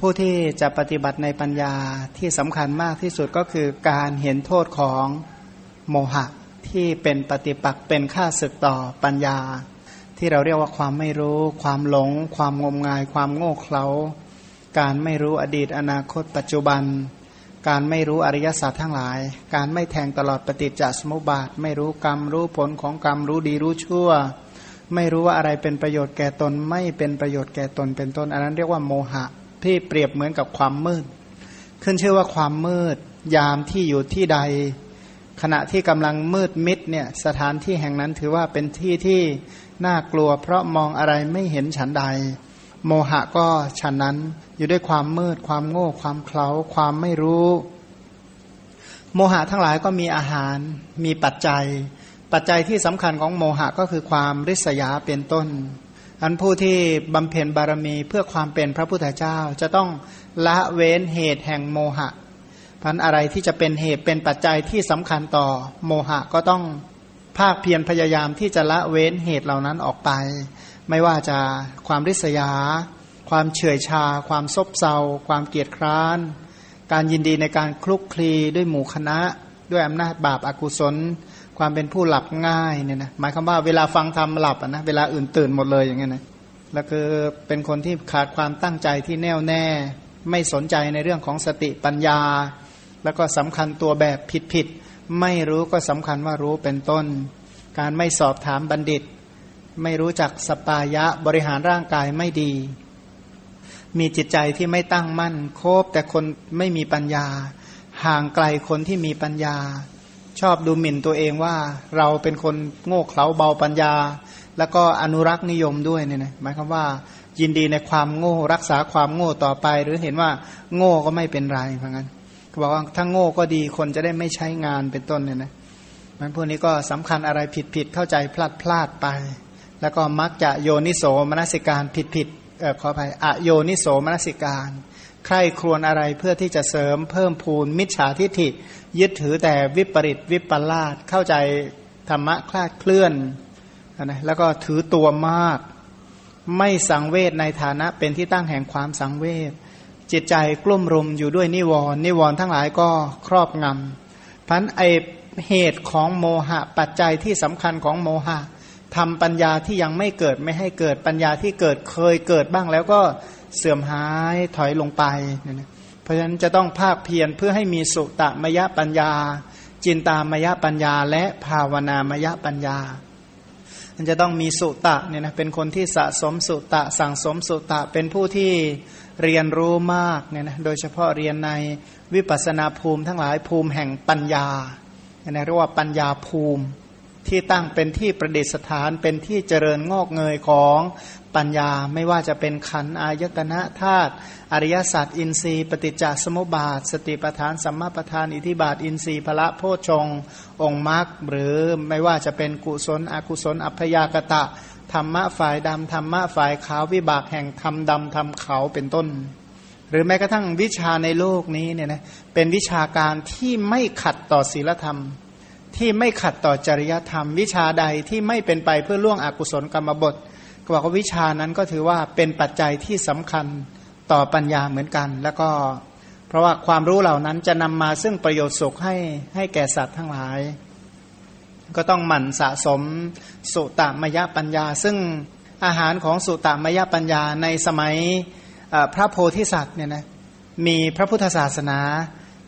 ผู้ที่จะปฏิบัติในปัญญาที่สำคัญมากที่สุดก็คือการเห็นโทษของโมหะที่เป็นปฏิปักษ์เป็นค่าศึกต่อปัญญา ที่เราเรียกว่าความไม่รู้ ความหลง ความงมงาย ความโง่เขลาการไม่รู้อดีตอนาคต ปัจจุบัน การไม่รู้อริยสัจทั้งหลาย การไม่แทงตลอดปฏิจจสมุปบาท ไม่รู้กรรมรู้ผลของกรรมรู้ดีรู้ชั่ว ไม่รู้ว่าอะไรเป็นประโยชน์แก่ตนไม่เป็นประโยชน์แก่ตนเป็นต้น อันนั้นเรียกว่าโมหะ ที่เปรียบเหมือนกับความมืด ขึ้นชื่อว่าความมืด ยามที่อยู่ที่ใด ขณะที่กำลังมืดมิดเนี่ยสถานที่แห่งนั้นถือว่าเป็นที่ที่น่ากลัว เพราะมองอะไรไม่เห็นฉันใด โมหะก็ฉันนั้นอยู่ด้วยความมืด ความโง่ ความเคลาความไม่รู้ โมหะทั้งหลายก็มีอาหารมีปัจจัย ปัจจัยที่สำคัญของโมหะก็คือความริษยาเป็นต้น อันผู้ที่บำเพ็ญบารมีเพื่อความเป็นพระพุทธเจ้าจะต้องละเว้นเหตุแห่งโมหะพันอะไรที่จะเป็นเหตุเป็นปัจจัยที่สำคัญต่อโมหะก็ต้องภาคเพียรพยายามที่จะละเว้นเหตุเหล่านั้นออกไป ไม่ว่าจะความริษยา ความเฉื่อยชา ความซบเซา ความเกียจคร้าน การยินดีในการคลุกคลีด้วยหมู่คณะ ด้วยอำนาจบาปอากุศล ความเป็นผู้หลับง่ายเนี่ยนะหมายความว่าเวลาฟังธรรมหลับอะนะเวลาอื่นตื่นหมดเลยอย่างเงี้ยนะแล้วคือเป็นคนที่ขาดความตั้งใจที่แน่วแน่ ไม่สนใจในเรื่องของสติปัญญา แล้วก็สำคัญตัวแบบผิดผิดไม่รู้ก็สำคัญว่ารู้เป็นต้น การไม่สอบถามบัณฑิต ไม่รู้จักสปายะบริหารร่างกายไม่ดี มีจิตใจที่ไม่ตั้งมั่น โคบแต่คนไม่มีปัญญา ห่างไกลคนที่มีปัญญา ชอบดูหมิ่นตัวเองว่าเราเป็นคนโง่เขลาเบาปัญญา แล้วก็อนุรักษ์นิยมด้วยเนี่ยนะหมายความว่ายินดีในความโง่รักษาความโง่ต่อไป หรือเห็นว่าโง่ก็ไม่เป็นไรเพราะงั้นเขาบอกว่าถ้าโง่ก็ดีคนจะได้ไม่ใช้งานเป็นต้นเนี่ยนะมันพวกนี้ก็สำคัญอะไรผิดผิดเข้าใจพลาดพลาดไป แล้วก็มักจะโยนิโสมนสิการผิดผิดเออขออภัยอโยนิโสมนสิการ ใครครวญอะไรเพื่อที่จะเสริมเพิ่มพูนมิจฉาทิฐิ ยึดถือแต่วิปริตวิปลาสเข้าใจธรรมะคลาดเคลื่อนนะแล้วก็ถือตัวมาก ไม่สังเวชในฐานะเป็นที่ตั้งแห่งความสังเวชจิตใจกลุ่มรุมอยู่ด้วยนิวรณ์นิวรณ์ทั้งหลายก็ครอบงำพันไอเหตุของโมหะปัจจัยที่สำคัญของโมหะทำปัญญาที่ยังไม่เกิดไม่ให้เกิดปัญญาที่เกิดเคยเกิดบ้างแล้วก็ เสื่อมหายถอยลงไปเนี่ยเพราะฉะนั้นจะต้องภาคเพียรเพื่อให้มีสุตมยปัญญา จินตามยปัญญา และภาวนามยปัญญามันจะต้องมีสุตะเนี่ยนะเป็นคนที่สะสมสุตะ สั่งสมสุตะเป็นผู้ที่เรียนรู้มากเนี่ยนะโดยเฉพาะเรียนในวิปัสนาภูมิทั้งหลายภูมิแห่งปัญญาเรียกว่าปัญญาภูมิที่ตั้งเป็นที่ประดิษฐานเป็นที่เจริญงอกเงยของ ปัญญาไม่ว่าจะเป็นขันอายตนะธาตุอริยสัจอินทรีย์ปฏิจจสมุปบาท สติปทานสัมมาปทานอิทิบาท อินทรีย์พระโพชงองค์มรรคหรือไม่ว่าจะเป็นกุศลอกุศล อัพยากตะ ธรรมะฝ่ายดำธรรมะฝ่ายขาววิบากแห่งธรรมดำธรรมขาวเป็นต้น หรือแม้กระทั่งวิชาในโลกนี้เนี่ยนะเป็นวิชาการที่ไม่ขัดต่อศีลธรรมที่ไม่ขัดต่อจริยธรรม วิชาใดที่ไม่เป็นไปเพื่อล่วงอกุศลกรรมบท ก็บอกว่าวิชานั้นก็ถือว่าเป็นปัจจัยที่สำคัญต่อปัญญาเหมือนกัน แล้วก็ เพราะว่าความรู้เหล่านั้นจะนำมาซึ่งประโยชน์สุขให้ให้แก่สัตว์ทั้งหลาย ก็ต้องหมั่นสะสมสุตมยปัญญา ซึ่งอาหารของสุตมยปัญญาในสมัยพระโพธิสัตว์เนี่ยนะมีพระพุทธศาสนา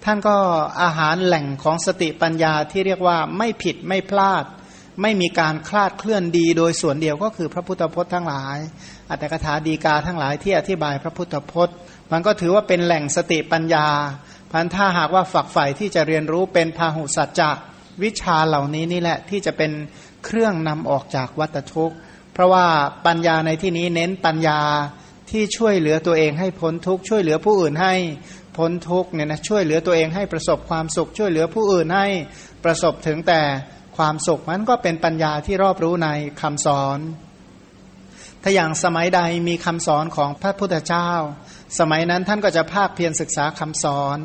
ท่านก็อาหารแหล่งของสติปัญญาที่เรียกว่าไม่ผิดไม่พลาด ไม่มีการคลาดเคลื่อนดีโดยส่วนเดียวก็คือพระพุทธพจน์ทั้งหลาย อัตถกถาดีกาทั้งหลายที่อธิบายพระพุทธพจน์ มันก็ถือว่าเป็นแหล่งสติปัญญาพันถ้าหากว่าฝักใฝ่ที่จะเรียนรู้เป็นพาหุสัจจะวิชาเหล่านี้นี่แหละที่จะเป็นเครื่องนำออกจากวัฏทุกข์ เพราะว่าปัญญาในที่นี้เน้นปัญญาที่ช่วยเหลือตัวเองให้พ้นทุกข์ช่วยเหลือผู้อื่นให้พ้นทุกข์เนี่ยนะช่วยเหลือตัวเองให้ประสบความสุขช่วยเหลือผู้อื่นให้ประสบถึงแต่ ความสุขมันก็เป็นปัญญาที่รอบรู้ในคำสอน ถ้าอย่างสมัยใดมีคำสอนของพระพุทธเจ้า สมัยนั้นท่านก็จะภาคเพียรศึกษาคำสอน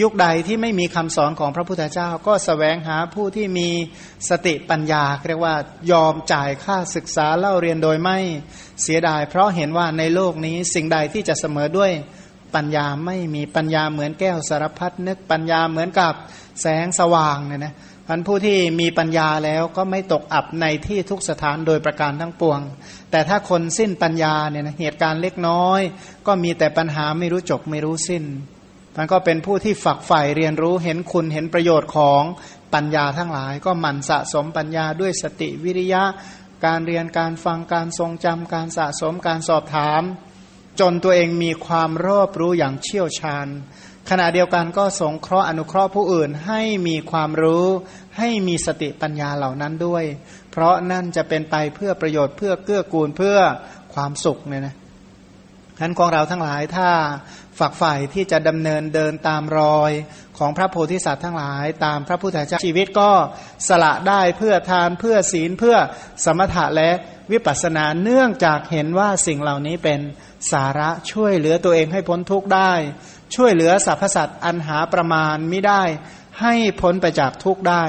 ยุคใดที่ไม่มีคำสอนของพระพุทธเจ้า ก็สแสวงหาผู้ที่มีสติปัญญาเรียกว่ายอมจ่ายค่าศึกษาเล่าเรียนโดยไม่เสียดาย เพราะเห็นว่าในโลกนี้สิ่งใดที่จะเสมอด้วยปัญญาไม่มีปัญญาเหมือนแก้วสารพัดนึกปัญญาเหมือนกับแสงสว่างเนี่ยนะ พันผู้ที่มีปัญญาแล้วก็ไม่ตกอับในที่ทุกสถานโดยประการทั้งปวง แต่ถ้าคนสิ้นปัญญาเนี่ยนะเหตุการณ์เล็กน้อย ก็มีแต่ปัญหาไม่รู้จบไม่รู้สิ้นมันก็เป็นผู้ที่ฝักใฝ่เรียนรู้เห็นคุณเห็นประโยชน์ของปัญญาทั้งหลาย ก็หมั่นสะสมปัญญาด้วยสติวิริยะ การเรียนการฟังการทรงจำการสะสมการสอบถาม จนตัวเองมีความรอบรู้อย่างเชี่ยวชาญ ขณะเดียวกันก็สงเคราะห์อนุเคราะห์ผู้อื่นให้มีความรู้ให้มีสติปัญญาเหล่านั้นด้วย เพราะนั่นจะเป็นไปเพื่อประโยชน์เพื่อเกื้อกูลเพื่อความสุขเนี่ยนะฉะนั้นของเราทั้งหลายถ้าฝักใฝ่ที่จะดำเนินเดินตามรอยของพระโพธิสัตว์ทั้งหลาย ตามพระพุทธเจ้าชีวิตก็สละได้เพื่อทานเพื่อศีลเพื่อสมถะและวิปัสสนาเนื่องจากเห็นว่าสิ่งเหล่านี้เป็นสาระช่วยเหลือตัวเองให้พ้นทุกข์ได้ ช่วยเหลือสรรพสัตว์อันหาประมาณไม่ได้ ให้พ้นไปจากทุกข์ได้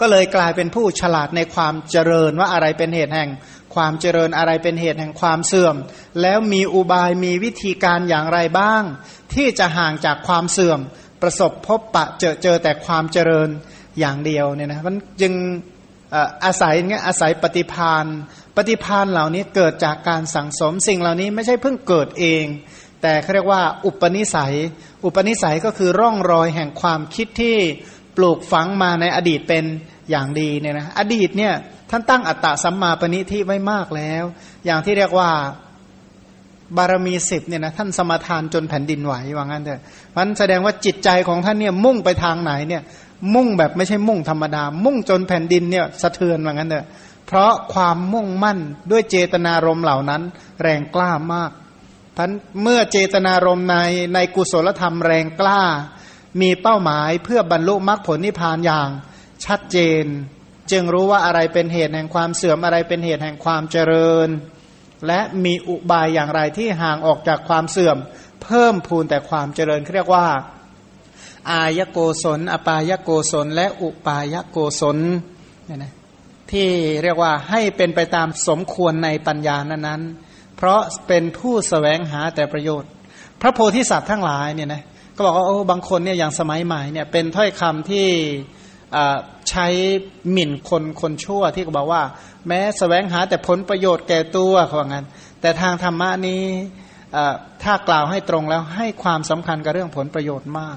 ก็เลยกลายเป็นผู้ฉลาดในความเจริญว่าอะไรเป็นเหตุแห่ง ความเจริญอะไรเป็นเหตุแห่งความเสื่อม แล้วมีอุบายมีวิธีการอย่างไรบ้าง ที่จะห่างจากความเสื่อม ประสบพบปะเจอเจอแต่ความเจริญอย่างเดียวเนี่ยนะมันจึงอาศัยเงี้ยอาศัยปฏิพานปฏิพานเหล่านี้เกิดจากการสั่งสมสิ่งเหล่านี้ไม่ใช่เพิ่งเกิดเอง แต่เขาเรียกว่า อุปนิสัย อุปนิสัยก็คือร่องรอยแห่งความคิดที่ปลูกฝังมาในอดีตเป็นอย่างดีเนี่ยนะอดีตเนี่ยท่านตั้งอัตตะสัมมาปณิทิไว้มากแล้ว อย่างที่เรียกว่าบารมีสิบเนี่ยนะท่านสมาทานจนแผ่นดินไหวว่างั้นเถอะมันแสดงว่าจิตใจของท่านเนี่ยมุ่งไปทางไหนเนี่ยมุ่งแบบไม่ใช่มุ่งธรรมดา มุ่งจนแผ่นดินเนี่ยสะเทือนว่างั้นเถอะเพราะความมุ่งมั่นด้วยเจตนารมณ์เหล่านั้น แรงกล้ามาก ท่านเมื่อเจตนารมณ์ในในกุศลธรรมแรงกล้า มีเป้าหมายเพื่อบรรลุมรรคผลนิพพานอย่างชัดเจน จึงรู้ว่าอะไรเป็นเหตุแห่งความเสื่อมอะไรเป็นเหตุแห่งความเจริญ และมีอุบายอย่างไรที่ห่างออกจากความเสื่อม เพิ่มพูนแต่ความเจริญเรียกว่า อายโกศล อปายโกศล และอุปายโกศลเนี่ยนะที่เรียกว่าให้เป็นไปตามสมควรในปัญญานั้นๆ เพราะเป็นผู้สแสวงหาแต่ประโยชน์ พระโพธิสัตว์ทั้งหลายเนี่ยนะก็บอกว่าโอ้บางคนเนี่ยอย่างสมัยใหม่เนี่ยเป็นถ้อยคำที่ใช้หมิ่นคนคนชั่วที่เขาบอกว่า แม้สแสวงหาแต่ผลประโยชน์แก่ตัวเขาบอกงั้น แต่ทางธรรมะนี้ถ้ากล่าวให้ตรงแล้วให้ความสำคัญกับเรื่องผลประโยชน์มาก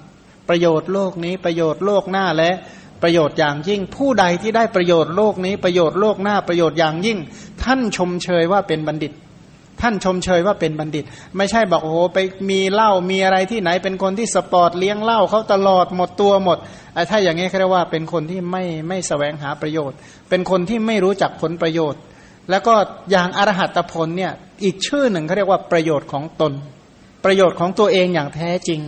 ประโยชน์โลกนี้ประโยชน์โลกหน้าและประโยชน์อย่างยิ่ง ผู้ใดที่ได้ประโยชน์โลกนี้ประโยชน์โลกหน้าประโยชน์อย่างยิ่ง ท่านชมเชยว่าเป็นบัณฑิต ท่านชมเชยว่าเป็นบัณฑิต ไม่ใช่บอกโอ้โหไปมีเหล้ามีอะไรที่ไหนเป็นคนที่สปอร์ตเลี้ยงเหล้าเขาตลอดหมดตัวหมดไอ้ถ้าอย่างนี้เขาเรียกว่าเป็นคนที่ไม่ไม่แสวงหาประโยชน์ เป็นคนที่ไม่รู้จักผลประโยชน์ แล้วก็อย่างอรหัตผลเนี่ยอีกชื่อหนึ่งเขาเรียกว่าประโยชน์ของตน ประโยชน์ของตัวเองอย่างแท้จริง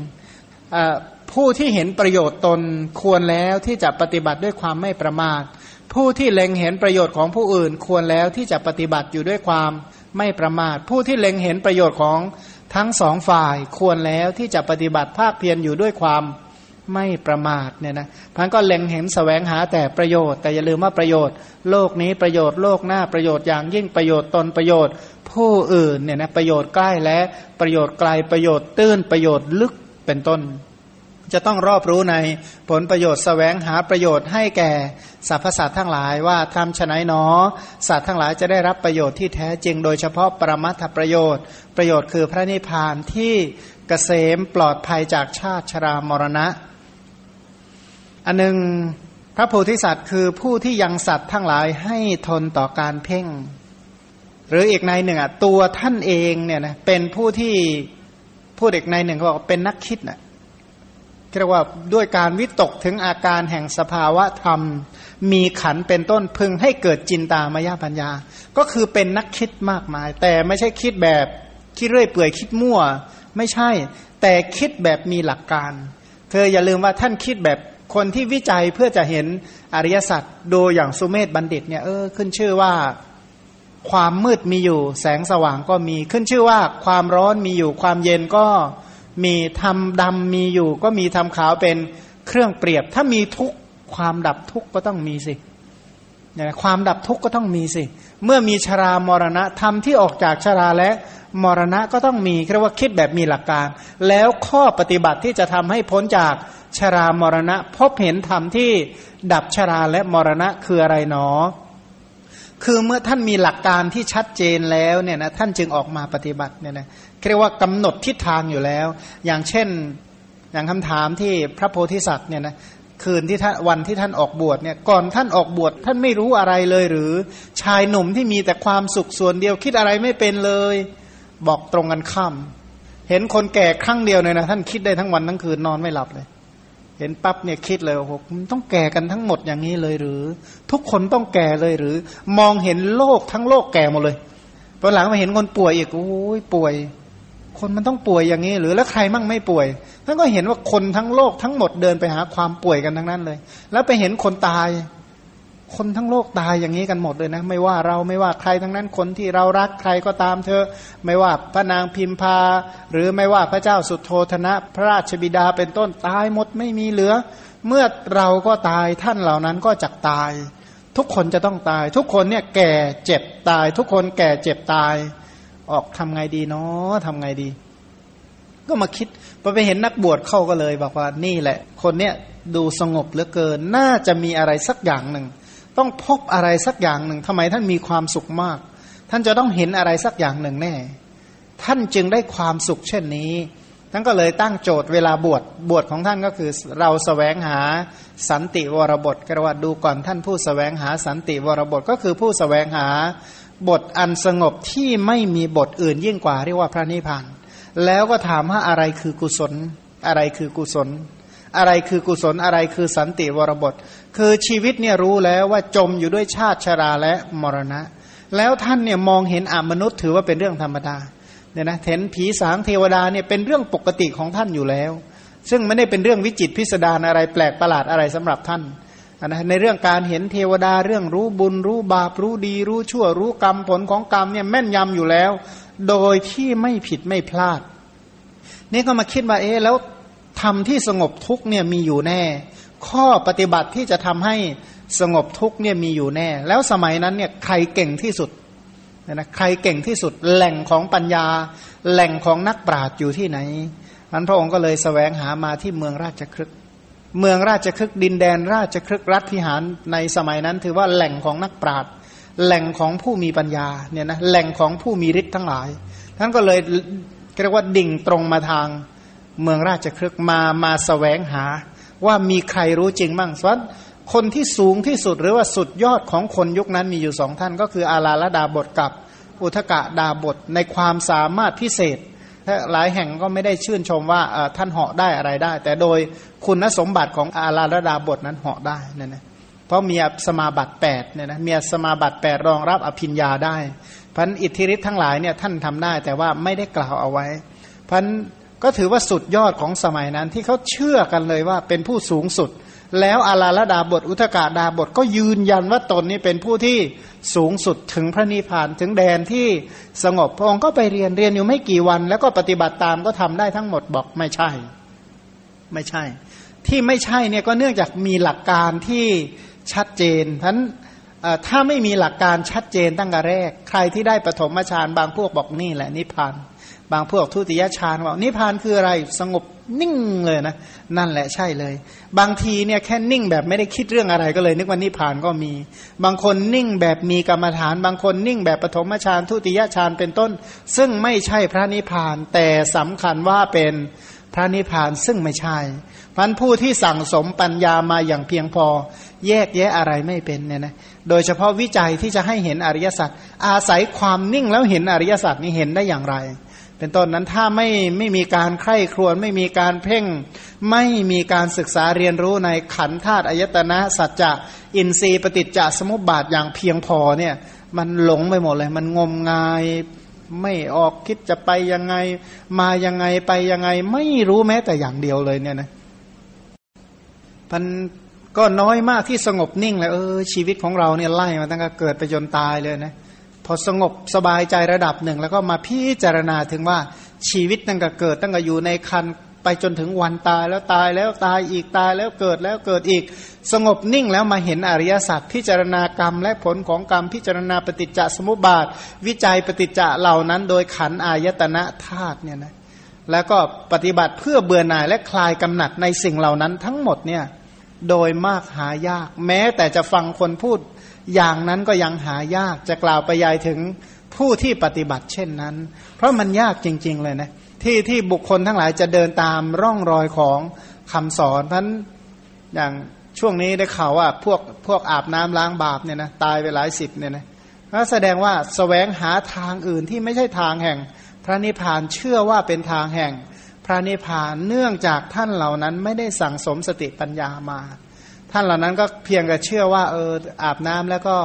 ผู้ที่เห็นประโยชน์ตนควรแล้วที่จะปฏิบัติด้วยความไม่ประมาทผู้ที่เล็งเห็นประโยชน์ของผู้อื่นควรแล้วที่จะปฏิบัติอยู่ด้วยความ ไม่ประมาท ผู้ที่เล็งเห็นประโยชน์ของทั้งสองฝ่ายควรแล้วที่จะปฏิบัติภาคเพียรอยู่ด้วยความไม่ประมาทเนี่ยนะพันก็เล็งเห็นสแสวงหาแต่ประโยชน์ แต่อย่าลืมว่าประโยชน์ โลกนี้ประโยชน์โลกหน้าประโยชน์อย่างยิ่งประโยชน์ตนประโยชน์ ผู้อื่นเนี่ยนะประโยชน์ใกล้และประโยชน์ไกลประโยชน์ตื้นประโยชน์ลึกเป็นต้น จะต้องรอบรู้ในผลประโยชน์สแสวงหาประโยชน์ให้แก่สรรพสัตว์ทั้งหลายว่าทำฉนัยหนอ สัตว์ทั้งหลายจะได้รับประโยชน์ที่แท้จริงโดยเฉพาะปรมัตถประโยชน์ ประโยชน์คือพระนิพพานที่เกษมปลอดภัยจากชาติชรามรณะ อันหนึ่งพระโพธิสัตว์คือผู้ที่ยังสัตว์ทั้งหลายให้ทนต่อการเพ่ง หรืออีกในหนึ่งอะตัวท่านเองเนี่ยนะเป็นผู้ที่พูดอีกในหนึ่งเขาบอกเป็นนักคิดนะ่ะ เรียกว่าด้วยการวิตกถึงอาการแห่งสภาวะธรรม มีขันเป็นต้นพึงให้เกิดจินตามายาปัญญา ก็คือเป็นนักคิดมากมาย แต่ไม่ใช่คิดแบบคิดเรื่อยเปื่อยคิดมั่ว ไม่ใช่ แต่คิดแบบมีหลักการ เธออย่าลืมว่าท่านคิดแบบคนที่วิจัยเพื่อจะเห็นอริยสัจโดยอย่างสุเมธบัณฑิตเนี่ยเออขึ้นชื่อว่าความมืดมีอยู่ แสงสว่างก็มีขึ้นชื่อว่าความร้อนมีอยู่ความเย็นก็ มีทำดำมีอยู่ ก็มีทำขาวเป็นเครื่องเปรียบ ถ้ามีทุกความดับทุกก็ต้องมีสิเนี่ยความดับทุกก็ต้องมีสิ เมื่อมีชรามรณะธรรมที่ออกจากชราและมรณะก็ต้องมีเรียกว่าคิดแบบมีหลักการ แล้วข้อปฏิบัติที่จะทำให้พ้นจากชรามรณะ พบเห็นธรรมที่ดับชราและมรณะคืออะไรหนอ คือเมื่อท่านมีหลักการที่ชัดเจนแล้วเนี่ยนะท่านจึงออกมาปฏิบัติเนี่ยนะ เรียกว่ากำหนดทิศทางอยู่แล้ว อย่างเช่นอย่างคำถามที่พระโพธิสัตว์เนี่ยนะคืนที่ท่านวันที่ท่านออกบวชเนี่ยก่อนท่านออกบวชท่านไม่รู้อะไรเลยหรือชายหนุ่มที่มีแต่ความสุขส่วนเดียวคิดอะไรไม่เป็นเลย บอกตรงกันข้ามเห็นคนแก่ครั้งเดียวเนี่ยนะท่านคิดได้ทั้งวันทั้งคืนนอนไม่หลับเลย เห็นปั๊บเนี่ยคิดเลยโอ้โหต้องแก่กันทั้งหมดอย่างนี้เลยหรือ ทุกคนต้องแก่เลยหรือ มองเห็นโลกทั้งโลกแก่หมดเลยตอนหลังมาเห็นคนป่วยอีกโอ้ยป่วย คนมันต้องป่วยอย่างนี้หรือแล้วใครมั่งไม่ป่วยท่านก็เห็นว่าคนทั้งโลกทั้งหมดเดินไปหาความป่วยกันทั้งนั้นเลย แล้วไปเห็นคนตาย คนทั้งโลกตายอย่างนี้กันหมดเลยนะ ไม่ว่าเราไม่ว่าใครทั้งนั้นคนที่เรารักใครก็ตามเธอ ไม่ว่าพระนางพิมพา หรือไม่ว่าพระเจ้าสุโทธนะ พระราชบิดาเป็นต้นตายหมดไม่มีเหลือ เมื่อเราก็ตายท่านเหล่านั้นก็จะตาย ทุกคนจะต้องตาย ทุกคนเนี่ยแก่เจ็บตาย ทุกคนแก่เจ็บตาย ออกทำไงดีเนาะทำไงดี ก็มาคิดพอไปเห็นนักบวชเข้าก็เลยบอกว่านี่แหละ คนเนี้ยดูสงบเหลือเกิน น่าจะมีอะไรสักอย่างหนึ่ง ต้องพบอะไรสักอย่างหนึ่งทำไมท่านมีความสุขมาก ท่านจะต้องเห็นอะไรสักอย่างหนึ่งแน่ ท่านจึงได้ความสุขเช่นนี้ท่านก็เลยตั้งโจทย์เวลาบวชบวชของท่านก็คือเราสแสวงหาสันติวรบทกระวัดดูก่อนท่านผู้สแสวงหาสันติวรบทก็คือผู้สแสวงหา บทอันสงบที่ไม่มีบทอื่นยิ่งกว่าเรียกว่าพระนิพพาน แล้วก็ถามว่าอะไรคือกุศล อะไรคือกุศล อะไรคือกุศลอะไรคือสันติวรบท คือชีวิตเนี่ยรู้แล้วว่าจมอยู่ด้วยชาติชราและมรณะ แล้วท่านเนี่ยมองเห็นอมนุษย์ถือว่าเป็นเรื่องธรรมดาเนี่ยนะเห็นผีสางเทวดาเนี่ยเป็นเรื่องปกติของท่านอยู่แล้ว ซึ่งไม่ได้เป็นเรื่องวิจิตพิสดารอะไรแปลกประหลาดอะไรสำหรับท่าน นะในเรื่องการเห็นเทวดาเรื่องรู้บุญรู้บาปรู้ดี รู้ชั่วรู้กรรมผลของกรรมเนี่ยแม่นยำอยู่แล้ว โดยที่ไม่ผิดไม่พลาด นี่ก็มาคิดว่าเอ๊แล้วทำที่สงบทุกเนี่ยมีอยู่แน่ ข้อปฏิบัติที่จะทำให้สงบทุกเนี่ยมีอยู่แน่ แล้วสมัยนั้นเนี่ยใครเก่งที่สุดนะใครเก่งที่สุดแหล่งของปัญญา แหล่งของนักปราชญ์อยู่ที่ไหนอันพระองค์ก็เลยสแสวงหามาที่เมืองราชครึก เมืองราชครึกดินแดนราชครึกรัฐพิหารในสมัยนั้น ถือว่าแหล่งของนักปราชญ์แหล่งของผู้มีปัญญาเนี่ยนะแหล่งของผู้มีฤทธิ์ทั้งหลายท่านก็เลยเรียกว่าดิ่งตรงมาทางเมืองราชครึกมามาสแสวงหา ว่ามีใครรู้จริงบ้างส่วนคนที่สูงที่สุดหรือว่าสุดยอดของคนยุคนั้นมีอยู่สองท่าน ก็คืออาลาลดาบทกับอุทกะดาบทในความสามารถพิเศษ หลายแห่งก็ไม่ได้ชื่นชมว่าท่านเหาะได้อะไรได้ แต่โดยคุณสมบัติของอาราลดาบทนั้นเหาะได้นั่นนะเพราะมีสมาบัติ8เนี่ยนะมีสมาบัติ8รองรับอภิญญาได้พันอิทธิฤทธิ์ทั้งหลายเนี่ยท่านทำได้ แต่ว่าไม่ได้กล่าวเอาไว้พันก็ถือว่าสุดยอดของสมัยนั้นที่เขาเชื่อกันเลยว่าเป็นผู้สูงสุด แล้วอาราลดาบทอุทกาดาบทก็ยืนยันว่าตนนี้เป็นผู้ที่สูงสุดถึงพระนิพพานถึงแดนที่สงบพระองค์ก็ไปเรียนเรียนอยู่ไม่กี่วัน แล้วก็ปฏิบัติตามก็ทำได้ทั้งหมดบอกไม่ใช่ ไม่ใช่ ที่ไม่ใช่เนี่ยก็เนื่องจากมีหลักการที่ชัดเจนท่านถ้าไม่มีหลักการชัดเจนตั้งแต่แรก ใครที่ได้ปฐมฌานบางพวกบอกนี่แหละนิพพาน บางพวกทุติยฌานว่านิพพานคืออะไรสงบนิ่งเลยนะ นั่นแหละใช่เลย บางทีเนี่ยแค่นิ่งแบบไม่ได้คิดเรื่องอะไรก็เลย นึกว่านิพพานก็มี บางคนนิ่งแบบมีกรรมฐาน บางคนนิ่งแบบปฐมฌานทุติยฌานเป็นต้น ซึ่งไม่ใช่พระนิพพาน แต่สำคัญว่าเป็นพระนิพพานซึ่งไม่ใช่พันผู้ที่สั่งสมปัญญามาอย่างเพียงพอ แยกแยะอะไรไม่เป็นเนี่ยนะโดยเฉพาะวิจัยที่จะให้เห็นอริยสัจอาศัยความนิ่งแล้วเห็นอริยสัจนี้เห็นได้อย่างไร เป็นต้นนั้นถ้าไม่ไม่มีการใคร่ครวญไม่มีการเพ่ง ไม่มีการศึกษาเรียนรู้ในขันธาตุอายตนะ สัจจะอินทรีย์ปฏิจจสมุปบาทอย่างเพียงพอเนี่ยมันหลงไปหมดเลย มันงมงายไม่ออกคิดจะไปยังไง มายังไงไปยังไง ไม่รู้แม้แต่อย่างเดียวเลยเนี่ยนะมันก็น้อยมากที่สงบนิ่งเลยเออชีวิตของเราเนี่ยไล่มาตั้งแต่เกิดไปจนตายเลยนะ พอสงบสบายใจระดับหนึ่ง แล้วก็มาพิจารณาถึงว่าชีวิตตั้งแต่เกิดตั้งแต่อยู่ในคันไปจนถึงวันตายแล้วตายแล้วตายอีกตายแล้วเกิดแล้วเกิดอีก สงบนิ่งแล้วมาเห็นอริยสัจพิจารณากรรมและผลของกรรมพิจารณาปฏิจจสมุปบาท วิจัยปฏิจจะเหล่านั้น โดยขันอายตนะธาตุเนี่ยนะแล้วก็ปฏิบัติเพื่อเบื่อหน่ายและคลายกำหนัดในสิ่งเหล่านั้นทั้งหมดเนี่ยโดยมากหายาก แม้แต่จะฟังคนพูด อย่างนั้นก็ยังหายากจะกล่าวไปยายถึงผู้ที่ปฏิบัติเช่นนั้น เพราะมันยากจริง ๆ เลยนะที่ที่บุคคลทั้งหลายจะเดินตามร่องรอยของคำสอนเพราะอย่างช่วงนี้ได้ข่าวว่าพวกพวกอาบน้ำล้างบาปเนี่ยนะตายไปหลายสิบเนี่ยนะก็แสดงว่าสแสวงหาทางอื่นที่ไม่ใช่ทางแห่ง พระนิพพานเชื่อว่าเป็นทางแห่ง พระนิพพานเนื่องจากท่านเหล่านั้นไม่ได้สั่งสมสติปัญญามา ท่านเหล่านั้นก็เพียงแต่เชื่อว่าเอออาบน้ำแล้วก็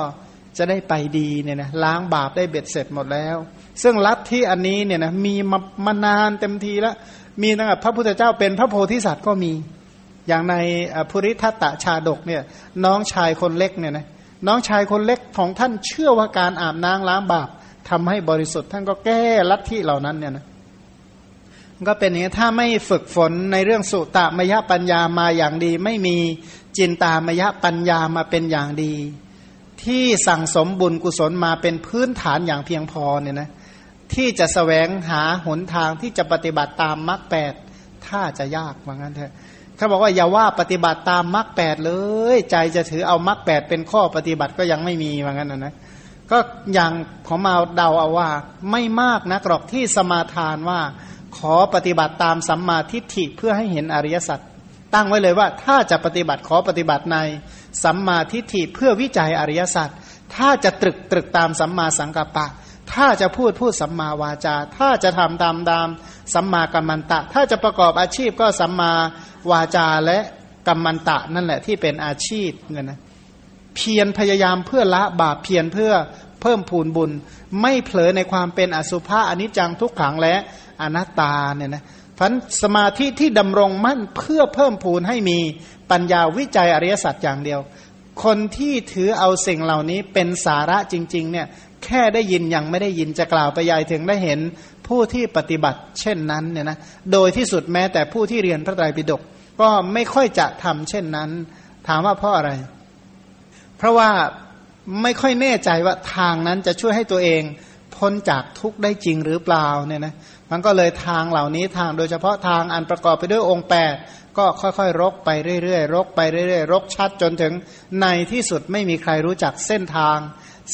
จะได้ไปดีเนี่ยนะล้างบาปได้เบ็ดเสร็จหมดแล้ว ซึ่งลัทธิอันนี้เนี่ยนะมีมามานานเต็มทีแล้ว มีตั้งแต่พระพุทธเจ้าเป็นพระโพธิสัตว์ก็มี อย่างในภูริทัตตชาดกเนี่ยน้องชายคนเล็กเนี่ยนะน้องชายคนเล็กของท่านเชื่อว่าการอาบน้ำล้างบาปทำให้บริสุทธิ์ท่านก็แก้ลัทธิเหล่านั้นเนี่ยนะ ก็เป็นอย่างนี้ถ้าไม่ฝึกฝนในเรื่องสุตมยปัญญามาอย่างดี ไม่มีจินตามยปัญญามาเป็นอย่างดี ที่สั่งสมบุญกุศลมาเป็นพื้นฐานอย่างเพียงพอเนี่ยนะที่จะสแสวงหาหนทางที่จะปฏิบัติตามมรรคแปดถ้าจะยากว่างั้นเถอะเขาบอกว่าอย่าว่าปฏิบัติตามมรรคแปดเลย ใจจะถือเอามรรคแปดเป็นข้อปฏิบัติก็ยังไม่มีว่างั้นนะนะก็อย่างของมาเดาเอาว่าไม่มากนะกรอกที่สมาทานว่า ขอปฏิบัติตามสัมมาทิฏฐิเพื่อให้เห็นอริยสัจตั้งไว้เลยว่าถ้าจะปฏิบัติขอปฏิบัติในสัมมาทิฏฐิเพื่อวิจัยอริยสัจถ้าจะตรึกตรึกตามสัมมาสังกัปปะ ถ้าจะพูดพูดสัมมาวาจา ถ้าจะทำตามตามสัมมากัมมันตะ ถ้าจะประกอบอาชีพก็สัมมาวาจาและกัมมันตะนั่นแหละที่เป็นอาชีพเนี่ยนะเพียรพยายามเพื่อละบาปเพียรเพื่อเพิ่มพูนบุญ ไม่เผลอในความเป็นอสุภะอนิจจังทุกขังและ อนัตตาเนี่ยนะพันสมาธิที่ดำรงมั่นเพื่อเพิ่มพูนให้มีปัญญาวิจัยอริยสัจอย่างเดียว คนที่ถือเอาสิ่งเหล่านี้เป็นสาระจริงๆเนี่ยแค่ได้ยินยังไม่ได้ยินจะกล่าวไปยายถึงได้เห็นผู้ที่ปฏิบัติเช่นนั้นเนี่ยนะโดยที่สุดแม้แต่ผู้ที่เรียนพระไตรปิฎกก็ไม่ค่อยจะทำเช่นนั้น ถามว่าเพราะอะไร เพราะว่าไม่ค่อยแน่ใจว่าทางนั้นจะช่วยให้ตัวเอง พ้นจากทุกข์ได้จริงหรือเปล่าเนี่ยนะมันก็เลยทางเหล่านี้ทางโดยเฉพาะทางอันประกอบไปด้วยองค์แปดก็ค่อยๆ รกไปเรื่อยๆ รกไปเรื่อยๆ รกชัดจนถึงในที่สุดไม่มีใครรู้จักเส้นทาง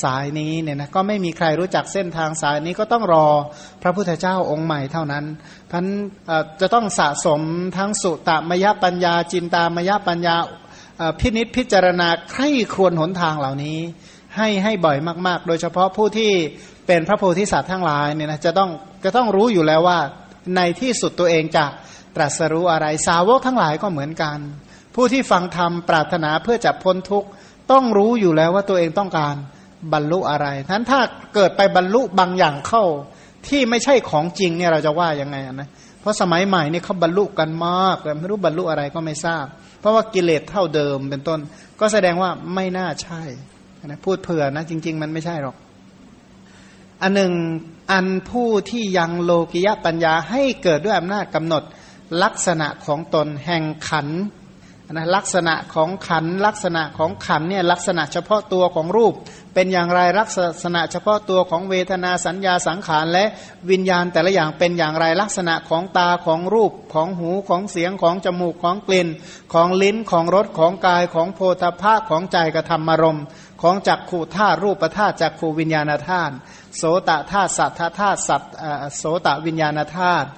สายนี้เนี่ยนะก็ไม่มีใครรู้จักเส้นทางสายนี้ก็ต้องรอพระพุทธเจ้าองค์ใหม่เท่านั้นท่านจะต้องสะสมทั้งสุตมยปัญญาจินตามยปัญญาพินิษพิจารณาใคร่ควญหนทางเหล่านี้ ให้ให้บ่อยมาก ๆ โดยเฉพาะผู้ที่ เป็นพระโพธิสัตว์ทั้งหลายเนี่ยนะจะต้องจะต้องรู้อยู่แล้วว่า ในที่สุดตัวเองจะตรัสรู้อะไรสาวกทั้งหลายก็เหมือนกัน ผู้ที่ฟังธรรมปรารถนาเพื่อจะพ้นทุกข์ต้องรู้อยู่แล้วว่าตัวเองต้องการบรรลุอะไรทั้นถ้าเกิดไปบรรลุบางอย่างเข้า ที่ไม่ใช่ของจริงเนี่ยเราจะว่ายังไงนะเพราะสมัยใหม่นี่เขาบรรลุกันมากแต่ไม่รู้บรรลุอะไรก็ไม่ทราบ เพราะว่ากิเลสเท่าเดิมเป็นต้น ก็แสดงว่าไม่น่าใช่นะพูดเผื่อนะจริง ๆ มันไม่ใช่หรอก อันหนึ่งอันผู้ที่ยังโลกิยปัญญาให้เกิดด้วยอำนาจกำหนดลักษณะของตนแห่งขัน นะลักษณะของขันลักษณะของขันเนี่ยลักษณะเฉพาะตัวของรูป เป็นอย่างไรลักษณะเฉพาะตัวของเวทนาสัญญาสังขารและวิญญาณแต่ละอย่างเป็นอย่างไรลักษณะของตาของรูปของหูของเสียงของจมูกของกลิ่น ของลิ้นของรสของกายของโพธาภะของใจกระทำมารมของจักขูธาตุรูปธาตุจักขูวิญญาณธาตุโสตธาตุสัทธธาตุสัตโสตวิญญาณธาตุ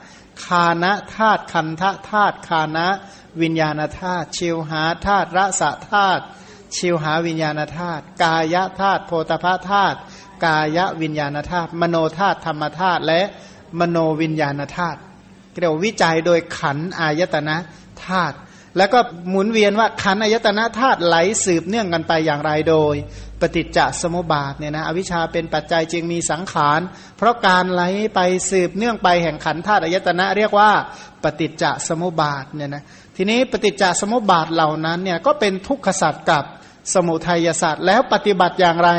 คานะธาตุคันธะธาตุคานะ วิญญาณธาตุชิวหาธาตุระสะธาตุชิวหาวิญญาณธาตุกายธาตุโพธพธาตุกายวิญญาณธาตุมโนธาตุธรรมธาตุและมโนวิญญาณธาตุเรียกวิจัยโดยขันอายตนะธาตุแล้วก็หมุนเวียนว่าขันอายตนะธาตุไหลสืบเนื่องกันไปอย่างไรโดย ปฏิจจสมุปบาทเนี่ยนะอวิชชาเป็นปัจจัยจึงมีสังขาร เพราะการไหลไปสืบเนื่องไปแห่งขันธาตุอายตนะ เรียกว่าปฏิจจสมุปบาทเนี่ยนะ ทีนี้ปฏิจจสมุปบาทเหล่านั้นเนี่ยก็เป็นทุกขศาสตว์กับสมุทัยศาสตว์แล้วปฏิบัติอย่างไร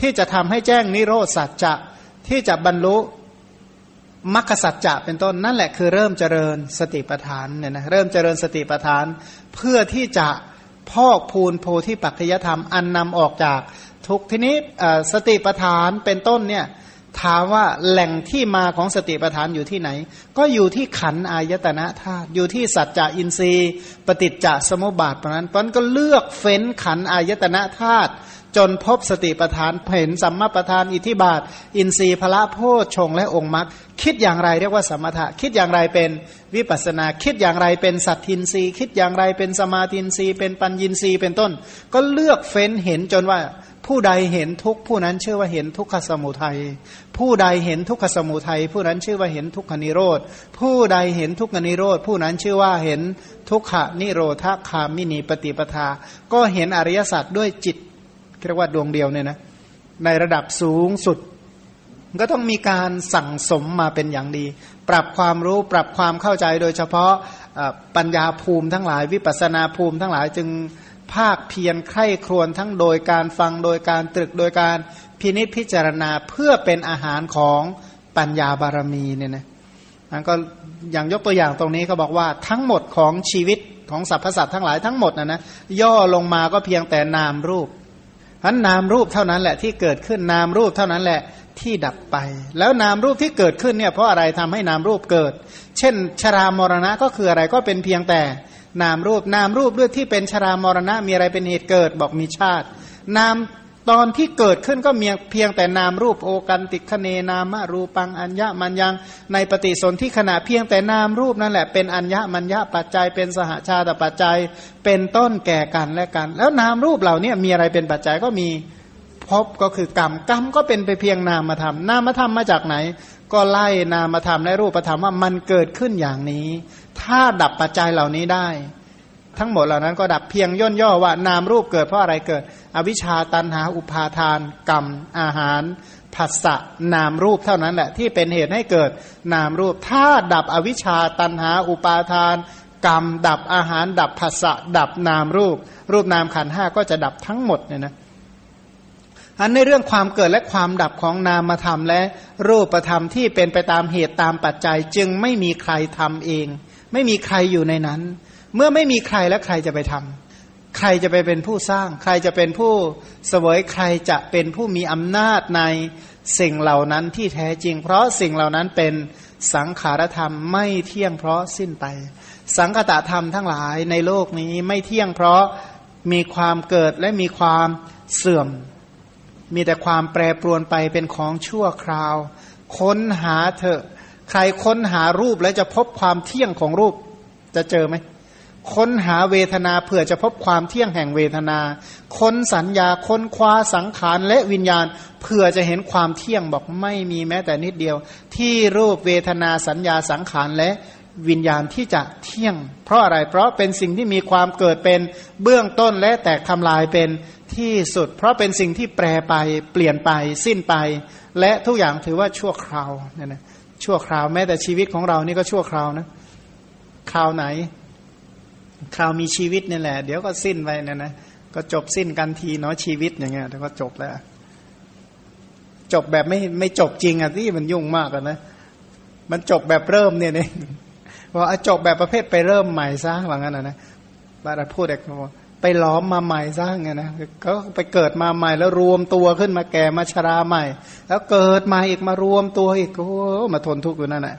ที่จะทำให้แจ้งนิโรธสัจจะที่จะบรรลุมรรคสัจจะเป็นต้นนั่นแหละคือเริ่มเจริญสติปัฏฐานเนี่ยนะเริ่มเจริญสติปัฏฐาน เพื่อที่จะพอกพูนโพธิปัจจยธรรมอันนำออกจากทุกทีนี้สติปัฏฐานเป็นต้นเนี่ย ถามว่าแหล่งที่มาของสติปัฏฐานอยู่ที่ไหน ก็อยู่ที่ขันอายตนะธาตุอยู่ที่สัจจะอินทรีย์ ปฏิจจสมุปบาทเพราะนั้นเพราะนั้นก็เลือกเฟ้นขันอายตนะธาตุจนพบสติปัฏฐานเห็นสัมมาปัฏฐานอิทิบาท อินทรีย์พละโพชงและองค์มรรคคิดอย่างไรเรียกว่าสมถะ คิดอย่างไรเป็นวิปัสนา คิดอย่างไรเป็นสัตทินรีคิดอย่างไรเป็นสมาธินรีเป็นปัญญินรีเป็นต้น ก็เลือกเฟ้นเห็นจนว่า ผู้ใดเห็นทุกผู้นั้นชื่อว่าเห็นทุกขสมุทัย ผู้ใดเห็นทุกขสมุทัย ผู้นั้นชื่อว่าเห็นทุกขนิโรธ ผู้ใดเห็นทุกขนิโรธ ผู้นั้นชื่อว่าเห็นทุกขนิโรธคามินีปฏิปทา ก็เห็นอริยสัจด้วยจิตเรียกว่าดวงเดียวเนี่ยนะในระดับสูงสุด ก็ต้องมีการสั่งสมมาเป็นอย่างดี ปรับความรู้ปรับความเข้าใจโดยเฉพาะปัญญาภูมิทั้งหลายวิปัสนาภูมิทั้งหลายจึง ภาคเพียรใคร่ครวญทั้งโดยการฟังโดยการตรึกโดยการพินิจพิจารณาเพื่อเป็นอาหารของปัญญาบารมีเนี่ยนะนันก็อย่างยกตัวอย่างตรงนี้ก็บอกว่าทั้งหมดของชีวิตของสรรพสัตว์ทั้งหลายทั้งหมดนะนะย่อลงมาก็เพียงแต่นามรูปพันนามรูปเท่านั้นแหละที่เกิดขึ้นนามรูปเท่านั้นแหละที่ดับไป แล้วนามรูปที่เกิดขึ้นเนี่ยเพราะอะไรทำให้นามรูปเกิด เช่น ชรามรณะก็คืออะไรก็เป็นเพียงแต่ นามรูปนามรูปด้วยที่เป็นชรามรณะมีอะไรเป็นเหตุเกิดบอกมีชาติ นามตอนที่เกิดขึ้นก็เมียเพียงแต่นามรูปโอกันติคเนนามะรูปังอัญญะมัญยังในปฏิสนธิขณะเพียงแต่นามรูปนั่นแหละเป็นอัญญะมัญญะปัจจัยเป็นสหชาติปัจจัยเป็นต้นแก่กันและกัน แล้วนามรูปเหล่านี้มีอะไรเป็นปัจจัยก็มีพบก็คือกรรมกรรมก็เป็นไปเพียงนามธรรมนามธรรมมาจากไหน ก็ไล่นามธรรมและรูปธรรมว่ามันเกิดขึ้นอย่างนี้ ถ้าดับปัจจัยเหล่านี้ได้ ทั้งหมดเหล่านั้นก็ดับเพียงย่นย่อว่านามรูปเกิดเพราะอะไรเกิด อวิชชาตันหาอุปาทาน กรรม อาหารผัสสะนามรูปเท่านั้นแหละที่เป็นเหตุให้เกิดนามรูป ถ้าดับอวิชชาตันหาอุปาทาน กรรม ดับอาหาร ดับผัสสะดับนามรูป รูปนามขันห้าก็จะดับทั้งหมดเนี่ยนะอันในเรื่องความเกิดและความดับของนามธรรมและรูปธรรมที่เป็นไปตามเหตุตามปัจจัยจึงไม่มีใครทำเอง ไม่มีใครอยู่ในนั้น เมื่อไม่มีใครแล้วใครจะไปทำใครจะไปเป็นผู้สร้าง ใครจะเป็นผู้เสวยใครจะเป็นผู้มีอำนาจในสิ่งเหล่านั้นที่แท้จริง เพราะสิ่งเหล่านั้นเป็นสังขารธรรมไม่เที่ยงเพราะสิ้นไป สังคตธรรมทั้งหลายในโลกนี้ไม่เที่ยงเพราะมีความเกิดและมีความเสื่อม มีแต่ความแปรปรวนไปเป็นของชั่วคราว ค้นหาเถอะ ใครค้นหารูปแล้วจะพบความเที่ยงของรูปจะเจอไหมค้นหาเวทนาเพื่อจะพบความเที่ยงแห่งเวทนา ค้นสัญญาค้นคว้าสังขารและวิญญาณเพื่อจะเห็นความเที่ยงบอกไม่มีแม้แต่นิดเดียว ที่รูปเวทนาสัญญาสังขารและวิญญาณที่จะเที่ยง เพราะอะไรเพราะเป็นสิ่งที่มีความเกิดเป็นเบื้องต้นและแตกทำลายเป็นที่สุด เพราะเป็นสิ่งที่แปรไปเปลี่ยนไปสิ้นไป และทุกอย่างถือว่าชั่วคราวเนี่ยนะ ชั่วคราวแม้แต่ชีวิตของเรานี่ก็ชั่วคราวนะคราวไหน คราวมีชีวิตนี่แหละ เดี๋ยวก็สิ้นไปนะนะก็จบสิ้นกันทีเนาะชีวิตอย่างเงี้ยแล้วก็จบแล้ว จบแบบไม่ไม่จบจริงอะที่มันยุ่งมากอะนะมันจบแบบเริ่มเนี่ยเนี่ยว่าจบแบบประเภทไปเริ่มใหม่ซะว่างั้นนะบาราพูดเด็กบอก ไปล้อมมาใหม่ซะไงนะก็ไปเกิดมาใหม่แล้วรวมตัวขึ้นมาแก่มาชราใหม่ แล้วเกิดมาอีกมารวมตัวอีกโอ้มาทนทุกข์อยู่นั่นแหละ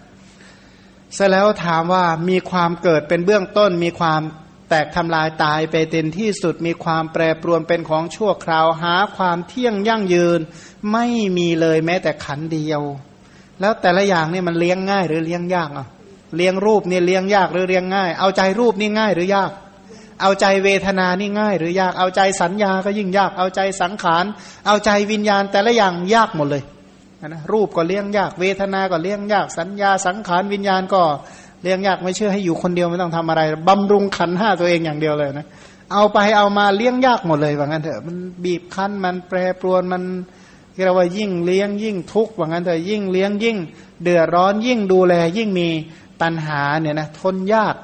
เสร็จแล้วถามว่ามีความเกิดเป็นเบื้องต้น มีความแตกทำลายตายไปเต็นที่สุด มีความแปรปรวนเป็นของชั่วคราวหาความเที่ยงยั่งยืน ไม่มีเลยแม้แต่ขันเดียว แล้วแต่ละอย่างนี่มันเลี้ยงง่ายหรือเลี้ยงยากอะเลี้ยงรูปนี่เลี้ยงยากหรือเลี้ยงง่าย เอาใจรูปนี่ง่ายหรือยาก เอาใจเวทนานี่ง่าย หรือยากเอาใจสัญญาก็ยิ่งยากเอาใจสังขาร เอาใจวิญญาณแต่ละอย่างยากหมดเลยนะรูปก็เลี้ยงยาก เวทนาก็เลี้ยงยาก สัญญาสังขารวิญญาณก็เลี้ยงยากไม่เชื่อให้อยู่คนเดียวไม่ต้องทำอะไรบำรุงขันห้าตัวเองอย่างเดียวเลยนะเอาไปเอามาเลี้ยงยากหมดเลยว่างั้นเถอะมันบีบคั้นมันแปรปรวนมันเรียกว่ายิ่งเลี้ยงยิ่งทุกข์ว่างั้นเถอะยิ่งเลี้ยงยิ่ง เดือดร้อนยิ่งดูแลยิ่งมีตัณหาเนี่ยนะทนยาก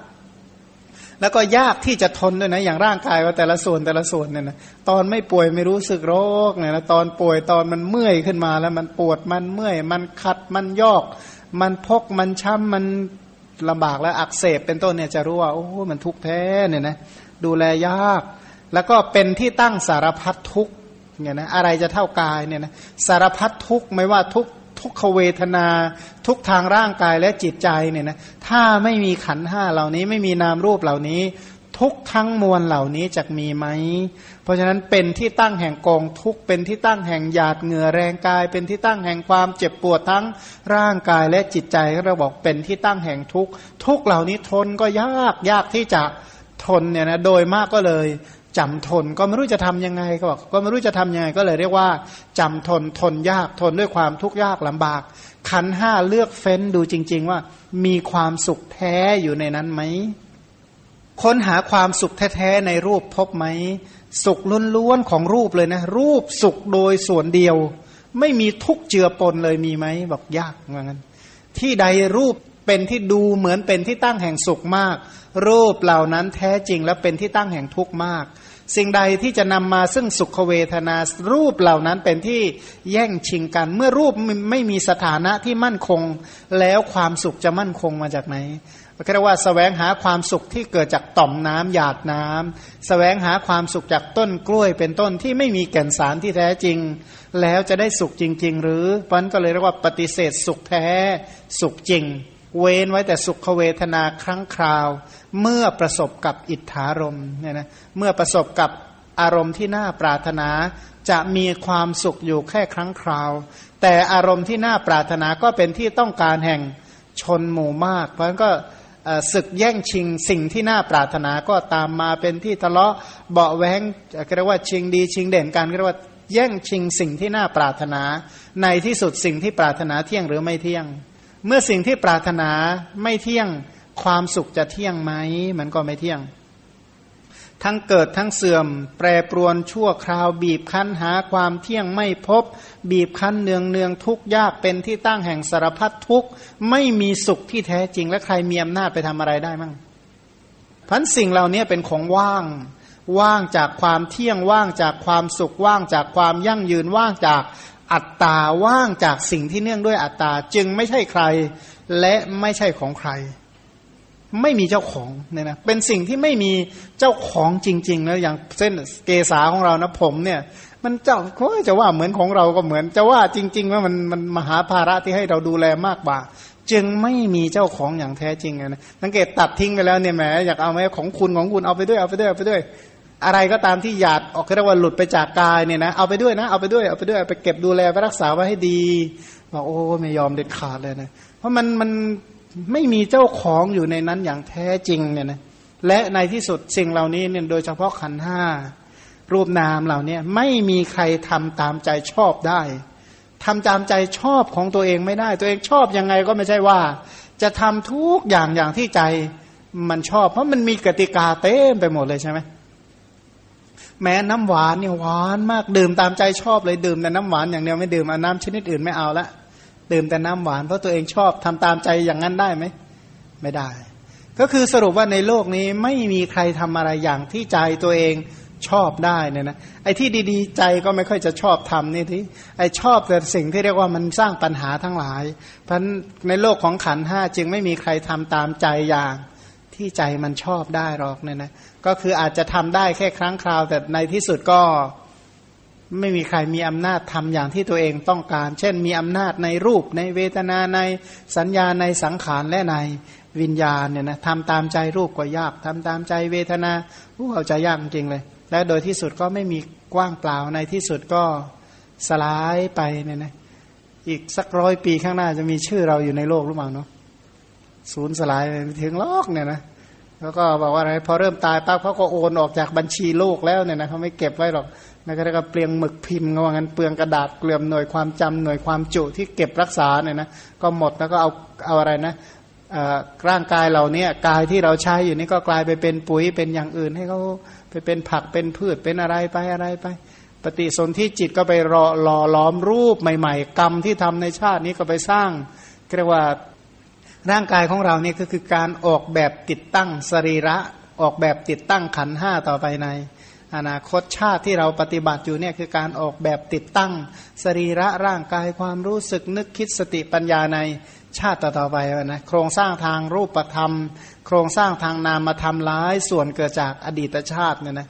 แล้วก็ยากที่จะทนด้วยนะอย่างร่างกายว่าแต่ละส่วนแต่ละส่วนเนี่ยนะตอนไม่ป่วยไม่รู้สึกโรคเนี่ยนะตอนป่วยตอนมันเมื่อยขึ้นมาแล้วมันปวดมันเมื่อย มันขัดมันยอก มันพกมันช้ำมันลำบากและอักเสบเป็นต้นเนี่ยจะรู้ว่าโอ้มันทุกข์แท้เนี่ยนะดูแลยาก แล้วก็เป็นที่ตั้งสารพัดทุกข์เนี่ยนะอะไรจะเท่ากายเนี่ยนะสารพัดทุกข์ไม่ว่าทุก ทุกขเวทนา ทุกทางร่างกายและจิตใจเนี่ยนะถ้าไม่มีขันห้าเหล่านี้ไม่มีนามรูปเหล่านี้ ทุกทั้งมวลเหล่านี้จะมีไหม เพราะฉะนั้นเป็นที่ตั้งแห่งกองทุกเป็นที่ตั้งแห่งหยาดเหงื่อแรงกาย เป็นที่ตั้งแห่งความเจ็บปวดทั้งร่างกายและจิตใจเราบอกเป็นที่ตั้งแห่งทุกทุกเหล่านี้ทนก็ยากยากที่จะทนเนี่ยนะโดยมากก็เลย จำทนก็ไม่รู้จะทํำยังไงก็บอกก็ไม่รู้จะทํำยังไงก็เลยเรียกว่าจำทนทนยากทนด้วยความทุกข์ยากลำบาก ขันห้าเลือกเฟ้นดูจริง ๆ ว่า มีความสุขแท้อยู่ในนั้นไหมค้นหาความสุขแท้ ๆ ในรูปพบไหม สุขล้วนๆของรูปเลยนะ รูปสุขโดยส่วนเดียว ไม่มีทุกเจือปนเลยมีไหมบอกยากเหมือนกันที่ใดรูป เป็นที่ดูเหมือนเป็นที่ตั้งแห่งสุขมาก รูปเหล่านั้นแท้จริงและเป็นที่ตั้งแห่งทุกข์มาก สิ่งใดที่จะนำมาซึ่งสุขเวทนา รูปเหล่านั้นเป็นที่แย่งชิงกัน เมื่อรูปไม่มีสถานะที่มั่นคง แล้วความสุขจะมั่นคงมาจากไหนเรียกว่าสแสวงหาความสุขที่เกิดจากต่อมน้ำหยาดน้ำสแสวงหาความสุขจากต้นกล้วยเป็นต้นที่ไม่มีแก่นสารที่แท้จริง แล้วจะได้สุขจริง ๆ หรือมันก็เลยเรียกว่าปฏิเสธสุขแท้สุขจริง เว้นไว้แต่สุขเวทนาครั้งคราว เมื่อประสบกับอิทธารมเนี่ยนะเมื่อประสบกับอารมณ์ที่น่าปรารถนา จะมีความสุขอยู่แค่ครั้งคราว แต่อารมณ์ที่น่าปรารถนาก็เป็นที่ต้องการแห่งชนหมู่มาก เพราะฉะนั้นก็ศึกแย่งชิงสิ่งที่น่าปรารถนาก็ตามมาเป็นที่ทะเลาะเบาแวงเรียกว่าชิงดีชิงเด่นกันเรียกว่าแย่งชิงสิ่งที่น่าปรารถนา ในที่สุดสิ่งที่ปรารถนาเที่ยงหรือไม่เที่ยง เมื่อสิ่งที่ปรารถนาไม่เที่ยงความสุขจะเที่ยงไหมมันก็ไม่เที่ยง ทั้งเกิดทั้งเสื่อม แปรปรวนชั่วคราว บีบคั้นหาความเที่ยงไม่พบ บีบคั้นเนืองเนืองทุกยากเป็นที่ตั้งแห่งสารพัดทุกไม่มีสุขที่แท้จริงและใครมีอำนาจไปทำอะไรได้มั่งพันสิ่งเหล่านี้เป็นของว่างว่างจากความเที่ยงว่างจากความสุขว่างจากความยั่งยืนว่างจาก อัตตาว่างจากสิ่งที่เนื่องด้วยอัตตาจึงไม่ใช่ใคร และไม่ใช่ของใคร ไม่มีเจ้าของเนี่ยนะเป็นสิ่งที่ไม่มีเจ้าของจริงๆแล้วอย่างเส้นเกษาของเรานะผมเนี่ย มันเจ้าเขาจะว่าเหมือนของเราก็เหมือน จะว่าจริงๆว่ามันมันมหาภาระที่ให้เราดูแลมากกว่า จึงไม่มีเจ้าของอย่างแท้จริงนะสังเกตตัดทิ้งไปแล้วเนี่ยแหมอยากเอาไหมของคุณของคุณเอาไปด้วยเอาไปด้วยเอาไปด้วย อะไรก็ตามที่หยาดออกเรียกว่าหลุดไปจากกายเนี่ยนะเอาไปด้วยนะเอาไปด้วยเอาไปด้วยไปเก็บดูแลไปรักษาไว้ให้ดีบอกโอ้ไม่ยอมเด็ดขาดเลยนะ เพราะมันมันไม่มีเจ้าของอยู่ในนั้นอย่างแท้จริงเนี่ยนะและในที่สุดสิ่งเหล่านี้เนี่ยโดยเฉพาะขันห้ารูปนามเหล่านี้ไม่มีใครทำตามใจชอบได้ทำตามใจชอบของตัวเองไม่ได้ ตัวเองชอบยังไงก็ไม่ใช่ว่า จะทำทุกอย่างอย่างที่ใจมันชอบ เพราะมันมีกติกาเต็มไปหมดเลยใช่ไหม แม้น้ำหวานเนี่ยหวานมากดื่มตามใจชอบเลยดื่มแต่น้ำหวานอย่างเดียวไม่ดื่มเอาน้ำชนิดอื่นไม่เอาละดื่มแต่น้ำหวานเพราะตัวเองชอบทำตามใจอย่างนั้นได้ไหมไม่ได้ ก็คือสรุปว่าในโลกนี้ไม่มีใครทำอะไรอย่างที่ใจตัวเองชอบได้เนี่ยนะไอ้ที่ดีๆ ใจก็ไม่ค่อยจะชอบทำนี่ที่ไอ้ชอบแต่สิ่งที่เรียกว่ามันสร้างปัญหาทั้งหลาย เพราะในโลกของขันห้าจึงไม่มีใครทำตามใจอย่าง ที่ใจมันชอบได้หรอกเนี่ยนะก็คืออาจจะทำได้แค่ครั้งคราว แต่ในที่สุดก็ไม่มีใครมีอำนาจทำอย่างที่ตัวเองต้องการ เช่น มีอำนาจในรูปในเวทนาในสัญญาในสังขารและในวิญญาณเนี่ยนะทำตามใจรูปก็ยากทำตามใจเวทนาผู้เอาใจยากจริงเลย และโดยที่สุดก็ไม่มีกว้างเปล่าในที่สุดก็สลายไปเนี่ยนะอีกสักร้อยปีข้างหน้าจะมีชื่อเราอยู่ในโลกหรือเปล่าเนาะ ศูนย์สลายถึงโลกเนี่ยนะแล้วก็บอกว่าอะไรพอเริ่มตายปั๊บเขาก็โอนออกจากบัญชีโลกแล้วเนี่ยนะเขาไม่เก็บไว้หรอกนะก็เรียกว่าเปลืองหมึกพิมพ์ว่างั้นเปลืองกระดาษเกลื่อมหน่วยความจำหน่วยความจุที่เก็บรักษาเนี่ยนะก็หมดแล้วก็เอาเอาอะไรนะร่างกายเราเนี่ยกายที่เราใช้อยู่นี่ก็กลายไปเป็นปุ๋ยเป็นอย่างอื่นให้เขาไปเป็นผักเป็นพืชเป็นอะไรไปอะไรไป ปฏิสนธิจิตก็ไปรอหล่อล้อมรูปใหม่ ๆ กรรมที่ทำในชาตินี้ก็ไปสร้างเรียกว่า ร่างกายของเราเนี่ยก็คือการออกแบบติดตั้งสรีระ ออกแบบติดตั้งขันห้าต่อไปใน อนาคตชาติที่เราปฏิบัติอยู่เนี่ยคือการออกแบบติดตั้งสรีระร่างกายความรู้สึกนึกคิดสติปัญญาในชาติต่อไปนะโครงสร้างทางรูปธรรม โครงสร้างทางนามธรรมร้ายส่วนเกิดจากอดีตชาติเนี่ยนะ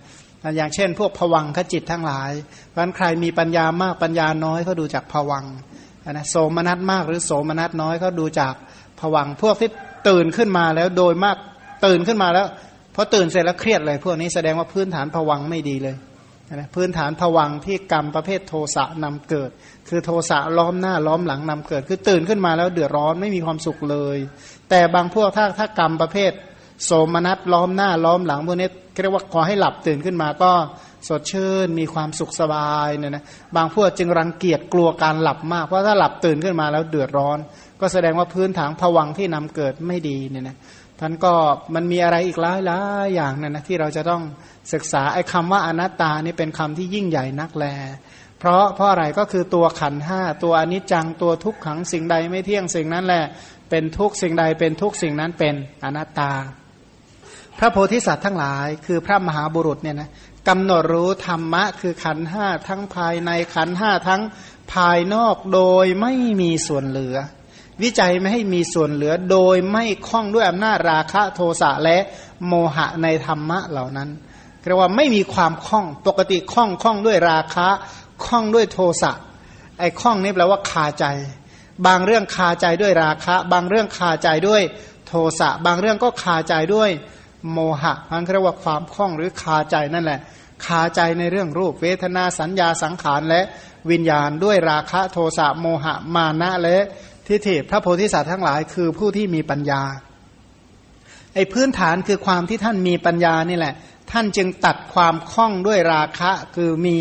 อย่างเช่น พวกผวังขจิตทั้งหลายเพราะนั้นใครมีปัญญามากปัญญาน้อยเขาดูจากผวังนะโสมนัสมากหรือโสมนัสน้อยเขาดูจาก ผวังพวกที่ตื่นขึ้นมาแล้วโดยมากตื่นขึ้นมาแล้วพอตื่นเสร็จแล้วเครียดเลย พวกนี้แสดงว่าพื้นฐานผวังไม่ดีเลยนะพื้นฐานผวังที่กรรมประเภทโทสะนำเกิด คือโทสะล้อมหน้าล้อมหลังนำเกิด คือตื่นขึ้นมาแล้วเดือดร้อนไม่มีความสุขเลย แต่บางพวกถ้าถ้ากรรมประเภท โสมนัสล้อมหน้าล้อมหลังพวกนี้เรียกว่าขอให้หลับตื่นขึ้นมาก็สดชื่นมีความสุขสบายเนี่ยนะบางพวกจึงรังเกียจกลัวการหลับมากเพราะถ้าหลับตื่นขึ้นมาแล้วเดือดร้อน ก็แสดงว่าพื้นฐานผวังที่นำเกิดไม่ดีเนี่ยนะท่านก็มันมีอะไรอีกหลายหลายอย่างนะนะที่เราจะต้องศึกษาไอ้คำว่าอนัตตานี่เป็นคำที่ยิ่งใหญ่นักแล เพราะเพราะอะไรก็คือตัวขันห้าตัวอนิจจังตัวทุกขังสิ่งใดไม่เที่ยงสิ่งนั้นแหละ เป็นทุกสิ่งใดเป็นทุกสิ่งนั้นเป็นอนัตตา พระโพธิสัตว์ทั้งหลาย คือพระมหาบุรุษเนี่ยนะกำหนดรู้ธรรมะ คือขันห้าทั้งภายในขันห้าทั้งภายนอกโดยไม่มีส่วนเหลือ วิจัยไม่ให้มีส่วนเหลือโดยไม่คล้องด้วยอำนาจราคะโทสะและโมหะในธรรมะเหล่านั้นเรียกว่าไม่มีความคล้องปกติคล้องคล้องด้วยราคะคล้องด้วยโทสะไอ้คล้องนี่แปลว่าคาใจ บางเรื่องคาใจด้วยราคะ บางเรื่องคาใจด้วยโทสะบางเรื่องก็คาใจด้วยโมหะมันเรียกว่าความคล้องหรือคาใจนั่นแหละ คาใจในเรื่องรูปเวทนาสัญญาสังขารและวิญญาณด้วยราคะโทสะโมหะมานะและ ทิฏฐิพระโพธิสัตว์ทั้งหลายคือผู้ที่มีปัญญาไอ้พื้นฐานคือความที่ท่านมีปัญญานี่แหละ ท่านจึงตัดความคล่องด้วยราคะคือมี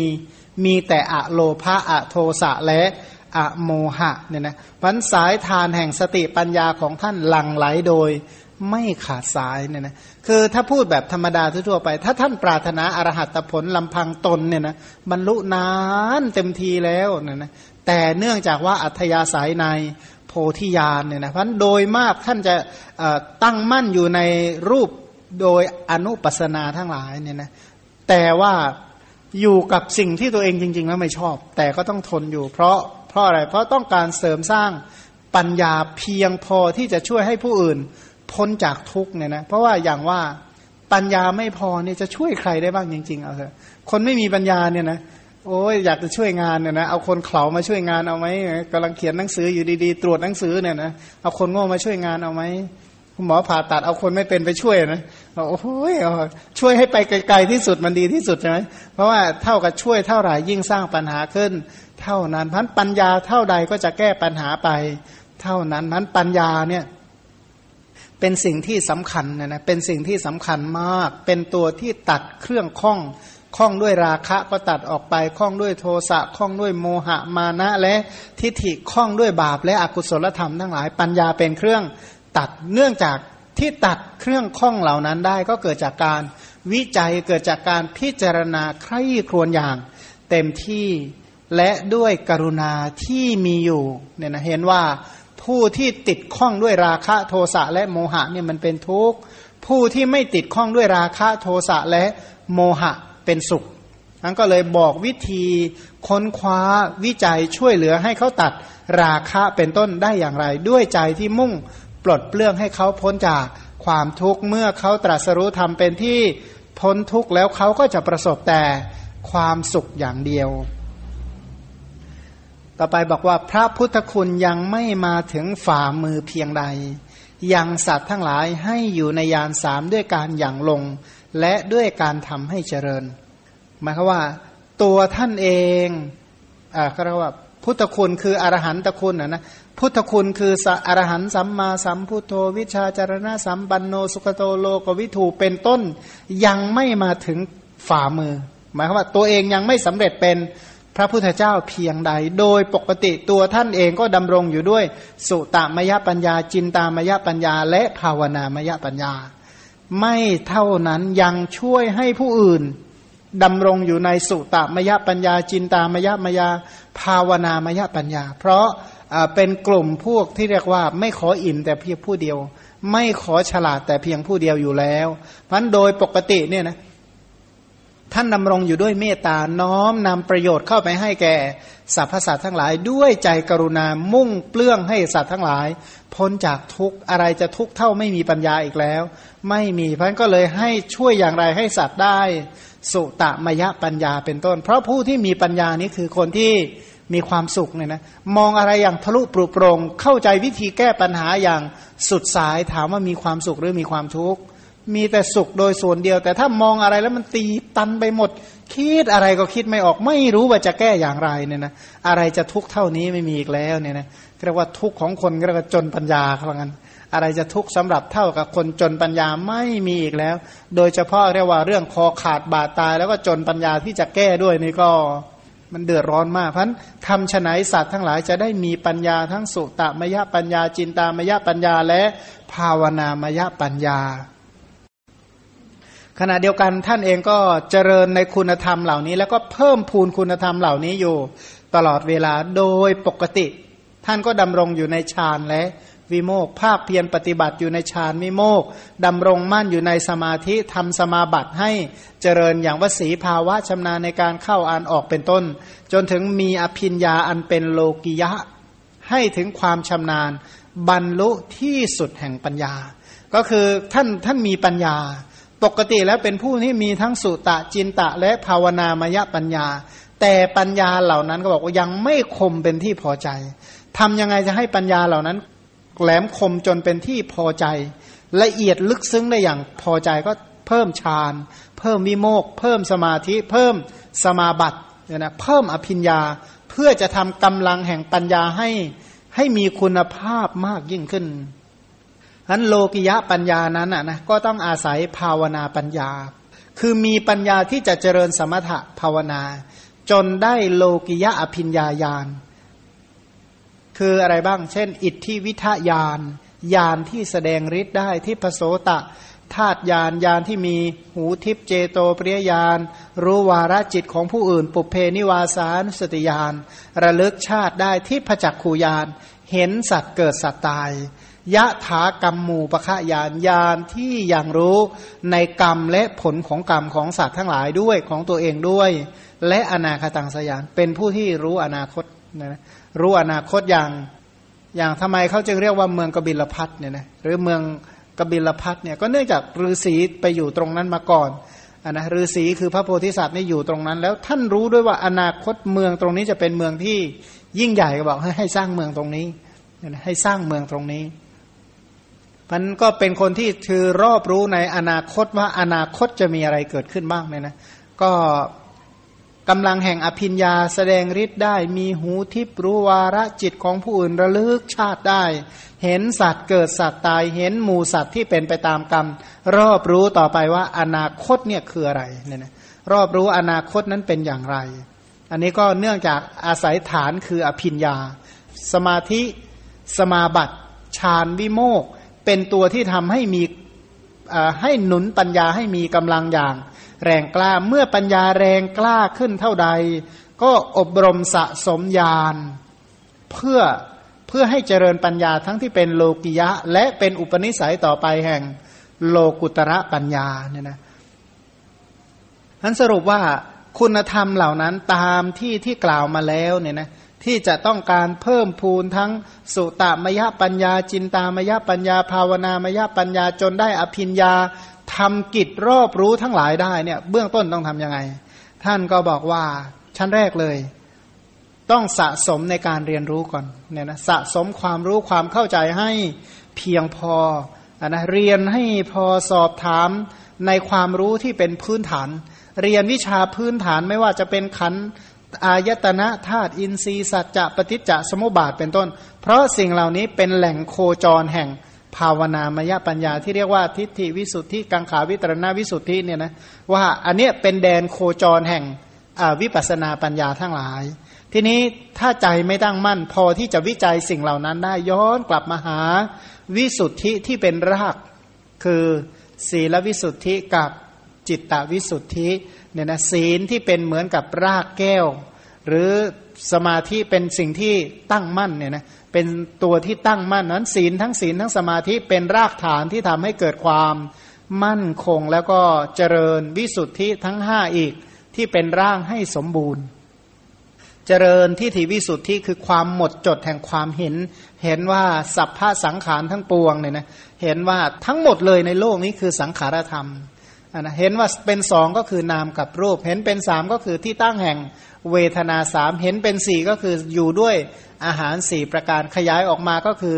มีแต่อะโลภะอะโทสะและอะโมหะเนี่ยนะพันสายทานแห่งสติปัญญาของท่านหลั่งไหลโดยไม่ขาดสายเนี่ยนะคือถ้าพูดแบบธรรมดาทั่วไป ถ้าท่านปรารถนาอรหัตผลลำพังตนเนี่ยนะบรรลุนานเต็มทีแล้วเนี่ยนะแต่เนื่องจากว่าอัธยาศัยใน โพธิญาณเนี่ยนะเพราะโดยมากท่านจะตั้งมั่นอยู่ในรูปโดยอนุปัสนาทั้งหลายเนี่ยนะแต่ว่าอยู่กับสิ่งที่ตัวเองจริง ๆ แล้วไม่ชอบ แต่ก็ต้องทนอยู่ เพราะเพราะอะไรเพราะต้องการเสริมสร้างปัญญาเพียงพอที่จะช่วยให้ผู้อื่นพ้นจากทุกเนี่ยนะเพราะว่าอย่างว่าปัญญาไม่พอเนี่ยจะช่วยใครได้บ้างจริง ๆ เอาเถอะคนไม่มีปัญญาเนี่ยนะ โอ้ยอยากจะช่วยงานเนี่ยนะเอาคนเขามาช่วยงานเอาไหมกำลังเขียนหนังสืออยู่ดีๆ ตรวจหนังสือเนี่ยนะเอาคนโง่มาช่วยงานเอาไหมคุณหมอผ่าตัดเอาคนไม่เป็นไปช่วยนะโอ้ยช่วยให้ไปไกลๆที่สุดมันดีที่สุดใช่ไหมเพราะว่าเท่ากับช่วยเท่าไหร่ยิ่งสร้างปัญหาขึ้น เท่านั้นพันปัญญาเท่าใดก็จะแก้ปัญหาไป เท่านั้นพันปัญญาเนี่ยเป็นสิ่งที่สำคัญนะนะเป็นสิ่งที่สำคัญมาก เป็นตัวที่ตัดเครื่องข้อง คล้องด้วยราคะก็ตัดออกไปคล้องด้วยโทสะคล้องด้วยโมหะมานะและทิฏฐิคล้องด้วยบาปและอกุศลธรรมทั้งหลายปัญญาเป็นเครื่องตัดเนื่องจากที่ตัดเครื่องคล้องเหล่านั้นได้ก็เกิดจากการวิจัยเกิดจากการพิจารณาใคร่ครวญอย่าง เต็มที่และด้วยกรุณาที่มีอยู่เนี่ยนะเห็นว่าผู้ที่ติดข้องด้วยราคะโทสะและโมหะเนี่ยมันเป็นทุกข์ผู้ที่ไม่ติดข้องด้วยราคะโทสะและโมหะ เป็นสุขนั้นก็เลยบอกวิธีค้นคว้าวิจัยช่วยเหลือให้เขาตัดราคะเป็นต้นได้อย่างไร ด้วยใจที่มุ่งปลดเปลื้องให้เขาพ้นจากความทุกข์เมื่อเขาตรัสรู้ทำเป็นที่พ้นทุกข์แล้วเขาก็จะประสบแต่ความสุขอย่างเดียว ต่อไปบอกว่าพระพุทธคุณยังไม่มาถึงฝ่ามือเพียงใด ยังสัตว์ทั้งหลายให้อยู่ในยานสามด้วยการอย่างลง และด้วยการทำให้เจริญ หมายความว่า ตัวท่านเองอ่าเขาเรียกว่าพุทธคุณคืออรหันตคุณนะนะพุทธคุณคืออรหันสัมมาสัมพุทโธวิชาจารณะสัมปันโนสุขโตโลกวิถูเป็นต้นยังไม่มาถึงฝ่ามือ หมายความว่าตัวเองยังไม่สำเร็จเป็นพระพุทธเจ้าเพียงใด โดยปกติตัวท่านเองก็ดำรงอยู่ด้วย สุตามยปัญญา จินตามยปัญญา และภาวนามยปัญญา ไม่เท่านั้นยังช่วยให้ผู้อื่น ดำรงอยู่ในสุตามยปัญญา จินตามยมยาภาวนามยปัญญา เพราะเป็นกลุ่มพวกที่เรียกว่าไม่ขออิ่มแต่เพียงผู้เดียว ไม่ขอฉลาดแต่เพียงผู้เดียวอยู่แล้วเพราะโดยปกติเนี่ยนะท่านดำรงอยู่ด้วยเมตตาน้อมนำประโยชน์เข้าไปให้แก่สรรพสัตว์ทั้งหลาย ด้วยใจกรุณามุ่งเปลื้องให้สัตว์ทั้งหลาย พ้นจากทุกอะไรจะทุกเท่าไม่มีปัญญาอีกแล้ว ไม่มีเพราะก็เลยให้ช่วยอย่างไรให้สัตว์ได้ สุตมยปัญญาเป็นต้น เพราะผู้ที่มีปัญญานี้คือคนที่มีความสุขเนี่ยนะมองอะไรอย่างทะลุปรุโปรงเข้าใจวิธีแก้ปัญหาอย่างสุดสายถามว่ามีความสุขหรือมีความทุกข์มีแต่สุขโดยส่วนเดียว แต่ถ้ามองอะไรแล้วมันตีตันไปหมด คิดอะไรก็คิดไม่ออก ไม่รู้ว่าจะแก้อย่างไรเนี่ยนะอะไรจะทุกข์เท่านี้ไม่มีอีกแล้วเนี่ยนะเรียกว่าทุกข์ของคนเรียกว่าจนปัญญาเขาบอกงั้น อะไรจะทุกข์สำหรับเท่ากับคนจนปัญญาไม่มีอีกแล้ว โดยเฉพาะเรียกว่าเรื่องคอขาดบาดตาย แล้วก็จนปัญญาที่จะแก้ด้วยนี่ก็มันเดือดร้อนมากเพราะนั้นทำฉนัยสัตว์ทั้งหลายจะได้มีปัญญาทั้งสุตมยปัญญาจินตามยปัญญาและภาวนามยปัญญา ขณะเดียวกันท่านเองก็เจริญในคุณธรรมเหล่านี้ แล้วก็เพิ่มพูนคุณธรรมเหล่านี้อยู่ ตลอดเวลาโดยปกติ ท่านก็ดำรงอยู่ในฌานและ วิโมกภาคเพียรปฏิบัติอยู่ในฌานวิโมกดำรงมั่นอยู่ในสมาธิทำสมาบัติให้เจริญอย่างวสีภาวะชำนาญในการเข้าอ่านออกเป็นต้น จนถึงมีอภินญาอันเป็นโลกิยะ ให้ถึงความชำนาญ บรรลุที่สุดแห่งปัญญา ก็คือท่านท่านมีปัญญา ปกติแล้วเป็นผู้ที่มีทั้งสุตะจินตะและภาวนามยปัญญา แต่ปัญญาเหล่านั้นก็บอกว่ายังไม่คมเป็นที่พอใจทำยังไงจะให้ปัญญาเหล่านั้น แหลมคมจนเป็นที่พอใจ ละเอียดลึกซึ้งได้อย่างพอใจก็เพิ่มฌานเพิ่มวิโมกเพิ่มสมาธิ เพิ่มสมาบัติเนี่ยนะเพิ่มอภิญญาเพื่อจะทำกำลังแห่งปัญญาให้ให้มีคุณภาพมากยิ่งขึ้นนั้นโลกิยะปัญญานั้นอะนะก็ต้องอาศัยภาวนาปัญญา คือมีปัญญาที่จะเจริญสมถะภาวนา จนได้โลกิยะอภิญญาญาณ คืออะไรบ้าง เช่น อิทธิวิทยานยานที่แสดงฤทธิ์ได้ที่พโสตะธาตุยานยานที่มีหูทิพเจโตปริยญาณรู้วาระจิตของผู้อื่น ปุเพนิวาสานุสติยานระลึกชาติได้ที่พจักขูยานเห็นสัตว์เกิดสัตว์ตายยะถากรรมหมู่ปะคะยานยานที่อยังรู้ในกรรมและผลของกรรมของสัตว์ทั้งหลายด้วยของตัวเองด้วย และอนาคตังสยานเป็นผู้ที่รู้อนาคตนะ รู้อนาคตอย่างอย่างทำไมเขาจึงเรียกว่าเมืองกบิลพัทเนี่ยนะหรือเมืองกบิลพัทเนี่ยก็เนื่องจากฤาษีไปอยู่ตรงนั้นมาก่อนอนะฤาษีคือพระโพธิสัตว์นี่อยู่ตรงนั้น แล้วท่านรู้ด้วยว่าอนาคตเมืองตรงนี้จะเป็นเมืองที่ยิ่งใหญ่ก็บอกให้สร้างเมืองตรงนี้ให้สร้างเมืองตรงนี้มันก็เป็นคนที่คือรอบรู้ในอนาคตว่าอนาคตจะมีอะไรเกิดขึ้นบ้างเนี่ยนะก็ กำลังแห่งอภิญญาแสดงฤทธิ์ได้ มีหูทิพรู้วาระจิตของผู้อื่นระลึกชาติได้ เห็นสัตว์เกิดสัตว์ตายเห็นหมูสัตว์ที่เป็นไปตามกรรม รอบรู้ต่อไปว่าอนาคตเนี่ยคืออะไรเนี่ยนะรอบรู้อนาคตนั้นเป็นอย่างไร อันนี้ก็เนื่องจากอาศัยฐานคืออภิญญา สมาธิสมาบัติฌานวิโมกเป็นตัวที่ทำให้มีให้หนุนปัญญาให้มีกำลังอย่าง แรงกล้าเมื่อปัญญาแรงกล้าขึ้นเท่าใด ก็อบรมสะสมญาณเพื่อเพื่อให้เจริญปัญญาทั้งที่เป็นโลกิยะ และเป็นอุปนิสัยต่อไปแห่งโลกุตระปัญญาเนี่ยนะนั้นสรุปว่าคุณธรรมเหล่านั้นตามที่ที่กล่าวมาแล้วเนี่ยนะที่จะต้องการเพิ่มพูนทั้งสุตามยปัญญา จินตามยปัญญา ภาวนามยปัญญาจนได้อภิญญา ทำกิจรอบรู้ทั้งหลายได้เนี่ย เบื้องต้นต้องทำยังไง ท่านก็บอกว่าชั้นแรกเลย ต้องสะสมในการเรียนรู้ก่อนเนี่ยนะสะสมความรู้ความเข้าใจให้เพียงพออนะเรียนให้พอสอบถามในความรู้ที่เป็นพื้นฐาน เรียนวิชาพื้นฐานไม่ว่าจะเป็นขันอายตนะธาตุอินทรีย์สัจจะปฏิจจสมุปบาทเป็นต้น เพราะสิ่งเหล่านี้เป็นแหล่งโคจรแห่ง ภาวนามยปัญญาที่เรียกว่าทิฏฐิวิสุทธิกังขาวิตรณวิสุทธิเนี่ยนะว่าอันเนี้ยเป็นแดนโคจรแห่งวิปัสนาปัญญาทั้งหลาย ทีนี้ถ้าใจไม่ตั้งมั่น พอที่จะวิจัยสิ่งเหล่านั้นได้ย้อนกลับมาหาวิสุทธิที่เป็นราก คือศีลวิสุทธิกับจิตตวิสุทธิเนี่ยนะศีลที่เป็นเหมือนกับรากแก้ว หรือสมาธิเป็นสิ่งที่ตั้งมั่นเนี่ยนะ เป็นตัวที่ตั้งมั่นนั้นศีลทั้งศีลทั้งสมาธิเป็นรากฐานที่ทำให้เกิดความมั่นคงแล้วก็เจริญวิสุทธิทั้งห้าอีกที่เป็นร่างให้สมบูรณ์ เจริญที่ถิวิสุทธิคือความหมดจดแห่งความเห็น เห็นว่าสัพพะสังขารทั้งปวงเนี่ยนะเห็นว่าทั้งหมดเลยในโลกนี้คือสังขารธรรมนะเห็นว่าเป็นสองก็คือนามกับรูป เห็นเป็นสามก็คือที่ตั้งแห่ง เวทนาสามเห็นเป็นสี่ก็คืออยู่ด้วยอาหารสี่ประการขยายออกมาก็คือ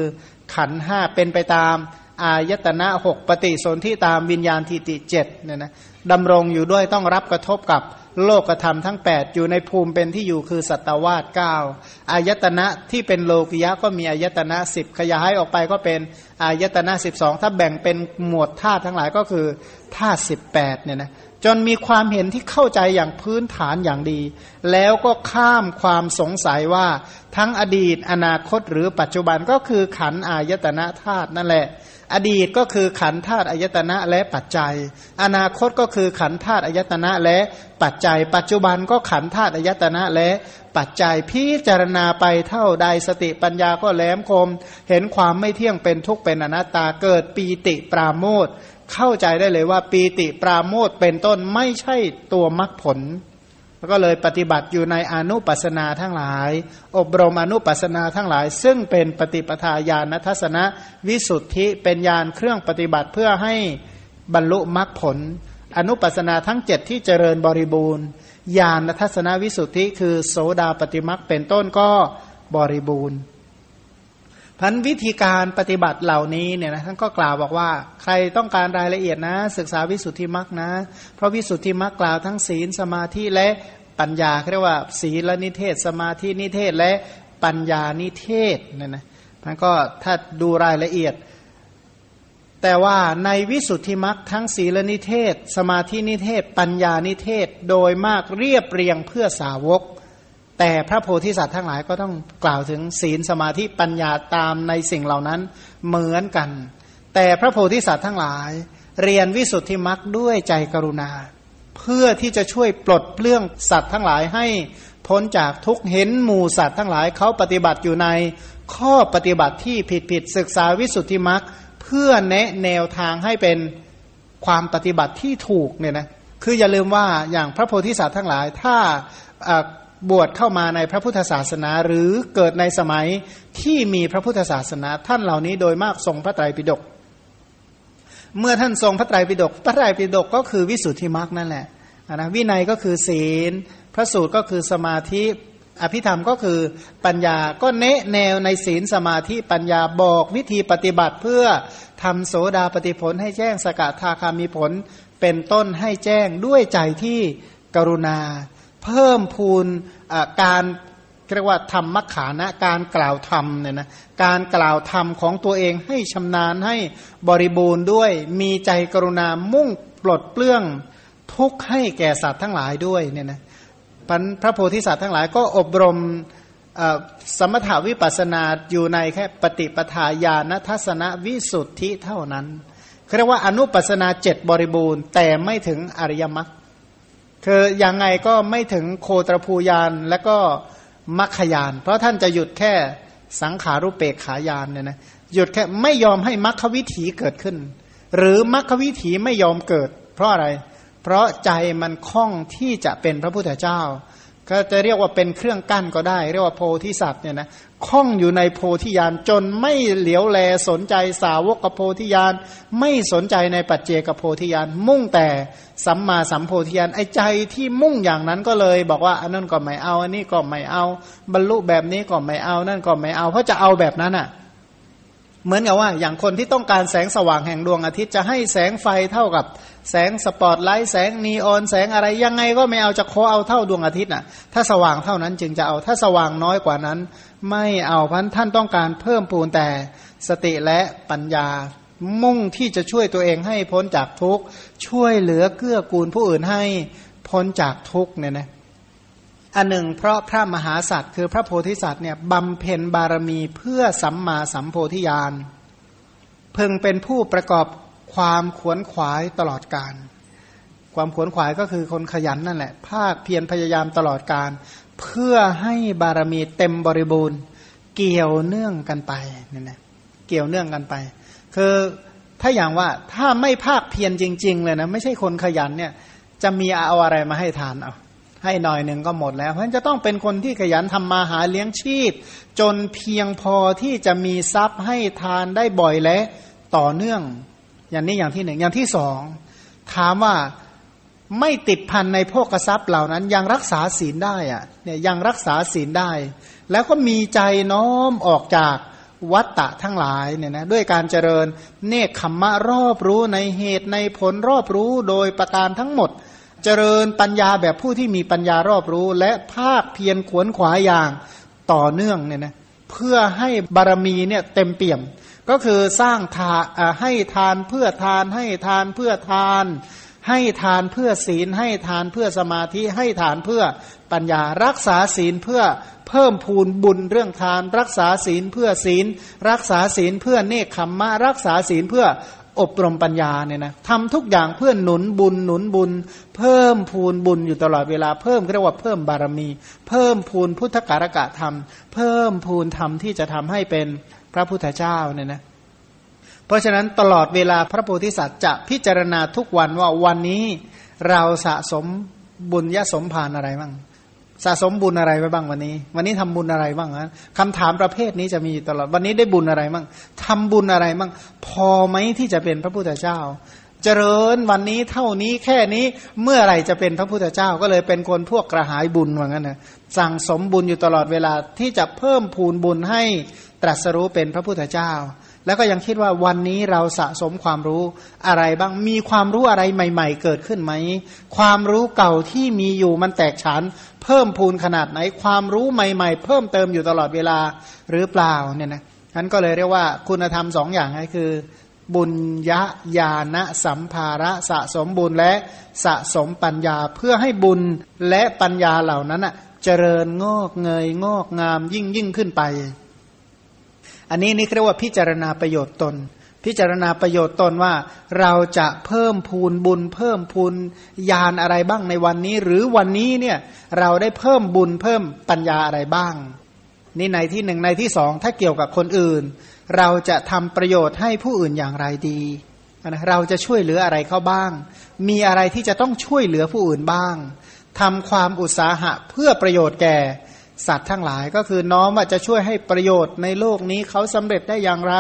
ขันห้าเป็นไปตาม อายตนะหกปฏิสนธิตามวิญญาณทิติเจ็ดเนี่ยนะดำรงอยู่ด้วยต้องรับกระทบกับ โลกธรรมทั้ง 8 อยู่ในภูมิเป็นที่อยู่คือสัตวาส9อายตนะที่เป็นโลกิยะก็มีอายตนะ 10 ขยายออกไปก็เป็นอายตนะ 12 ถ้าแบ่งเป็นหมวดธาตุทั้งหลายก็คือธาตุ18เนี่ยนะจนมีความเห็นที่เข้าใจอย่างพื้นฐานอย่างดี แล้วก็ข้ามความสงสัยว่าทั้งอดีต อนาคตหรือปัจจุบันก็คือขันอายตนะธาตุนั่นแหละ อดีตก็คือขันธาตุอายตนะและปัจจัย อนาคตก็คือขันธาตุอายตนะและปัจจัย ปัจจุบันก็ขันธาตุอายตนะและปัจจัยพิจารณาไปเท่าใดสติปัญญาก็แหลมคม เห็นความไม่เที่ยงเป็นทุกข์เป็นอนัตตาเกิดปีติปราโมทเข้าใจได้เลยว่าปีติปราโมทเป็นต้นไม่ใช่ตัวมรรคผล แล้วก็เลยปฏิบัติอยู่ในอนุปัสนาทั้งหลาย อบรมอนุปัสนาทั้งหลาย ซึ่งเป็นปฏิปทาญาณทัศนะวิสุทธิเป็นญาณเครื่องปฏิบัติเพื่อให้บรรลุมรรคผล อนุปัสนาทั้งเจ็ดที่เจริญบริบูรณ์ญาณทัศนวิสุทธิคือโสดาปฏิมักเป็นต้นก็บริบูรณ์ พันวิธีการปฏิบัติเหล่านี้เนี่ยนะท่านก็กล่าวบอกว่า ใครต้องการรายละเอียดนะ ศึกษาวิสุทธิมรรคนะ เพราะวิสุทธิมรรคกล่าวทั้งศีลสมาธิและปัญญาเรียกว่า ศีลนิเทศ สมาธินิเทศและปัญญานิเทศเนี่ยนะท่านก็ถ้าดูรายละเอียด แต่ว่าในวิสุทธิมรรคทั้งศีลนิเทศ สมาธินิเทศ ปัญญานิเทศโดยมากเรียบเรียงเพื่อสาวก แต่พระโพธิสัตว์ทั้งหลายก็ต้องกล่าวถึงศีลสมาธิปัญญาตามในสิ่งเหล่านั้นเหมือนกัน แต่พระโพธิสัตว์ทั้งหลาย เรียนวิสุทธิมรรคด้วยใจกรุณา เพื่อที่จะช่วยปลดเปลื้องสัตว์ทั้งหลายให้พ้นจากทุกเห็นหมู่สัตว์ทั้งหลายเขาปฏิบัติอยู่ในข้อปฏิบัติที่ผิดผิดศึกษาวิสุทธิมรรคเพื่อแนะแนวทางให้เป็นความปฏิบัติที่ถูกเนี่ยนะคืออย่าลืมว่าอย่างพระโพธิสัตว์ทั้งหลายถ้า บวชเข้ามาในพระพุทธศาสนา หรือเกิดในสมัยที่มีพระพุทธศาสนา ท่านเหล่านี้โดยมากทรงพระไตรปิฎกเมื่อท่านทรงพระไตรปิฎกพระไตรปิฎกก็คือวิสุทธิมรรคนั่นแหละนะวินัยก็คือศีล พระสูตรก็คือสมาธิอภิธรรมก็คือปัญญาก็เนะแนวในศีลสมาธิปัญญาบอกวิธีปฏิบัติเพื่อทำโสดาปฏิผลให้แจ้งสกทาคามีผลเป็นต้นให้แจ้งด้วยใจที่กรุณา เพิ่มพูน การเรียกว่าธรรมมัขานะการกล่าวธรรมเนี่ยนะการกล่าวธรรมของตัวเองให้ชำนาญให้บริบูรณ์ด้วย มีใจกรุณามุ่งปลดเปลื้องทุกข์ให้แก่สัตว์ทั้งหลายด้วยเนี่ยนะพระโพธิสัตว์ทั้งหลายก็อบรมสมถาวิปัสนาอยู่ในแค่ปฏิปทาญาณทัศนวิสุทธิเท่านั้นเรียกว่าอนุปัสนาเจ็ดบริบูรณ์ แต่ไม่ถึงอริยมรรค คือยังไงก็ไม่ถึงโคตรภูยานและก็มัคคยาน เพราะท่านจะหยุดแค่สังขารุเปกขายานเนี่ยนะหยุดแค่ไม่ยอมให้มัคควิถีเกิดขึ้น หรือมัคควิถีไม่ยอมเกิด เพราะอะไร เพราะใจมันคล่องที่จะเป็นพระพุทธเจ้า ก็จะเรียกว่าเป็นเครื่องกั้นก็ได้ เรียกว่าโพธิสัตว์เนี่ยนะคล้องอยู่ในโพธิญาณจนไม่เหลียวแลสนใจสาวกกับโพธิญาณไม่สนใจในปัจเจกโพธิญาณมุ่งแต่สัมมาสัมโพธิญาณไอ้ใจที่มุ่งอย่างนั้นก็เลย บอกว่าอันนั้นก็ไม่เอาอันนี้ก็ไม่เอา บรรลุแบบนี้ก็ไม่เอานั่นก็ไม่เอา เพราะจะเอาแบบนั้นอะ เหมือนกับว่า อย่างคนที่ต้องการแสงสว่างแห่งดวงอาทิตย์จะให้แสงไฟเท่ากับ แสงสปอตไลท์แสงนีออนแสงอะไรยังไงก็ไม่เอาจะขอเอาเท่าดวงอาทิตย์น่ะ ถ้าสว่างเท่านั้นจึงจะเอาถ้าสว่างน้อยกว่านั้น ไม่เอาพันท่านต้องการเพิ่มปูนแต่สติและปัญญา มุ่งที่จะช่วยตัวเองให้พ้นจากทุกข์ช่วยเหลือเกื้อกูลผู้อื่นให้พ้นจากทุกข์เนี่ยนะอันหนึ่ง เพราะพระมหาสัตว์คือพระโพธิสัตว์เนี่ยบำเพ็ญบารมีเพื่อสัมมาสัมโพธิญาณเพึงเป็นผู้ประกอบ ความขวนขวายตลอดการ ความขวนขวายก็คือคนขยันนั่นแหละ ภาคเพียรพยายามตลอดการ เพื่อให้บารมีเต็มบริบูรณ์ เกี่ยวเนื่องกันไปนี่นะเกี่ยวเนื่องกันไป คือถ้าอย่างว่าถ้าไม่ภาคเพียรจริง ๆ เลยนะไม่ใช่คนขยันเนี่ย จะมีเอาอะไรมาให้ทานเอาให้หน่อยหนึ่งก็หมดแล้ว เพราะฉะนั้นจะต้องเป็นคนที่ขยันทำมาหาเลี้ยงชีพ จนเพียงพอที่จะมีทรัพย์ให้ทานได้บ่อยและต่อเนื่อง อย่างนี้อย่างที่หนึ่งอย่างที่สองถามว่าไม่ติดพันในพวกกระซับเหล่านั้น ยังรักษาศีลได้อะเนี่ยยังรักษาศีลได้ แล้วก็มีใจน้อมออกจากวัตตะทั้งหลายเนี่ยนะด้วยการเจริญเนคขมมะรอบรู้ในเหตุในผลรอบรู้โดยประการทั้งหมด เจริญปัญญาแบบผู้ที่มีปัญญารอบรู้ และภาคเพียรขวนขวายอย่างต่อเนื่องเนี่ยนะเพื่อให้บารมีเนี่ยเต็มเปี่ยม ก็คือสร้างทาให้ทานเพื่อทานให้ทานเพื่อทาน ให้ทานเพื่อศีล ให้ทานเพื่อสมาธิ ให้ทานเพื่อปัญญา รักษาศีลเพื่อเพิ่มพูนบุญเรื่องทาน รักษาศีลเพื่อศีล รักษาศีลเพื่อเนคขมมะ รักษาศีลเพื่ออบรมปัญญาเนี่ยนะทำทุกอย่างเพื่อหนุนบุญหนุนบุญ เพิ่มพูนบุญอยู่ตลอดเวลาเพิ่มเรียกว่าเพิ่มบารมี เพิ่มพูนพุทธการกะธรรม เพิ่มพูนธรรมที่จะทำให้เป็น พระพุทธเจ้าเนี่ยนะเพราะฉะนั้นตลอดเวลาพระโพธิสัตว์จะพิจารณาทุกวันว่าวันนี้เราสะสมบุญยสมภานอะไรบ้าง สะสมบุญอะไรไว้บ้างวันนี้ วันนี้ทำบุญอะไรบ้างนะคำถามประเภทนี้จะมีตลอดวันนี้ได้บุญอะไรบ้างทำบุญอะไรบ้างพอไหมที่จะเป็นพระพุทธเจ้า เจริญวันนี้เท่านี้แค่นี้เมื่อไรจะเป็นพระพุทธเจ้าก็เลยเป็นคนพวกกระหายบุญว่างั้นนะสั่งสมบุญอยู่ตลอดเวลาที่จะเพิ่มพูนบุญให้ ตรัสรู้เป็นพระพุทธเจ้า แล้วก็ยังคิดว่าวันนี้เราสะสมความรู้อะไรบ้างมีความรู้อะไรใหม่ ๆ เกิดขึ้นไหม ความรู้เก่าที่มีอยู่มันแตกฉานเพิ่มพูนขนาดไหน ความรู้ใหม่ ๆ เพิ่มเติมอยู่ตลอดเวลาหรือเปล่าเนี่ยนะนั้นก็เลยเรียกว่าคุณธรรมสองอย่างก็คือ บุญยะญาณสัมภาระสะสมบุญและสะสมปัญญาเพื่อให้บุญและปัญญาเหล่านั้นอะเจริญงอกเงยงอกงามยิ่งยิ่งขึ้นไป อันนี้นี่เรียกว่าพิจารณาประโยชน์ตน พิจารณาประโยชน์ตนว่าเราจะเพิ่มพูนบุญ เพิ่มพูนญาณอะไรบ้างในวันนี้ หรือวันนี้เนี่ยเราได้เพิ่มบุญเพิ่มปัญญาอะไรบ้าง นี่ในที่หนึ่งในที่สองถ้าเกี่ยวกับคนอื่น เราจะทำประโยชน์ให้ผู้อื่นอย่างไรดีนะเราจะช่วยเหลืออะไรเขาบ้าง มีอะไรที่จะต้องช่วยเหลือผู้อื่นบ้างทำความอุตสาหะเพื่อประโยชน์แก่ สัตว์ทั้งหลายก็คือน้อมว่าจะช่วยให้ประโยชน์ในโลกนี้เขาสำเร็จได้อย่างไร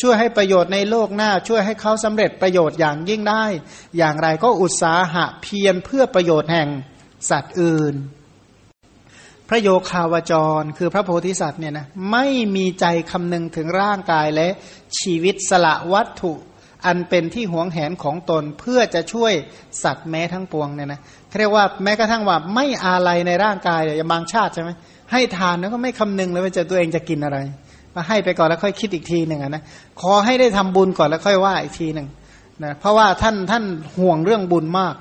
ช่วยให้ประโยชน์ในโลกหน้า ช่วยให้เขาสำเร็จประโยชน์อย่างยิ่งได้ อย่างไรก็อุตสาหะเพียรเพื่อประโยชน์แห่งสัตว์อื่น พระโยคาวจรคือพระโพธิสัตว์เนี่ยนะไม่มีใจคำนึงถึงร่างกายและชีวิตสละวัตถุอันเป็นที่หวงแหนของตนเพื่อจะช่วยสัตว์แม้ทั้งปวงเนี่ยนะ เรียกว่าแม้กระทั่งว่าไม่อาลัยในร่างกายอย่างบางชาติใช่ไหมให้ทานแล้วก็ไม่คำนึงเลยว่าจะตัวเองจะกินอะไร มาให้ไปก่อนแล้วค่อยคิดอีกทีหนึ่งนะขอให้ได้ทำบุญก่อนแล้วค่อยว่าอีกทีหนึ่งนะเพราะว่าท่านท่านห่วงเรื่องบุญมาก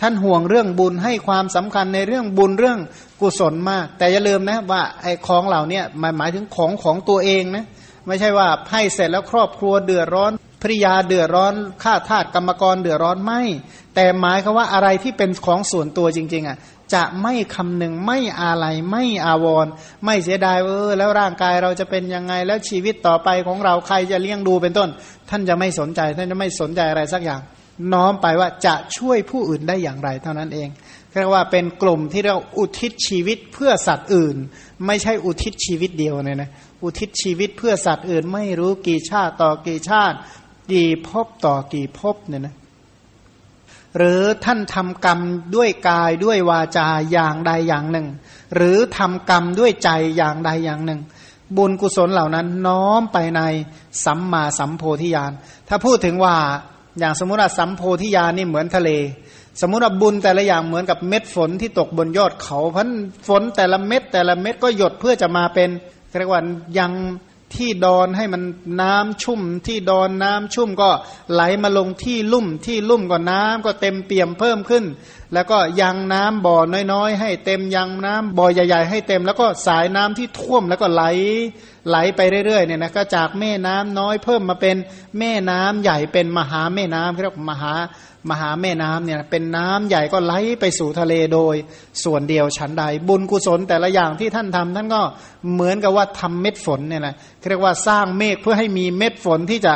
ท่านห่วงเรื่องบุญให้ความสำคัญในเรื่องบุญเรื่องกุศลมาก แต่อย่าลืมนะว่าไอ้ของเหล่านี้หมายหมายถึงของของตัวเองนะไม่ใช่ว่าให้เสร็จแล้วครอบครัวเดือดร้อน ภริยาเดือดร้อนข้าทาสกรรมกรเดือดร้อนไม่ แต่หมายคือว่าอะไรที่เป็นของส่วนตัวจริง ๆอะจะไม่คำนึงไม่อาลัยไม่อาวรไม่เสียดายเออแล้วร่างกายเราจะเป็นยังไงแล้วชีวิตต่อไปของเราใครจะเลี้ยงดูเป็นต้น ท่านจะไม่สนใจ ท่านจะไม่สนใจอะไรสักอย่าง น้อมไปว่าจะช่วยผู้อื่นได้อย่างไรเท่านั้นเองเรียกว่าเป็นกลุ่มที่เราอุทิศชีวิตเพื่อสัตว์อื่น ไม่ใช่อุทิศชีวิตเดียวเนี่ยนะอุทิศชีวิตเพื่อสัตว์อื่น ไม่รู้กี่ชาติต่อกี่ชาติ กี่ภพต่อกี่ภพเนี่ยนะหรือท่านทำกรรมด้วยกายด้วยวาจาอย่างใดอย่างหนึ่ง หรือทำกรรมด้วยใจอย่างใดอย่างหนึ่ง บุญกุศลเหล่านั้นน้อมไปในสัมมาสัมโพธิญาณถ้าพูดถึงว่าอย่างสมมติว่าสัมโพธิญาณนี่เหมือนทะเล สมมติว่าบุญแต่ละอย่างเหมือนกับเม็ดฝนที่ตกบนยอดเขาเพันฝนแต่ละเม็ดแต่ละเม็ดก็หยดเพื่อจะมาเป็นเรียกว่ายัง ที่ดอนให้มันน้ำชุ่ม ที่ดอนน้ำชุ่มก็ไหลมาลงที่ลุ่มที่ลุ่มก็น้ำก็เต็มเปี่ยมเพิ่มขึ้น แล้วก็ยังน้ำบ่อน้อยๆ ให้เต็มยังน้ำบ่อใหญ่ ๆ ให้เต็ม แล้วก็สายน้ำที่ท่วมแล้วก็ไหลไหลไปเรื่อยๆเนี่ยนะก็จากแม่น้ำน้อยเพิ่มมาเป็นแม่น้ำใหญ่เป็นมหาแม่น้ำเรียกมหามหาแม่น้ำเนี่ยเป็นน้ำใหญ่ก็ไหลไปสู่ทะเลโดย ส่วนเดียวฉันใด บุญกุศลแต่ละอย่างที่ท่านทำท่านก็เหมือนกับว่าทำเม็ดฝนเนี่ยนะเรียกว่าสร้างเมฆเพื่อให้มีเม็ดฝนที่จะ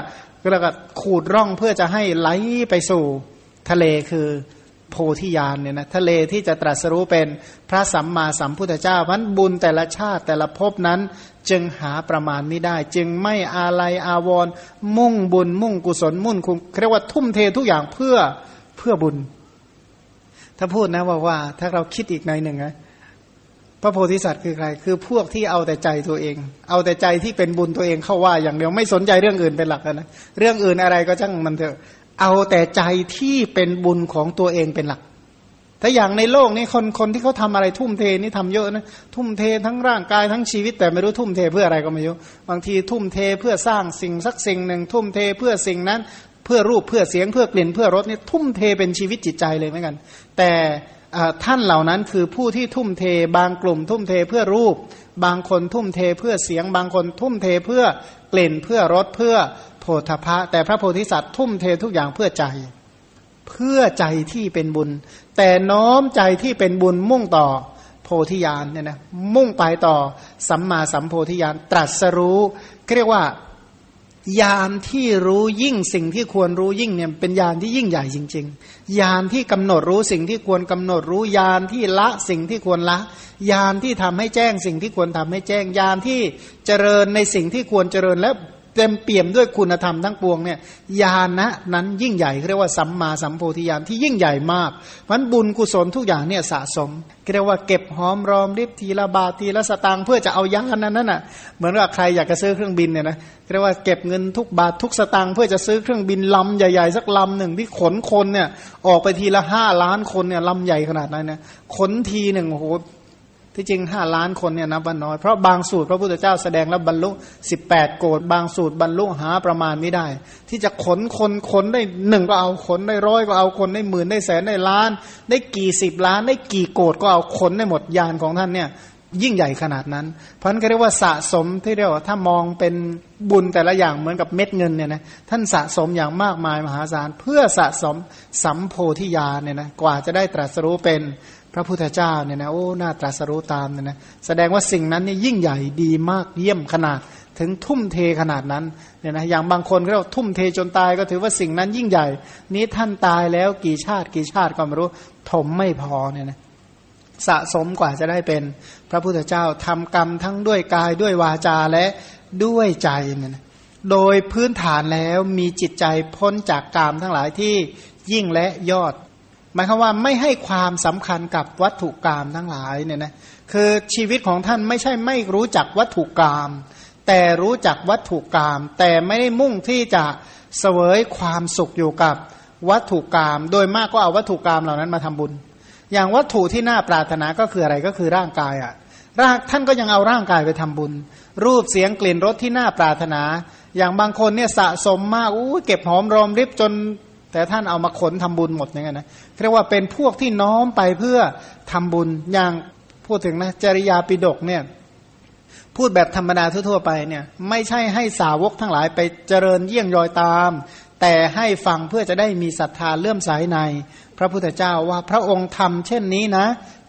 เรียกว่าขูดร่องเพื่อจะให้ไหลไปสู่ทะเลคือ โพธิญาณเนี่ยนะทะเลที่จะตรัสรู้เป็นพระสัมมาสัมพุทธเจ้าพันบุญแต่ละชาติแต่ละภพนั้นจึงหาประมาณไม่ได้ จึงไม่อาลัยอาวรมุ่งบุญ มุ่งกุศลมุ่งคุณเรียกว่าทุ่มเททุกอย่างเพื่อเพื่อบุญ ถ้าพูดนะว่าว่า ถ้าเราคิดอีกในหนึ่งนะพระโพธิสัตว์คือใคร คือพวกที่เอาแต่ใจตัวเอง เอาแต่ใจที่เป็นบุญตัวเองเข้าว่าอย่างเดียวไม่สนใจเรื่องอื่นเป็นหลักนะ เรื่องอื่นอะไรก็ช่างมันเถอะ เอาแต่ใจที่เป็นบุญของตัวเองเป็นหลัก ถ้าอย่างในโลกนี้คนคนที่เขาทาอะไรทุ่มเทนี่ทำเยอะนะ ทุ่มเททั้งร่างกายทั้งชีวิต แต่ไม่รู้ทุ่มเทเพื่ออะไรก็ไม่รู้ บางทีทุ่มเทเพื่อสร้างสิ่งสักสิ่งหนึ่ง ทุ่มเทเพื่อสิ่งนั้น เพื่อรูปเพื่อเสียงเพื่อกลิ่นเพื่อรสนี่ทุ่มเทเป็นชีวิตจิตใจเลยเหมือนกัน แต่ท่านเหล่านั้นคือผู้ที่ทุ่มเทบางกลุ่ม ทุ่มเทเพื่อรูป บางคนทุ่มเทเพื่อเสียง บางคนทุ่มเทเพื่อกลิ่นเพื่อรสเพื่อ โพธพะ แต่พระโพธิสัตว์ทุ่มเททุกอย่างเพื่อใจ เพื่อใจที่เป็นบุญ แต่น้อมใจที่เป็นบุญมุ่งต่อโพธิญาณเนี่ยนะมุ่งไปต่อสัมมาสัมโพธิญาณตรัสรู้เรียกว่าญาณที่รู้ยิ่งสิ่งที่ควรรู้ยิ่งเนี่ยเป็นญาณที่ยิ่งใหญ่จริง ๆ ญาณที่กำหนดรู้สิ่งที่ควรกำหนดรู้ญาณที่ละสิ่งที่ควรละญาณที่ทำให้แจ้งสิ่งที่ควรทำให้แจ้งญาณที่เจริญในสิ่งที่ควรเจริญและ เต็มเปี่ยมด้วยคุณธรรมทั้งปวงเนี่ยญาณนะนั้นยิ่งใหญ่เรียกว่าสัมมาสัมโพธิญาณที่ยิ่งใหญ่มากมันบุญกุศลทุกอย่างเนี่ยสะสมเรียกว่าเก็บหอมรอมริบทีละบาททีละสตางค์เพื่อจะเอาญาณนั้นน่ะเหมือนว่าใครอยากจะซื้อเครื่องบินเนี่ยนะเรียกว่าเก็บเงินทุกบาททุกสตางค์เพื่อจะซื้อเครื่องบินลำใหญ่ๆสักลำหนึ่งที่ขนคนเนี่ยออกไปทีละห้าล้านคนเนี่ยลำใหญ่ขนาดนั้นเนี่ยขนทีหนึ่งโอ้โห ที่จริงห้าล้านคนเนี่ยนับว่าน้อย เพราะบางสูตรพระพุทธเจ้าแสดงแล้วบรรลุสิบแปดโกดบางสูตรบรรลุหาประมาณไม่ได้ ที่จะขนคนคนได้หนึ่งก็เอาขนได้ร้อยก็เอาคนได้หมื่นได้แสนได้ล้าน ได้กี่สิบล้าน ได้กี่โกดก็เอาขนได้หมดยานของท่านเนี่ยยิ่งใหญ่ขนาดนั้น เพราะนั้นเรียกว่าสะสมที่เรียกว่าถ้ามองเป็นบุญแต่ละอย่างเหมือนกับเม็ดเงินเนี่ยนะท่านสะสมอย่างมากมายมหาศาลเพื่อสะสมสัมโพธิญาเนี่ยนะกว่าจะได้ตรัสรู้เป็น พระพุทธเจ้าเนี่ยนะโอ้หน่าตรัสรู้ตามเนี่ยนะแสดงว่าสิ่งนั้นนี่ยิ่งใหญ่ดีมากเยี่ยมขนาดถึงทุ่มเทขนาดนั้นเนี่ยนะอย่างบางคนก็ทุ่มเทจนตายก็ถือว่าสิ่งนั้นยิ่งใหญ่ นี้ท่านตายแล้วกี่ชาติกี่ชาติก็ไม่รู้ถมไม่พอเนี่ยนะสะสมกว่าจะได้เป็นพระพุทธเจ้าทำกรรมทั้งด้วยกายด้วยวาจาและด้วยใจเนี่ยนะโดยพื้นฐานแล้วมีจิตใจพ้นจากกรรมทั้งหลายที่ยิ่งและยอด หมายความว่าไม่ให้ความสำคัญกับวัตถุกรรมทั้งหลายเนี่ยนะคือชีวิตของท่านไม่ใช่ไม่รู้จักวัตถุกรรมแต่รู้จักวัตถุกรรมแต่ไม่ได้มุ่งที่จะเสวยความสุขอยู่กับวัตถุกรรมโดยมากก็เอาวัตถุกรรมเหล่านั้นมาทำบุญ อย่างวัตถุที่น่าปรารถนาก็คืออะไรก็คือร่างกายอะ่ะร่างท่านก็ยังเอาร่างกายไปทำบุญ รูปเสียงกลิ่นรสที่น่าปรารถนา อย่างบางคนเนี่ยสะสมมากอู้เก็บหอมรอมริบจน แต่ท่านเอามาขนทำบุญหมดอย่างเงี้ยนะเรียกว่าเป็นพวกที่น้อมไปเพื่อทำบุญอย่างพูดถึงนะจริยาปิดกเนี่ยพูดแบบธรรมดาทั่วไปเนี่ยไม่ใช่ให้สาวกทั้งหลายไปเจริญเยี่ยงยอยตาม แต่ให้ฟังเพื่อจะได้มีศรัทธาเลื่อมใสใน พระพุทธเจ้าว่าพระองค์ทำเช่นนี้นะ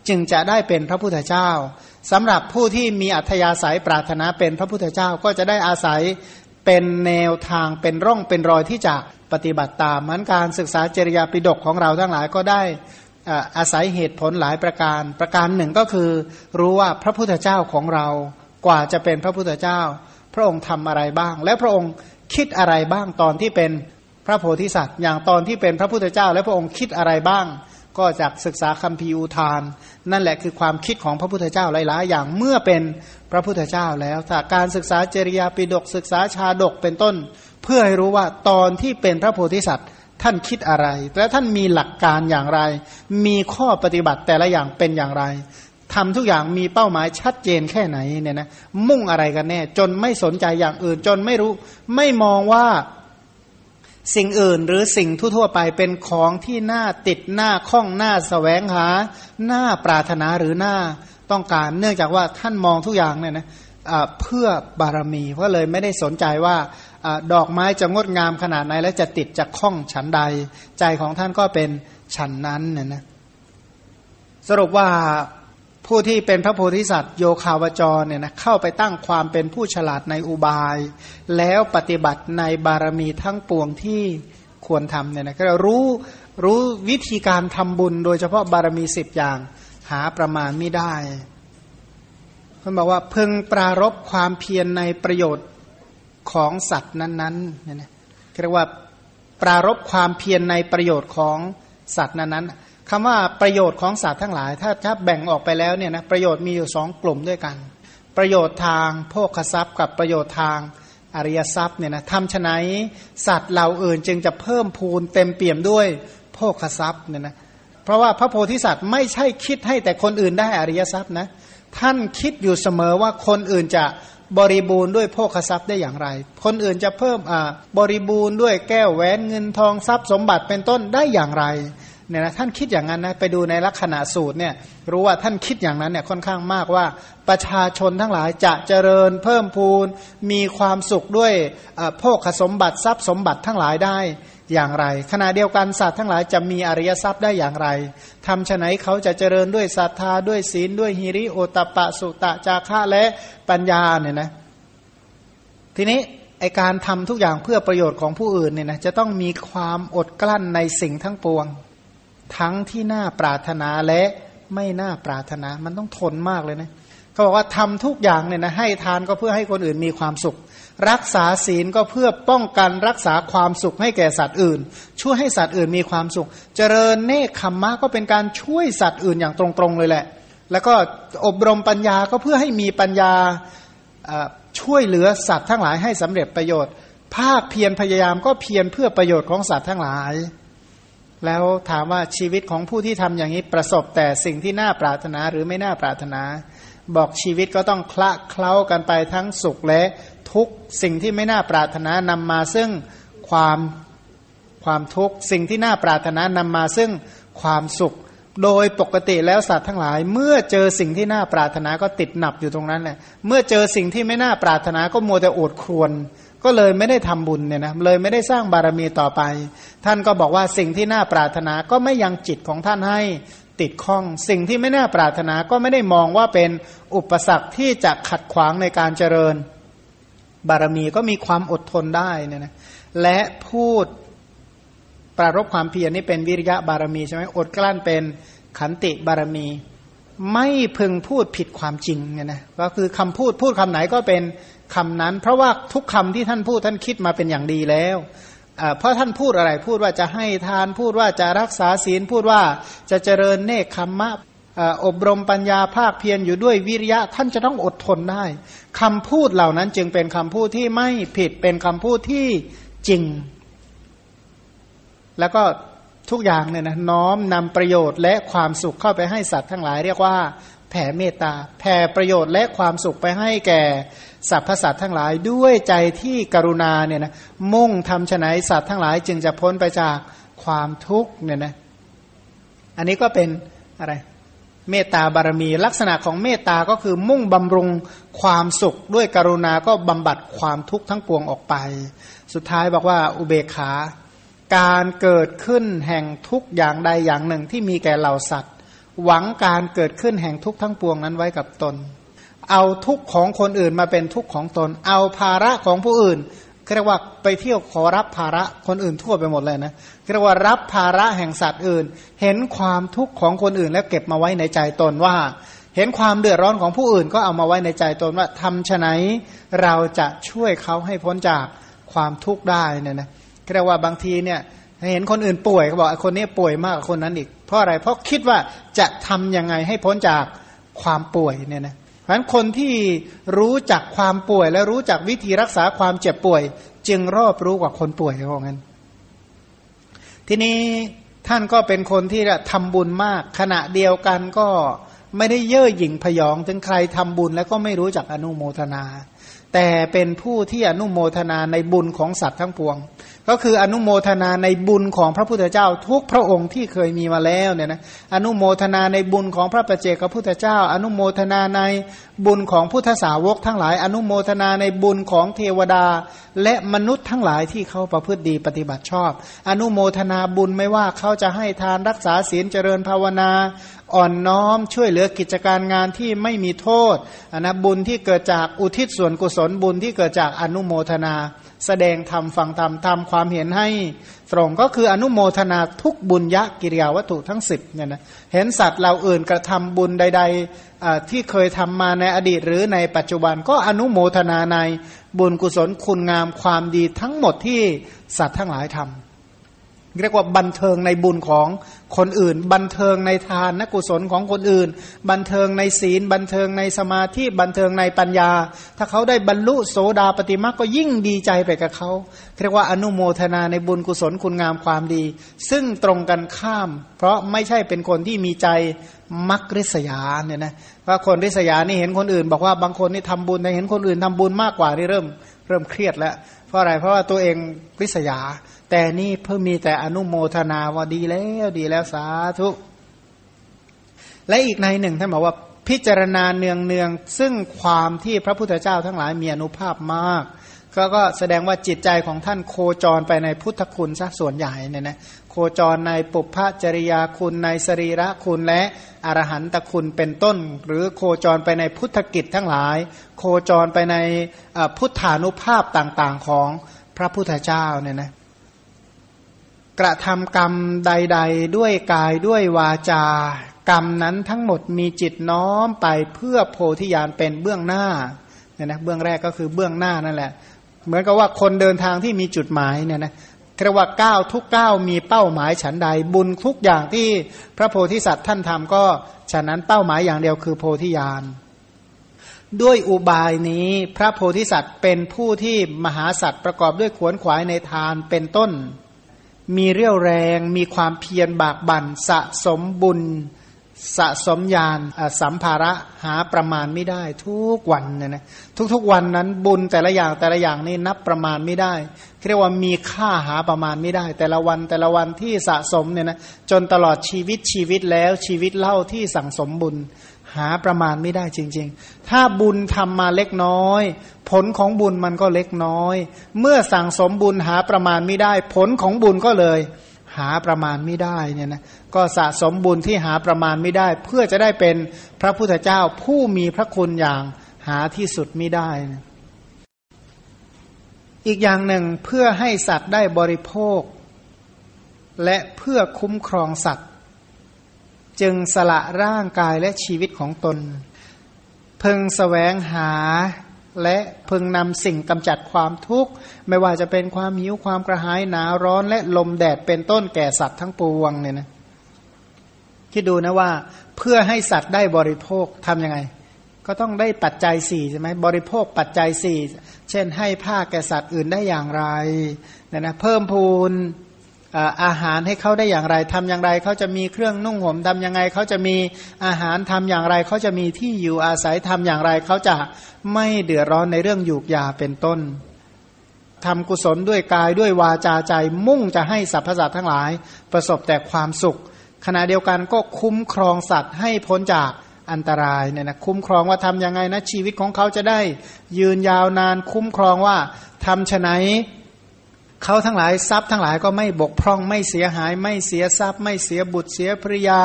จึงจะได้เป็นพระพุทธเจ้าสำหรับผู้ที่มีอัธยาศัยปรารถนาเป็นพระพุทธเจ้าก็จะได้อาศัย เป็นแนวทางเป็นร่องเป็นรอยที่จะปฏิบัติตามมันการศึกษาจริยาปิฎกของเราทั้งหลายก็ได้อาศัยเหตุผลหลายประการ ประการหนึ่งก็คือ รู้ว่าพระพุทธเจ้าของเรากว่าจะเป็นพระพุทธเจ้า พระองค์ทำอะไรบ้าง และพระองค์คิดอะไรบ้างตอนที่เป็นพระโพธิสัตว์ อย่างตอนที่เป็นพระพุทธเจ้า และพระองค์คิดอะไรบ้าง ก็จากศึกษาคัมภีร์อุทาน นั่นแหละคือความคิดของพระพุทธเจ้าหลาย ๆ อย่างเมื่อเป็นพระพุทธเจ้าแล้วถ้าการศึกษาจริยาปิฎกศึกษาชาดกเป็นต้น เพื่อให้รู้ว่าตอนที่เป็นพระโพธิสัตว์ท่านคิดอะไร และท่านมีหลักการอย่างไร มีข้อปฏิบัติแต่ละอย่างเป็นอย่างไรทำทุกอย่างมีเป้าหมายชัดเจนแค่ไหนเนี่ยนะมุ่งอะไรกันแน่ จนไม่สนใจอย่างอื่นจนไม่รู้ ไม่มองว่า สิ่งอื่นหรือสิ่งทั่วๆไปเป็นของที่น่าติดหน้าข้องหน้าสแสวงหา หน้าปรารถนาหรือหน้าต้องการ เนื่องจากว่าท่านมองทุกอย่างเนี่ยนะเพื่อบารมีเพราะเลยไม่ได้สนใจว่าดอกไม้จะงดงามขนาดไหน และจะติดจะคล้องฉันใด ใจของท่านก็เป็นฉันนั้นเนี่ยนะสรุปว่า ผู้ที่เป็นพระโพธิสัตว์โยคาวจรเนี่ยนะเข้าไปตั้งความเป็นผู้ฉลาดในอุบาย แล้วปฏิบัติในบารมีทั้งปวงที่ควรทำเนี่ยนะก็รู้รู้วิธีการทำบุญ โดยเฉพาะบารมีสิบอย่างหาประมาณไม่ได้ท่านบอกว่าพึงปรารบความเพียรในประโยชน์ของสัตว์นั้นๆเนี่ยนะเรียกว่าปรารบความเพียรในประโยชน์ของสัตว์นั้นๆ คำว่าประโยชน์ของสัตว์ทั้งหลาย ถ้าถ้าแบ่งออกไปแล้วเนี่ยนะประโยชน์มีอยู่สองกลุ่มด้วยกัน ประโยชน์ทางโภคทรัพย์กับประโยชน์ทางอริยทรัพย์เนี่ยนะทำฉนัยสัตว์เหล่าอื่นจึงจะเพิ่มพูนเต็มเปี่ยมด้วยโภคทรัพย์เนี่ยนะเพราะว่าพระโพธิสัตว์ไม่ใช่คิดให้แต่คนอื่นได้อริยทรัพย์นะท่านคิดอยู่เสมอว่าคนอื่นจะบริบูรณ์ด้วยโภคทรัพย์ได้อย่างไร คนอื่นจะเพิ่มอ่าบริบูรณ์ด้วยแก้วแหวนเงินทองทรัพย์สมบัติเป็นต้นได้อย่างไร เนี่ยนะท่านคิดอย่างนั้นนะไปดูในลักษณะสูตรเนี่ยรู้ว่าท่านคิดอย่างนั้นเนี่ยค่อนข้างมากว่าประชาชนทั้งหลายจะเจริญเพิ่มพูนมีความสุขด้วยโภคสมบัติทรัพย์สมบัติทั้งหลายได้อย่างไร ขณะเดียวกันสัตว์ทั้งหลายจะมีอริยทรัพย์ได้อย่างไรทำฉะไหนเขาจะเจริญด้วยศรัทธาด้วยศีลด้วยฮิริโอตปะสุตะจาระและปัญญาเนี่ยนะทีนี้ไอการทำทุกอย่างเพื่อประโยชน์ของผู้อื่นเนี่ยนะจะต้องมีความอดกลั้นในสิ่งทั้งปวง ทั้งที่น่าปรารถนาและไม่น่าปรารถนา มันต้องทนมากเลยนะเขาบอกว่าทำทุกอย่างเนี่ยนะให้ทานก็เพื่อให้คนอื่นมีความสุข รักษาศีลก็เพื่อป้องกันรักษาความสุขให้แก่สัตว์อื่น ช่วยให้สัตว์อื่นมีความสุข เจริญเนคขมมะก็เป็นการช่วยสัตว์อื่นอย่างตรงๆเลยแหละ แล้วก็อบรมปัญญาก็เพื่อให้มีปัญญาช่วยเหลือสัตว์ทั้งหลายให้สำเร็จประโยชน์ ภาคเพียรพยายามก็เพียรเพื่อประโยชน์ของสัตว์ทั้งหลาย แล้วถามว่าชีวิตของผู้ที่ทำอย่างนี้ประสบแต่สิ่งที่น่าปรารถนาหรือไม่น่าปรารถนา บอกชีวิตก็ต้องคละเคล้ากันไปทั้งสุขและทุกสิ่งที่ไม่น่าปรารถนานำมาซึ่งความความทุกข์สิ่งที่น่าปรารถนานำมาซึ่งความสุข โดยปกติแล้วสัตว์ทั้งหลาย เมื่อเจอสิ่งที่น่าปรารถนาก็ติดหนับอยู่ตรงนั้นแหละเมื่อเจอสิ่งที่ไม่น่าปรารถนาก็มัวแต่อดครวน ก็เลยไม่ได้ทำบุญเนี่ยนะเลยไม่ได้สร้างบารมีต่อไป ท่านก็บอกว่าสิ่งที่น่าปรารถนาก็ไม่ยังจิตของท่านให้ติดข้อง สิ่งที่ไม่น่าปรารถนาก็ไม่ได้มองว่าเป็นอุปสรรคที่จะขัดขวางในการเจริญ บารมีก็มีความอดทนได้เนี่ยนะและพูดปรารบความเพียรนี่เป็นวิริยะบารมีใช่ไหมอดกลั้นเป็นขันติบารมี ไม่พึงพูดผิดความจริงเนี่ยนะก็คือคำพูดพูดคำไหนก็เป็น คำนั้น เพราะว่าทุกคำที่ท่านพูดท่านคิดมาเป็นอย่างดีแล้วเพราะท่านพูดอะไรพูดว่าจะให้ทานพูดว่าจะรักษาศีลพูดว่าจะเจริญเนคขมมะอบรมปัญญาภาคเพียรอยู่ด้วยวิริยะท่านจะต้องอดทนได้คำพูดเหล่านั้นจึงเป็นคำพูดที่ไม่ผิดเป็นคำพูดที่จริง แล้วก็ทุกอย่างเนี่ยนะน้อมนำประโยชน์และความสุขเข้าไปให้สัตว์ทั้งหลายเรียกว่า แผ่เมตตาแผ่ประโยชน์และความสุขไปให้แก่ สรรพสัตว์ทั้งหลายด้วยใจที่กรุณาเนี่ยนะมุ่งทำฉนัยสัตว์ทั้งหลายจึงจะพ้นไปจากความทุกข์เนี่ยนะอันนี้ก็เป็นอะไรเมตตาบารมี ลักษณะของเมตตาก็คือมุ่งบำรุงความสุข ด้วยกรุณาก็บำบัดความทุกข์ทั้งปวงออกไป สุดท้ายบอกว่าอุเบกขา การเกิดขึ้นแห่งทุกอย่างใดอย่างหนึ่งที่มีแก่เหล่าสัตว์ หวังการเกิดขึ้นแห่งทุกทั้งปวงนั้นไว้กับตน เอาทุกข์ของคนอื่นมาเป็นทุกข์ของตน เอาภาระของผู้อื่นเรียกว่าไปเที่ยวขอรับภาระคนอื่นทั่วไปหมดเลยนะเรียกว่ารับภาระแห่งสัตว์อื่น เห็นความทุกข์ของคนอื่น แล้วเก็บมาไว้ในใจตนว่า เห็นความเดือดร้อนของผู้อื่นก็เอามาไว้ในใจตนว่าทำไหนเราจะช่วยเขาให้พ้นจากความทุกข์ได้เนี่ยนะเรียกว่าบางทีเนี่ยเห็นคนอื่นป่วยเขาบอกคนนี้ป่วยมากกว่าคนนั้นอีก เพราะอะไรเพราะคิดว่าจะทํำยังไงให้พ้นจากความป่วยเนี่ยนะ เพราะฉะนั้นคนที่รู้จักความป่วย และรู้จักวิธีรักษาความเจ็บป่วย จึงรอบรู้กว่าคนป่วยเขาบอกงั้น ทีนี้ท่านก็เป็นคนที่ทำบุญมาก ขณะเดียวกันก็ไม่ได้เย่อหยิ่งพยอง ถึงใครทำบุญแล้วก็ไม่รู้จักอนุโมทนา แต่เป็นผู้ที่อนุโมทนาในบุญของสัตว์ทั้งปวง ก็คืออนุโมทนาในบุญของพระพุทธเจ้า ทุกพระองค์ที่เคยมีมาแล้วเนี่ยนะอนุโมทนาในบุญของพระประเจกพระพุทธเจ้า อนุโมทนาในบุญของพุทธสาวกทั้งหลาย อนุโมทนาในบุญของเทวดา และมนุษย์ทั้งหลายที่เขาประพฤติดีปฏิบัติชอบ อนุโมทนาบุญไม่ว่าเขาจะให้ทานรักษาศีลเจริญภาวนา อ่อนน้อมช่วยเหลือกิจการงานที่ไม่มีโทษอนนะบุญที่เกิดจากอุทิศส่วนกุศลบุญที่เกิดจากอนุโมทนา แสดงธรรมฟังธรรมทำความเห็นให้ตรงก็คืออนุโมทนาทุกบุญยะกิริยาวัตถุทั้งสิบเนี่ยนะเห็นสัตว์เราอื่นกระทำบุญใดๆที่เคยทำมาในอดีตหรือในปัจจุบันก็อนุโมทนาในบุญกุศลคุณงามความดีทั้งหมดที่สัตว์ทั้งหลายทำ เรียกว่าบันเทิงในบุญของคนอื่น บันเทิงในทานนกุศลของคนอื่น บันเทิงในศีล บันเทิงในสมาธิบันเทิงในปัญญา ถ้าเขาได้บรรลุโสดาปฏิมาก็ยิ่งดีใจไปกับเขาเรียกว่าอนุโมทนาในบุญกุศลคุณงามความดี ซึ่งตรงกันข้าม เพราะไม่ใช่เป็นคนที่มีใจมักริษยาเนี่ยนะว่าคนริษยานี่เห็นคนอื่น บอกว่าบางคนนี่ทำบุญแต่เห็นคนอื่นทำบุญมากกว่านี่เริ่มเริ่มเครียดแล้วเพราะอะไรเพราะว่าตัวเองริษยา แต่นี่เพิ่งมีแต่อนุโมทนาว่าดีแล้วดีแล้วสาธุและอีกในหนึ่งท่านบอกว่าพิจารณาเนืองเนืองซึ่งความที่พระพุทธเจ้าทั้งหลายมีอนุภาพมาก ก็ก็แสดงว่าจิตใจของท่านโคจรไปในพุทธคุณซะส่วนใหญ่เนี่ยนะโคจรในปุพพจริยาคุณในสรีระคุณและอรหันตคุณเป็นต้น หรือโคจรไปในพุทธกิจทั้งหลาย โคจรไปในพุทธานุภาพต่างๆของพระพุทธเจ้าเนี่ยนะ กระทำกรรมใด ๆ ด้วยกายด้วยวาจา กรรมนั้นทั้งหมดมีจิตน้อมไปเพื่อโพธิญาณเป็นเบื้องหน้าเนี่ยนะเบื้องแรกก็คือเบื้องหน้านั่นแหละ เหมือนกับว่าคนเดินทางที่มีจุดหมายเนี่ยนะเรียกว่าก้าวทุกก้าวมีเป้าหมายฉันใดบุญทุกอย่างที่พระโพธิสัตว์ท่านทำก็ฉะนั้นเป้าหมายอย่างเดียวคือโพธิญาณด้วยอุบายนี้พระโพธิสัตว์เป็นผู้ที่มหาสัตว์ประกอบด้วยขวนขวายในทานเป็นต้น มีเรี่ยวแรงมีความเพียรบากบั่นสะสมบุญ สะสมญาณสัมภาระหาประมาณไม่ได้ ทุกวันเนี่ยนะทุกๆวันนั้นบุญแต่ละอย่างแต่ละอย่างนี่นับประมาณไม่ได้เรียกว่ามีค่าหาประมาณไม่ได้ แต่ละวันแต่ละวันที่สะสมเนี่ยนะจนตลอดชีวิตชีวิตแล้วชีวิตเล่าที่สั่งสมบุญ หาประมาณไม่ได้จริง ๆ ถ้าบุญทำมาเล็กน้อย ผลของบุญมันก็เล็กน้อย เมื่อสั่งสมบุญหาประมาณไม่ได้ ผลของบุญก็เลย หาประมาณไม่ได้เนี่ยนะก็สะสมบุญที่หาประมาณไม่ได้ เพื่อจะได้เป็นพระพุทธเจ้าผู้มีพระคุณอย่างหาที่สุดไม่ได้นะอีกอย่างหนึ่งเพื่อให้สัตว์ได้บริโภค และเพื่อคุ้มครองสัตว์ จึงสละร่างกายและชีวิตของตนพึงสแสวงหาและพึงนำสิ่งกำจัดความทุกข์ ไม่ว่าจะเป็นความหิวความกระหายหนาวร้อนและลมแดดเป็นต้นแก่สัตว์ทั้งปวงเนี่ยนะคิดดูนะว่าเพื่อให้สัตว์ได้บริโภคทำยังไง ก็ต้องได้ปัจจัยสี่ใช่ไหมบริโภคปัจจัยสี่เช่นให้ผ้าแก่สัตว์อื่นได้อย่างไรเนี่ยนะเพิ่มพูน อาหารให้เขาได้อย่างไรทำอย่างไรเขาจะมีเครื่องนุ่งห่มทำยังไงเขาจะมีอาหารทำอย่างไรเขาจะมีที่อยู่อาศัยทำอย่างไรเขาจะไม่เดือดร้อนในเรื่องยูกยาเป็นต้นทำกุศลด้วยกายด้วยวาจาใจมุ่งจะให้สรรพสัตว์ทั้งหลาย ประสบแต่ความสุข ขณะเดียวกันก็คุ้มครองสัตว์ให้พ้นจากอันตรายเนี่ยนะคุ้มครองว่าทํำยังไงนะชีวิตของเขาจะได้ ยืนยาวนานคุ้มครองว่าทำฉไหน เขาทั้งหลายทรัพย์ทั้งหลายก็ไม่บกพร่องไม่เสียหาย ไม่เสียทรัพย์ ไม่เสียบุตรเสียภริยา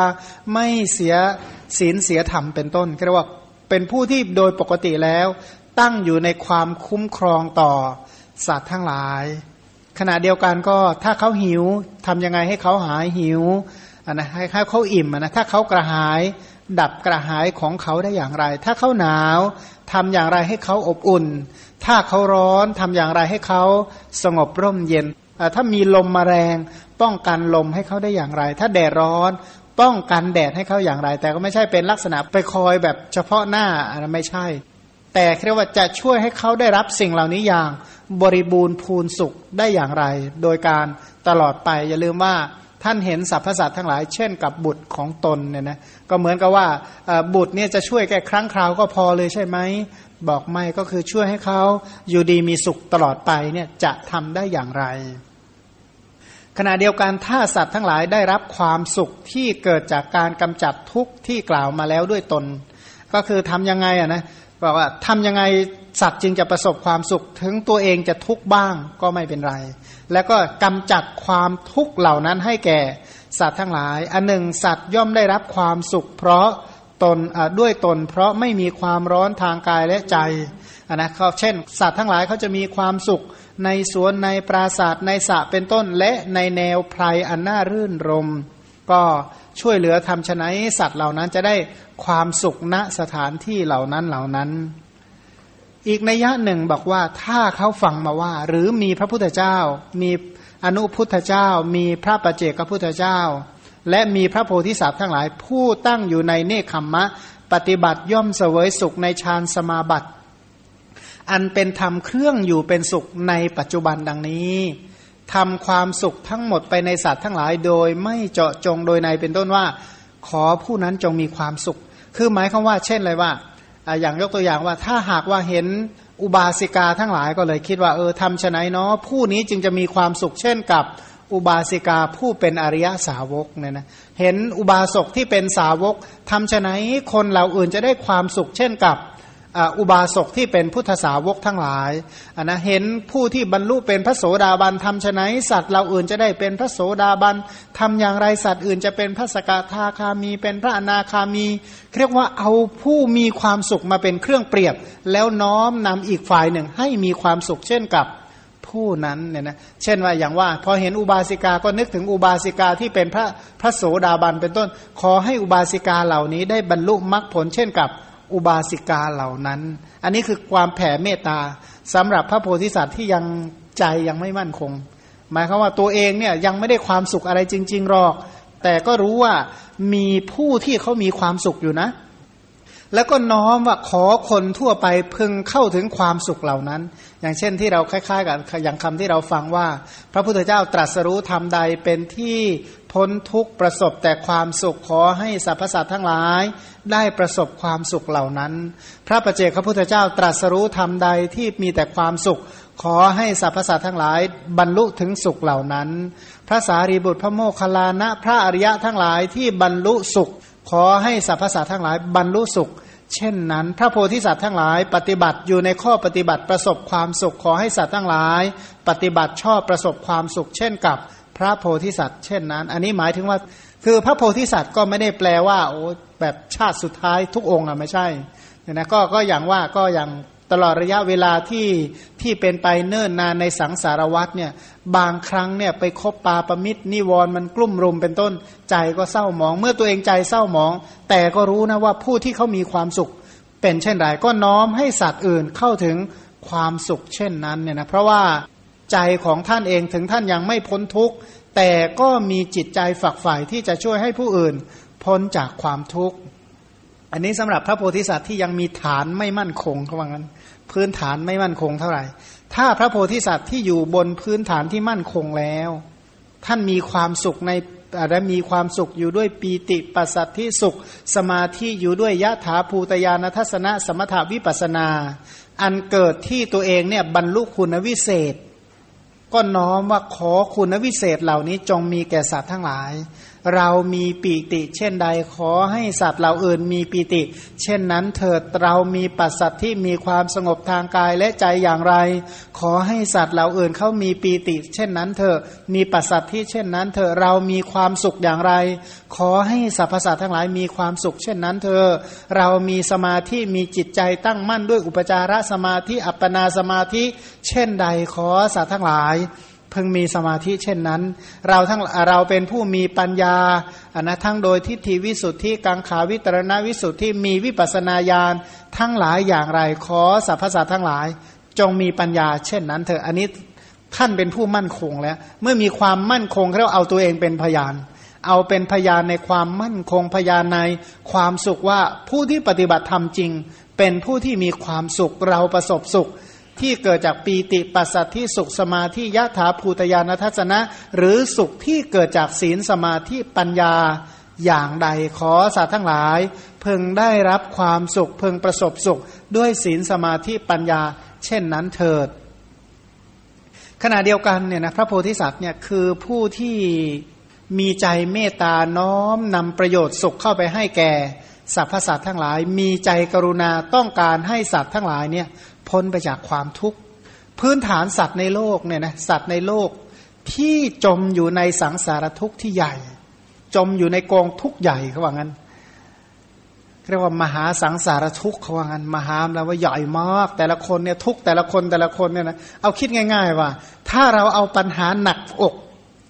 ไม่เสียศีลเสียธรรมเป็นต้นเรียกว่าเป็นผู้ที่โดยปกติแล้ว ตั้งอยู่ในความคุ้มครองต่อสัตว์ทั้งหลาย ขณะเดียวกันก็ถ้าเขาหิวทำยังไงให้เขาหายหิวนะให้เขาเขาอิ่มนะถ้าเขากระหายดับกระหายของเขาได้อย่างไร ถ้าเขาหนาวทำอย่างไรให้เขาอบอุ่น ถ้าเขาร้อนทำอย่างไรให้เขาสงบร่มเย็น ถ้ามีลมมาแรง ป้องกันลมให้เขาได้อย่างไร ถ้าแดดร้อนป้องกันแดดให้เขาอย่างไร แต่ก็ไม่ใช่เป็นลักษณะไปคอยแบบเฉพาะหน้าอันนั้นไม่ใช่ แต่เรียกว่าจะช่วยให้เขาได้รับสิ่งเหล่านี้อย่างบริบูรณ์พูนสุขได้อย่างไร โดยการตลอดไปอย่าลืมว่า ท่านเห็นสรรพสัตว์ทั้งหลาย เช่นกับบุตรของตนเนี่ยนะก็เหมือนกับว่าบุตรเนี่ยจะช่วยแค่ครั้งคราวก็พอเลยใช่ไหมบอกไม่ก็คือช่วยให้เขาอยู่ดีมีสุขตลอดไปเนี่ยจะทำได้อย่างไร ขณะเดียวกันถ้าสัตว์ทั้งหลายได้รับความสุขที่เกิดจากการกำจัดทุกข์ที่กล่าวมาแล้วด้วยตน ก็คือทํำยังไงอะนะบอกว่าทำยังไง สัตว์จึงจะประสบความสุขถึงตัวเองจะทุกข์บ้างก็ไม่เป็นไร แล้วก็กำจัดความทุกข์เหล่านั้นให้แก่สัตว์ทั้งหลาย อันหนึ่งสัตว์ย่อมได้รับความสุข เพราะตนด้วยตน เพราะไม่มีความร้อนทางกายและใจนนะเขาเช่น สัตว์ทั้งหลายเขาจะมีความสุขในสวนในปราสาทในสระเป็นต้นและในแนวไพรอันน่ารื่นรม ก็ช่วยเหลือทำชนะสัตว์เหล่านั้นจะได้ความสุขณสถานที่เหล่านั้นเหล่านั้น อีกนัยยะหนึ่งบอกว่าถ้าเขาฟังมาว่า หรือมีพระพุทธเจ้า มีอนุพุทธเจ้า มีพระประเจกพุทธเจ้า และมีพระโพธิสัตว์ทั้งหลาย ผู้ตั้งอยู่ในเนคขมมะ ปฏิบัติย่อมเสวยสุขในฌานสมาบัติ อันเป็นธรรมเครื่องอยู่เป็นสุขในปัจจุบันดังนี้ทำความสุขทั้งหมดไปในสัตว์ทั้งหลาย โดยไม่เจาะจงโดยในเป็นต้นว่า ขอผู้นั้นจงมีความสุข คือหมายความว่า เช่นเลยว่า อย่างยกตัวอย่างว่า ถ้าหากว่าเห็นอุบาสิกาทั้งหลายก็เลยคิดว่าเออทำชะไหนเนาะผู้นี้จึงจะมีความสุขเช่นกับอุบาสิกาผู้เป็นอริยสาวกเนี่ยนะเห็นอุบาสกที่เป็นสาวกทำชะไหนคนเหล่าอื่นจะได้ความสุขเช่นกับ อุบาสกที่เป็นพุทธสาวกทั้งหลายนนะเห็นผู้ที่บรรลุเป็นพระโสดาบันทำชไหนสัตว์เราอื่นจะได้เป็นพระโสดาบันทำอย่างไรสัตว์อื่นจะเป็นพระสกทาคามี เป็นพระอนาคามี เรียกว่าเอาผู้มีความสุขมาเป็นเครื่องเปรียบ แล้วน้อมนำอีกฝ่ายหนึ่งให้มีความสุขเช่นกับผู้นั้นเนี่ยนะเช่นว่าอย่างว่า พอเห็นอุบาสิกาก็นึกถึงอุบาสิกาที่เป็นพระพระโสดาบันเป็นต้น ขอให้อุบาสิกาเหล่านี้ได้บรรลุมรรคผลเช่นกับ อุบาสิกาเหล่านั้น อันนี้คือความแผ่เมตตาสำหรับพระโพธิสัตว์ที่ยังใจยังไม่มั่นคง หมายความว่าตัวเองเนี่ยยังไม่ได้ความสุขอะไรจริง ๆหรอก แต่ก็รู้ว่ามีผู้ที่เขามีความสุขอยู่นะ แล้วก็น้อมว่าขอคนทั่วไปพึงเข้าถึงความสุขเหล่านั้น อย่างเช่นที่เราคล้ายๆ กับอย่างคำที่เราฟังว่า พระพุทธเจ้าตรัสรู้ธรรมใดเป็นที่ พ้นทุกประสบแต่ความสุขขอให้สรรพสัตว์ทั้งหลาย ได้ประสบความสุขเหล่านั้น พระประเจกพระพุทธเจ้าตรัสรู้ธรรมใดที่มีแต่ความสุข ขอให้สรรพสัตว์ทั้งหลาย บรรลุถึงสุขเหล่านั้น พระสารีบุตรพระโมคคัลลานะพระอริยะทั้งหลายที่บรรลุสุข ขอให้สรรพสัตว์ทั้งหลายบรรลุสุขเช่นนั้น พระโพธิสัตว์ทั้งหลาย ปฏิบัติอยู่ในข้อปฏิบัติประสบความสุขขอให้สัตว์ทั้งหลาย ปฏิบัติชอบประสบความสุข เช่นกับ พระโพธิสัตว์ เช่นนั้น อันนี้หมายถึงว่า คือพระโพธิสัตว์ก็ไม่ได้แปลว่าโอ้แบบชาติสุดท้ายทุกองค์อะไม่ใช่นะก็ก็อย่างว่าก็อย่างตลอดระยะเวลาที่ที่เป็นไปเนิ่นนานในสังสารวัตเนี่ยบางครั้งเนี่ยไปคบปาประมิตรนิวรมันกลุ่มรุมเป็นต้นใจก็เศร้าหมอง เมื่อตัวเองใจเศร้าหมอง แต่ก็รู้นะว่าผู้ที่เขามีความสุข เป็นเช่นไรก็น้อมให้สัตว์อื่นเข้าถึงความสุขเช่นนั้นเนี่ยนะเพราะว่า ใจของท่านเองถึงท่านยังไม่พ้นทุกข์ แต่ก็มีจิตใจฝักใฝ่ที่จะช่วยให้ผู้อื่น พ้นจากความทุกข์ อันนี้สำหรับพระโพธิสัตว์ที่ยังมีฐานไม่มั่นคงเขาว่างั้น พื้นฐานไม่มั่นคงเท่าไหร่ ถ้าพระโพธิสัตว์ที่อยู่บนพื้นฐานที่มั่นคงแล้ว ท่านมีความสุขในและมีความสุขอยู่ด้วยปีติปัสสัทธิสุข สมาธิอยู่ด้วยยะถาภูตยานทัศนะ สมถาวิปัสนา อันเกิดที่ตัวเองเนี่ยบรรลุคุณวิเศษ ก็น้อมว่าขอคุณวิเศษเหล่านี้จงมีแก่สัตว์ทั้งหลาย เรามีปีติเช่นใดขอให้สัตว์เราอื่นมีปีติ เช่นนั้นเถิดเรามีปัสสัตที่มีความสงบทางกายและใจอย่างไร ขอให้สัตว์เราอื่นเขามีปีติ เช่นนั้นเถอะมีปัสสัตที่เช่นนั้นเถอะเรามีความสุขอย่างไร ขอให้สรรพสัตว์ทั้งหลายมีความสุข เช่นนั้นเถอะเรามีสมาธิมีจิตใจตั้งมั่นด้วยอุปจารสมาธิอัปปนาสมาธิ เช่นใดขอสัตว์ทั้งหลาย เพิ่งมีสมาธิเช่นนั้น เราทั้งเราเป็นผู้มีปัญญาอันนะทั้งโดยทิฏฐิวิสุทธิกังขาวิตรณวิสุทธิมีวิปัสนาญาณทั้งหลายอย่างไรขอสรรพสัตว์ทั้งหลาย จงมีปัญญา เช่นนั้นเถอะอันนี้ท่านเป็นผู้มั่นคงแล้ว เมื่อมีความมั่นคงเราเอาตัวเองเป็นพยาน เอาเป็นพยานในความมั่นคงพยานในความสุขว่าผู้ที่ปฏิบัติธรรมจริง เป็นผู้ที่มีความสุขเราประสบสุข ที่เกิดจากปีติปัสสัตที่สุขสมาธิยะถาภูตยานทัศนะ หรือสุขที่เกิดจากศีลสมาธิปัญญาอย่างใดขอสัตว์ทั้งหลายเพึงได้รับความสุขพึงประสบสุขด้วยศีลสมาธิปัญญา เช่นนั้นเถิด ขณะเดียวกันเนี่ยนะพระโพธิสัตว์เนี่ยคือผู้ที่มีใจเมตตาน้อมนำประโยชน์สุขเข้าไปให้แก่สรรพสัตว์ทั้งหลาย มีใจกรุณาต้องการให้สัตว์ทั้งหลายเนี่ย พ้นไปจากความทุกข์ พื้นฐานสัตว์ในโลกเนี่ยนะสัตว์ในโลกที่จมอยู่ในสังสารทุกข์ที่ใหญ่ จมอยู่ในกองทุกข์ใหญ่เขาว่างั้นเรียกว่ามหาสังสารทุกข์เขาว่างั้นมหาแล้วว่าใหญ่มาก แต่ละคนเนี่ยทุกแต่ละคนแต่ละคนเนี่ยนะเอาคิดง่าย ๆ ว่า ถ้าเราเอาปัญหาหนักอก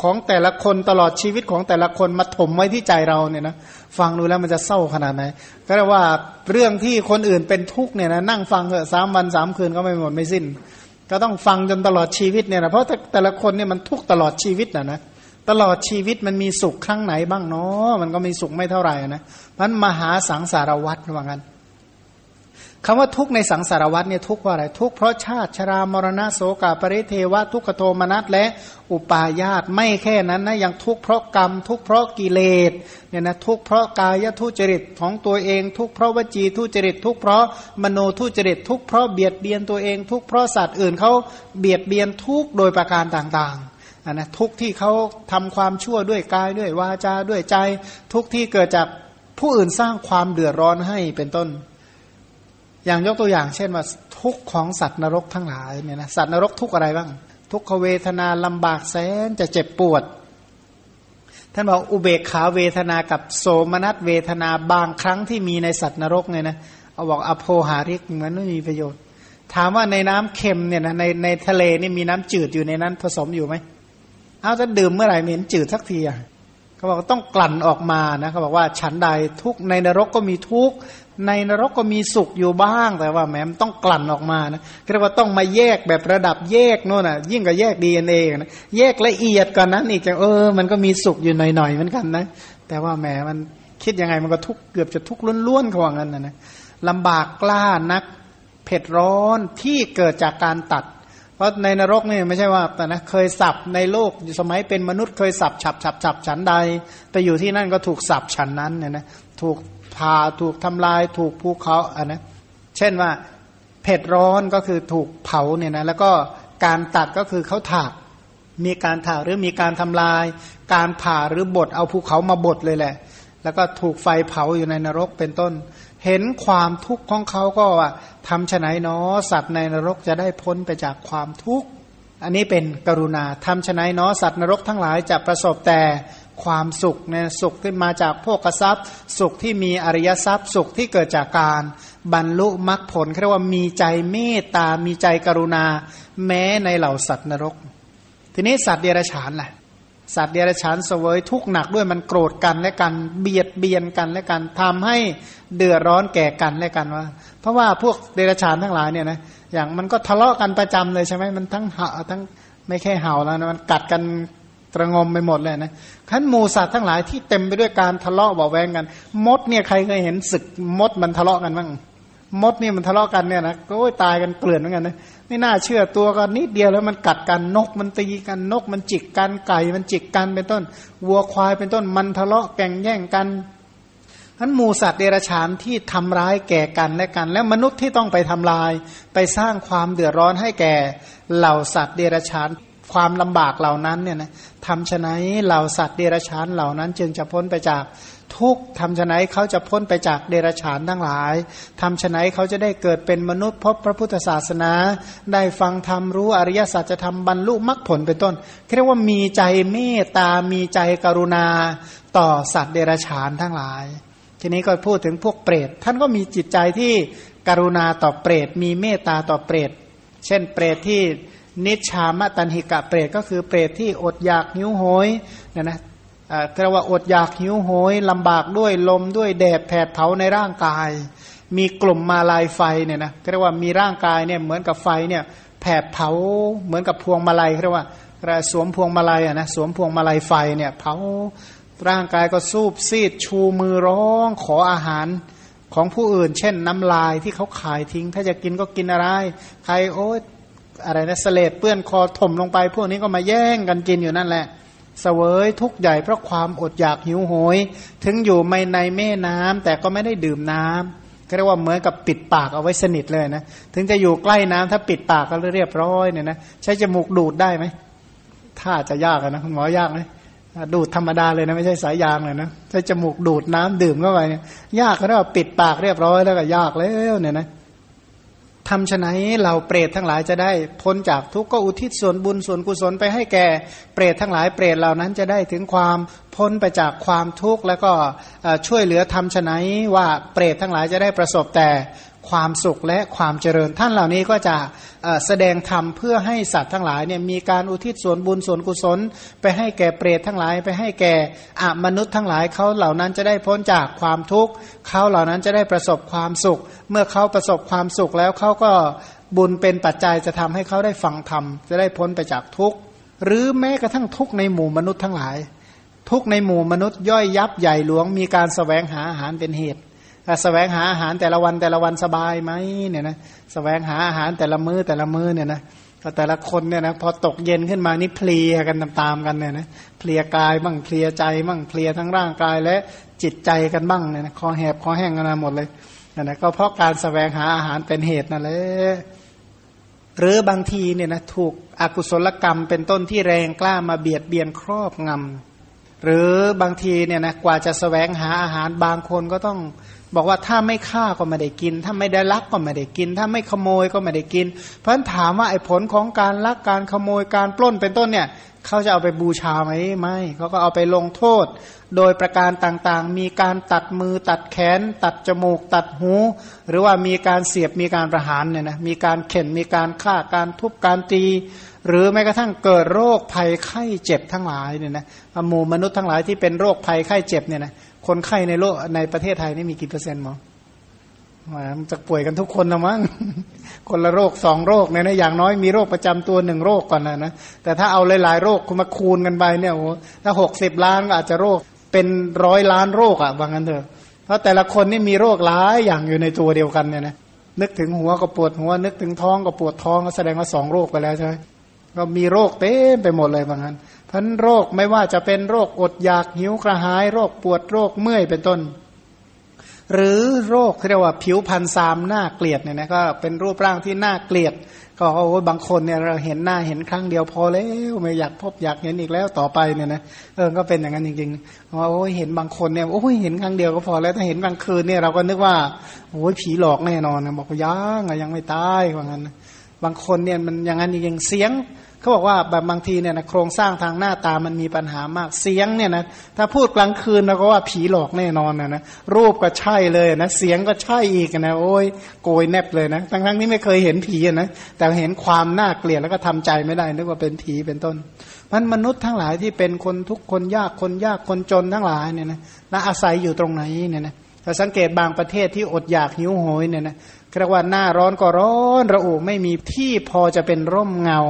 ของแต่ละคนตลอดชีวิตของแต่ละคนมาถมไว้ที่ใจเราเนี่ยนะฟังดูแล้วมันจะเศร้าขนาดไหนก็เรียกว่าเรื่องที่คนอื่นเป็นทุกข์เนี่ยนะนั่งฟังเถอะสามวันสามคืนก็ไม่หมดไม่สิ้น ก็ต้องฟังจนตลอดชีวิตเนี่ยนะเพราะแต่ละคนเนี่ยมันทุกข์ตลอดชีวิตนะนะตลอดชีวิตมันมีสุขครั้งไหนบ้างเนาะมันก็มีสุขไม่เท่าไหร่นะมันมหาสังสารวัฏว่างั้น คำว่าทุกข์ในสังสารวัฏเนี่ยทุกข์เพราะอะไรทุกข์เพราะชาติชรามรณะโสกาปริเทวะทุกขโทมนัสและอุปาญาตไม่แค่นั้นนะยังทุกข์เพราะกรรม ทุกข์เพราะกิเลสเนี่ยนะทุกข์เพราะกายทุจริตของตัวเอง ทุกข์เพราะวจีทุจริต ทุกข์เพราะมโนทุจริต ทุกข์เพราะเบียดเบียนตัวเอง ทุกข์เพราะสัตว์อื่นเขาเบียดเบียนทุกข์โดยประการต่างๆนะทุกข์ที่เขาทำความชั่วด้วยกายด้วยวาจาด้วยใจ ทุกข์ที่เกิดจากผู้อื่นสร้างความเดือดร้อนให้เป็นต้น อย่างยกตัวอย่างเช่นว่าทุกของสัตว์นรกทั้งหลายเนี่ยนะสัตว์นรกทุกอะไรบ้าง ทุกขเวทนาลำบากแสนจะเจ็บปวด ท่านบอกอุเบกขาเวทนากับโสมนัสเวทนาบางครั้งที่มีในสัตว์นรกเนี่ยนะเอาบอกอโภหาริกเหมือนไม่มีประโยชน์ ถามว่าในน้ำเค็มเนี่ยนะในในทะเลนี่มีน้ำจืดอยู่ในนั้นผสมอยู่ไหมเอาจะดื่มเมื่อไหร่เหม็นจืดสักทีอะเขาบอกต้องกลั่นออกมานะเขาบอกว่าฉันใดทุกในนรกก็มีทุก ในนรกก็มีสุขอยู่บ้างแต่ว่าแหมมต้องกลั่นออกมานะเรียกว่าต้องมาแยกแบบระดับแยกโน่นน่ะ ยิ่งกว่าแยกดีเอ็นเอนะแยกละเอียดก่อนนั้นอีกจังเออ มันก็มีสุขอยู่หน่อยๆเหมือนกันนะ แต่ว่าแหมมันคิดยังไงมันก็ทุกเกือบจะทุกข์ล้วนๆเขาว่างั้นนะนะลำบากกล้านักเผ็ดร้อนที่เกิดจากการตัด เพราะในนรกนี่ไม่ใช่ว่าแต่นะเคยสับในโลกสมัยเป็นมนุษย์เคยสับฉับฉับฉับฉันใด ไปอยู่ที่นั่นก็ถูกสับฉันนั้นเนี่ยนะถูก พาถูกทำลายถูกภูเขาอะนะเช่นว่าเผ็ดร้อนก็คือถูกเผาเนี่ยนะแล้วก็การตัดก็คือเขาถากมีการถากหรือมีการทำลาย การผ่าหรือบดเอาภูเขามาบดเลยแหละ แล้วก็ถูกไฟเผาอยู่ในนรกเป็นต้น เห็นความทุกข์ของเขาก็ว่าทำฉไนเนาะสัตว์ในนรกจะได้พ้นไปจากความทุกข์อันนี้เป็นกรุณาทำฉไนเนาะสัตว์นรกทั้งหลายจะประสบแต่ ความสุขเนี่ยสุขที่มาจากโภกทรัพย์ สุขที่มีอริยทรัพย์ สุขที่เกิดจากการ บรรลุมรรคผลเรียกว่ามีใจเมตตา มีใจกรุณา แม้ในเหล่าสัตว์นรก ทีนี้สัตว์เดรัจฉานแหละสัตว์เดรัจฉานเสวยทุกข์หนักด้วยมันโกรธกันและกันเบียดเบียนกันและกันทำให้เดือดร้อนแก่กันและกันว่า เพราะว่าพวกเดรัจฉานทั้งหลายเนี่ยนะอย่างมันก็ทะเลาะกันประจำเลยใช่ไหมมันทั้งเห่าทั้งไม่แค่เห่าแล้วนะมันกัดกัน ตระงมไปหมดเลยนะขันหมูสัตว์ทั้งหลายที่เต็มไปด้วยการทะเลาะเบาแวงกัน มดเนี่ยใครเคยเห็นศึกมดมันทะเลาะกันบ้างมดนี่มันทะเลาะกันเนี่ยนะโอ้ยตายกันเกลื่อนเหมือนกันนะไม่น่าเชื่อตัวกันนิดเดียวแล้วมันกัดกันนกมันตีกันนก มันจิกกันไก่ มันจิกกันเป็นต้น วัวควายเป็นต้นมันทะเลาะแก่งแย่งกันทั้นหมูสัตว์เดรัจฉานที่ทำร้ายแก่กันและกัน และมนุษย์ที่ต้องไปทำลาย ไปสร้างความเดือดร้อนให้แก่เหล่าสัตว์เดรัจฉาน ความลำบากเหล่านั้นเนี่ยนะทำฉะไหนเหล่าสัตว์เดรัจฉานเหล่านั้น จึงจะพ้นไปจากทุกทำฉะไหนเขาจะพ้นไปจากเดรัจฉานทั้งหลายทำฉะไหนเขาจะได้เกิดเป็นมนุษย์พบพระพุทธศาสนา ได้ฟังธรรมรู้อริยสัจจะทำบรรลุมรรคผลเป็นต้นเรียกว่ามีใจเมตตา มีใจกรุณา ต่อสัตว์เดรัจฉานทั้งหลาย ทีนี้ก็พูดถึงพวกเปรต ท่านก็มีจิตใจที่กรุณาต่อเปรต มีเมตตาต่อเปรต เช่นเปรตที่ นิชามตันหิกะเปรตก็คือเปรตที่อดอยากหิวโหยเนี่ยนะเรียกว่าอดอยากหิวโหยลำบากด้วยลมด้วยแดดแผดเผาในร่างกาย มีกลุ่มมาลายไฟเนี่ยนะเรียกว่ามีร่างกายเนี่ยเหมือนกับไฟเนี่ยแผดเผาเหมือนกับพวงมาลัยเรียกว่าสวมพวงมาลัยอะนะสวมพวงมาลัยไฟเนี่ยเผาร่างกายก็สูบซีดชูมือร้องขออาหารของผู้อื่น เช่นน้ำลายที่เขาขายทิ้ง ถ้าจะกินก็กินอะไร ใครโอ๊ย อะไรนะสเลดเปื้อนคอถมลงไป พวกนี้ก็มาแย่งกันกินอยู่นั่นแหละเสวยทุกใหญ่เพราะความอดอยากหิวโหย ถึงอยู่ไม่ในแม่น้ำแต่ก็ไม่ได้ดื่มน้ำก็เรียกว่าเหมือนกับปิดปากเอาไว้สนิทเลยนะถึงจะอยู่ใกล้น้ำถ้าปิดปากก็เรียบร้อยเนี่ยนะใช้จมูกดูดได้ไหมถ้าจะยากนะคุณหมอยากไหมดูดธรรมดาเลยนะไม่ใช่สายยางเลยนะใช้จมูกดูดน้ำดื่มเข้าไปเนี่ยยากก็เรียกว่าปิดปากเรียบร้อยแล้วก็ยากแล้วเนี่ยนะ ทำฉไหนเราเปรตทั้งหลายจะได้พ้นจากทุกข์ก็อุทิศส่วนบุญส่วนกุศลไปให้แก่เปรตทั้งหลายเปรตเหล่านั้นจะได้ถึงความพ้นไปจากความทุกข์แล้วก็ช่วยเหลือทำฉไหนว่าเปรตทั้งหลายจะได้ประสบแต่ ความสุขและความเจริญ ท่านเหล่านี้ก็จะแสดงธรรมเพื่อให้สัตว์ทั้งหลายเนี่ยมีการอุทิศส่วนบุญส่วนกุศล ไปให้แก่เปรตทั้งหลาย ไปให้แก่อมนุษย์ทั้งหลายเขาเหล่านั้นจะได้พ้นจากความทุกข์เขาเหล่านั้นจะได้ประสบความสุข เมื่อเขาประสบความสุขแล้วเขาก็บุญเป็นปัจจัยจะทำให้เขาได้ฟังธรรมจะได้พ้นไปจากทุกข์หรือแม้กระทั่งทุกข์ในหมู่มนุษย์ทั้งหลาย ทุกในหมู่มนุษย์ย่อยยับใหญ่หลวงมีการสแสวงหาอาหารเป็นเหตุ สแสวงหาอาหารแต่ละวันแต่ละวันสบายไหมเนี่ยนะสแสวงหาอาหารแต่ละมือ้อแต่ละมื้อเนี่ยนะก็แต่ละคนเนี่ยนะพอตกเย็นขึ้นมานี่เพลียกันตามๆกันเนี่ยนะเพลียกายบ้างเพลียใจบ้างเพลียทั้งร่างกายและจิตใจกันบ้างเนี่ยนะคอแหบคอแห้งกันมาหมดเลยนะนะก็เพราะการสแสวงหาอาหารเป็นเหตุนั่นแหละหรือบางทีเนี่ยนะถูกอกุศลกรรมเป็นต้นที่แรงกล้ามาเบียดเบียนครอบงำหรือบางทีเนี่ยนะกว่าจะสแสวงหาอาหารบางคนก็ต้อง บอกว่าถ้าไม่ฆ่าก็ไม่ได้กิน ถ้าไม่ได้ลักก็ไม่ได้กิน ถ้าไม่ขโมยก็ไม่ได้กิน เพราะฉะนั้นถามว่าไอ้ผลของการลักการขโมยการปล้นเป็นต้นเนี่ยเขาจะเอาไปบูชาไหมไม่เขาก็เอาไปลงโทษ โดยประการต่างๆ มีการตัดมือตัดแขน ตัดจมูก ตัดหู หรือว่ามีการเสียบมีการประหารเนี่ยนะมีการเข็นมีการฆ่าการทุบการตี หรือแม้กระทั่งเกิดโรคภัยไข้เจ็บทั้งหลายเนี่ยนะหมู่มนุษย์ทั้งหลายที่เป็นโรคภัยไข้เจ็บเนี่ยนะ คนไข้ในโลกในประเทศไทยนี่มีกี่เปอร์เซ็นต์หมอมันจะป่วยกันทุกคนนะมั้งคนละโรคสองโรคเนี่ยนะอย่างน้อยมีโรคประจำตัวหนึ่งโรคก่อนนะนะแต่ถ้าเอาหลายๆโรคคุณมาคูณกันไปเนี่ยโอ้ถ้าหกสิบล้านก็อาจจะโรคเป็นร้อยล้านโรคอะว่างั้นเถอะเพราะแต่ละคนนี่มีโรคหลายอย่างอยู่ในตัวเดียวกันเนี่ยนะนึกถึงหัวก็ปวดหัว นึกถึงท้องก็ปวดท้องก็แสดงว่าสองโรคไปแล้วใช่ไหมก็มีโรคเต็มไปหมดเลยว่างั้น พันโรคไม่ว่าจะเป็นโรคอดอยากหิวกระหาย โรคปวดโรคเมื่อยเป็นต้น หรือโรคเรียกว่าผิวพันซามหน้าเกลียดเนี่ยนะก็เป็นรูปร่างที่น่าเกลียด ก็โอ้บางคนเนี่ยเราเห็นหน้าเห็นครั้งเดียวพอแล้วไม่อยากพบอยากเห็นอีกแล้วต่อไปเนี่ยนะเออก็เป็นอย่างนั้นจริงๆว่าโอ้เห็นบางคนเนี่ยโอ้เห็นครั้งเดียวก็พอแล้วถ้าเห็นกลางคืนเนี่ยเราก็นึกว่าโอ้ยผีหลอกแน่นอนบอกยังยังไม่ตายว่างั้นบางคนเนี่ยมันอย่างนั้นจริงเสียง เขาบอกว่าแบบบางทีเนี่ยนะโครงสร้างทางหน้าตามันมีปัญหามากเสียงเนี่ยนะถ้าพูดกลางคืนเราก็ว่าผีหลอกแน่นอนนะนะรูปก็ใช่เลยนะเสียงก็ใช่อีกนะโอ้ยโกยแนบเลยนะทั้งทั้งนี้ไม่เคยเห็นผีนะแต่เห็นความน่าเกลียดแล้วก็ทำใจไม่ได้นึกว่าเป็นผีเป็นต้นมันมนุษย์ทั้งหลายที่เป็นคนทุกคนยากคนยากคนจนทั้งหลายเนี่ยนะนะอาศัยอยู่ตรงไหนเนี่ยนะถ้าสังเกตบางประเทศที่อดอยากหิวโหยเนี่ยนะ เรียกว่าหน้าร้อนก็ร้อนระอุไม่มีที่พอจะเป็นร่มเงา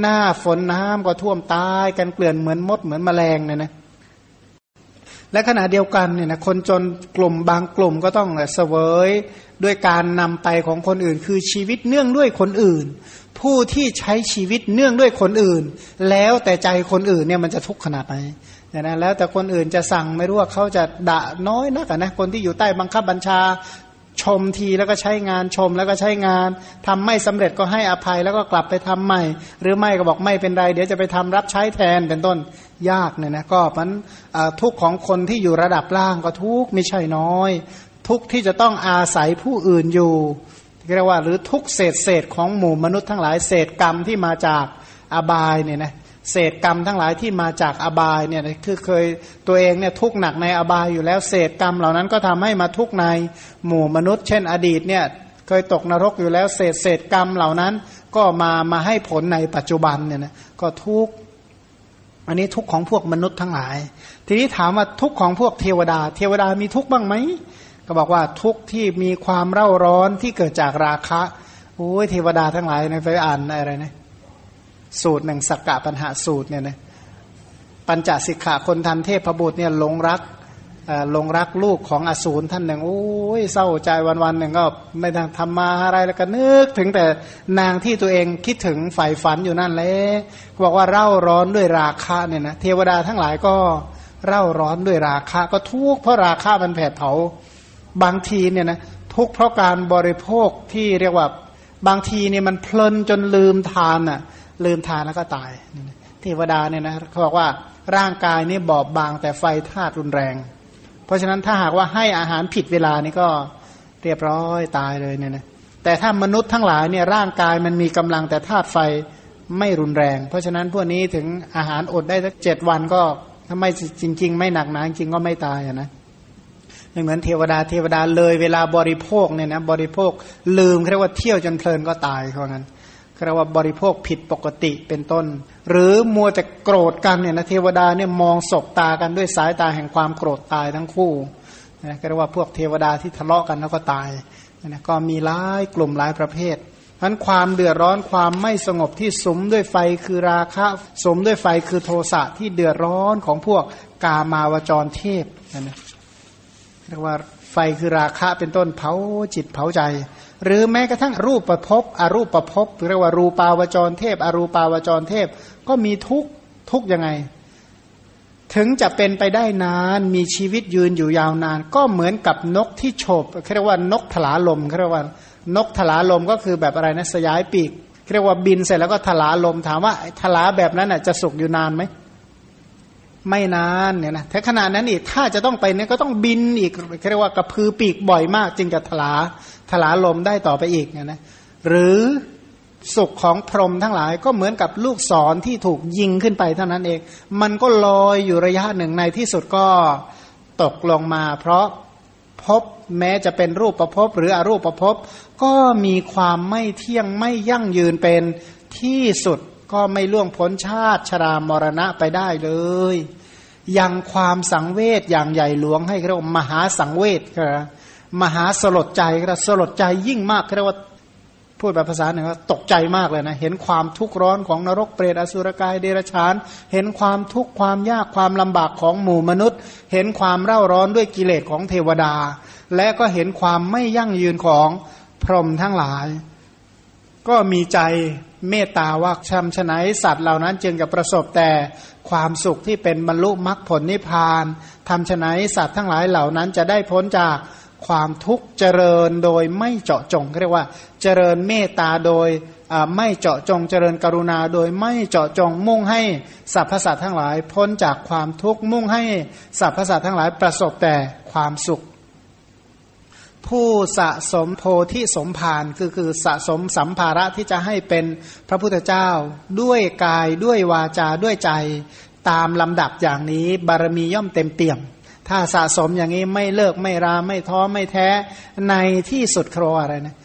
หน้าฝนน้ำก็ท่วมตายกันเกลื่อนเหมือนมดเหมือนแมลงเนี่ยนะและขณะเดียวกันเนี่ยนะคนจนกลุ่มบางกลุ่มก็ต้องเสวยด้วยการนำไปของคนอื่น คือชีวิตเนื่องด้วยคนอื่น ผู้ที่ใช้ชีวิตเนื่องด้วยคนอื่น แล้วแต่ใจคนอื่นเนี่ยมันจะทุกข์ขนาดไหนนะแล้วแต่คนอื่นจะสั่งไม่รู้ว่าเขาจะด่าน้อยนักนะคนที่อยู่ใต้บังคับบัญชา ชมทีแล้วก็ใช้งานชมแล้วก็ใช้งานทำไม่สำเร็จก็ให้อภัยแล้วก็กลับไปทำใหม่ หรือไม่ก็บอกไม่เป็นไร เดี๋ยวจะไปทำรับใช้แทนเป็นต้นยากเนี่ยนะก็มันทุกของคนที่อยู่ระดับล่างก็ทุกไม่ใช่น้อย ทุกที่จะต้องอาศัยผู้อื่นอยู่เรียกว่าหรือทุกเศษเศษของหมู่มนุษย์ทั้งหลายเศษกรรมที่มาจากอบายเนี่ยนะ เศษกรรมทั้งหลายที่มาจากอบายเนี่ยคือเคยตัวเองเนี่ยทุกหนักในอบายอยู่แล้วเศษกรรมเหล่านั้นก็ทำให้มาทุกในหมู่มนุษย์ เช่น อดีตเนี่ยเคยตกนรกอยู่แล้วเศษเศษกรรมเหล่านั้น ก็มามาให้ผลในปัจจุบันเนี่ยนะก็ทุกอันนี้ทุกของพวกมนุษย์ทั้งหลาย ทีนี้ถามว่าทุกของพวกเทวดา เทวดามีทุกบ้างไหมก็บอกว่าทุกที่มีความเร่าร้อนที่เกิดจากราคะโอ้ยเทวดาทั้งหลายในไปอ่านอะไรนะ สูตรหนึ่งสักกะปัญหาสูตรเนี่ยนะปัญจสิกขาคนทันเทพบุตรเนี่ยหลงรักหลงรักลูกของอสูรท่านหนึ่งโอ้ยเศร้าใจวันวันหนึ่งก็ไม่ทำทำมาอะไรแล้วก็นึกถึงแต่นางที่ตัวเองคิดถึงใฝ่ฝันอยู่นั่นแหละบอกว่าเร่าร้อนด้วยราคะเนี่ยนะเทวดาทั้งหลายก็เร่าร้อนด้วยราคะก็ทุกข์เพราะราคะมันแผดเผาบางทีเนี่ยนะทุกเพราะการบริโภคที่เรียกว่าบางทีเนี่ยมันเพลินจนลืมทานอะ ลืมทานแล้วก็ตายเทวดาเนี่ยนะเขาบอกว่าร่างกายนี่บอบบางแต่ไฟธาตุรุนแรง เพราะฉะนั้นถ้าหากว่าให้อาหารผิดเวลานี่ก็เรียบร้อยตายเลยเนี่ยนะแต่ถ้ามนุษย์ทั้งหลายเนี่ยร่างกายมันมีกำลังแต่ธาตุไฟไม่รุนแรง เพราะฉะนั้นพวกนี้ถึงอาหารอดได้สักเจ็ดวันก็ถ้าไม่จริง ๆ ไม่หนักหนาจริงก็ไม่ตายนะไม่เหมือนเทวดาเทวดาเลยเวลาบริโภคเนี่ยนะบริโภคลืมเรียกว่าเที่ยวจนเพลินก็ตายเพราะงั้น เรียกว่าบริโภคผิดปกติเป็นต้น หรือมัวแต่โกรธกันเนี่ยนะเทวดาเนี่ยมองศบตากันด้วยสายตาแห่งความโกรธตายทั้งคู่นะเรียกว่าพวกเทวดาที่ทะเลาะกันแล้วก็ตายนะก็มีหลายกลุ่มหลายประเภทนั้นความเดือดร้อนความไม่สงบที่สมด้วยไฟคือราคะสมด้วยไฟคือโทสะที่เดือดร้อนของพวกกามาวจรเทพนะเรียกว่าไฟคือราคะเป็นต้นเผาจิตเผาใจ หรือแม้กระทั่งรูปประพบอรูปประพบเรียกว่ารูปาวจรเทพ อรูปาวจรเทพ ก็มีทุกทุกยังไง ถึงจะเป็นไปได้นานมีชีวิตยืนอยู่ยาวนาน ก็เหมือนกับนกที่โฉบเรียกว่านกถลาลมเรียกว่านกถลาลมก็คือแบบอะไรนะสยายปีกเรียกว่าบินเสร็จแล้วก็ถลาลมถามว่าถลาแบบนั้นจะสุกอยู่นานไหมไม่นานเนี่ยนะถ้าขนาดนั้นอีกถ้าจะต้องไปเนี่ยก็ต้องบินอีกเรียกว่ากระพือปีกบ่อยมาก จึงจะถลา ถลาลมได้ต่อไปอีกเนี่ยนะหรือสุขของพรหมทั้งหลายก็เหมือนกับลูกศรที่ถูกยิงขึ้นไปเท่านั้นเอง มันก็ลอยอยู่ระยะหนึ่งในที่สุดก็ตกลงมา เพราะพบแม้จะเป็นรูปประพบหรืออรูปประพบก็มีความไม่เที่ยงไม่ยั่งยืนเป็นที่สุดก็ไม่ล่วงพ้นชาติชรามรณะไปได้เลย ยังความสังเวชอย่างใหญ่หลวงให้เรียกว่ามหาสังเวชครับ มหาสลดใจครับสลดใจยิ่งมากเรียกว่าพูดแบบภาษาหนึ่งว่าตกใจมากเลยนะ เห็นความทุกข์ร้อนของนรกเปรตอสุรกายเดรัจฉาน เห็นความทุกข์ความยากความลำบากของหมู่มนุษย์ เห็นความเร่าร้อนด้วยกิเลสของเทวดา และก็เห็นความไม่ยั่งยืนของพรหมทั้งหลาย ก็มีใจเมตตาว่าชำชนะสัตว์เหล่านั้นจึงจะประสบแต่ความสุขที่เป็นบรรลุมรรคผลนิพพานทำชนะสัตว์ทั้งหลายเหล่านั้นจะได้พ้นจาก ความทุกข์เจริญโดยไม่เจาะจงเรียกว่า เจริญเมตตาโดยไม่เจาะจงเจริญกรุณาโดยไม่เจาะจงมุ่งให้สรรพสัตว์ทั้งหลาย พ้นจากความทุกข์มุ่งให้สรรพสัตว์ทั้งหลายประสบแต่ความสุข ผู้สะสมโพธิสมภารคือคือสะสมสัมภาระที่จะให้เป็นพระพุทธเจ้า ด้วยกายด้วยวาจาด้วยใจ ตามลำดับอย่างนี้บารมีย่อมเต็มเปี่ยม ถ้าสะสมอย่างนี้ไม่เลิกไม่ราไม่ท้อไม่แท้ ในที่สุดครออะไรนะ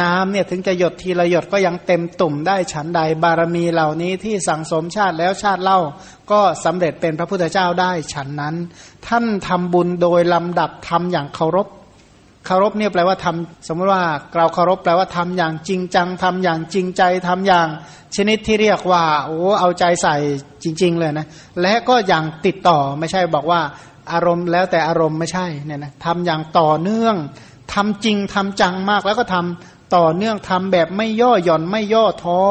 น้ำเนี่ยถึงจะหยดทีละหยดก็ยังเต็มตุ่มได้ฉันใดบารมีเหล่านี้ที่สั่งสมชาติแล้วชาติเล่า ก็สำเร็จเป็นพระพุทธเจ้าได้ฉันนั้น ท่านทำบุญโดยลำดับทำอย่างเคารพเคารพเนี่ยแปลว่าทำสมมติว่าเราเคารพแปลว่าทำอย่างจริงจังทำอย่างจริงใจทำอย่างชนิดที่เรียกว่าโอ้เอาใจใส่จริง ๆ เลยนะและก็อย่างติดต่อไม่ใช่บอกว่า อารมณ์แล้วแต่อารมณ์ไม่ใช่เนี่ยนะทำอย่างต่อเนื่องทำจริงทำจังมากแล้วก็ทำต่อเนื่องทำแบบไม่ย่อหย่อนไม่ย่อท้อ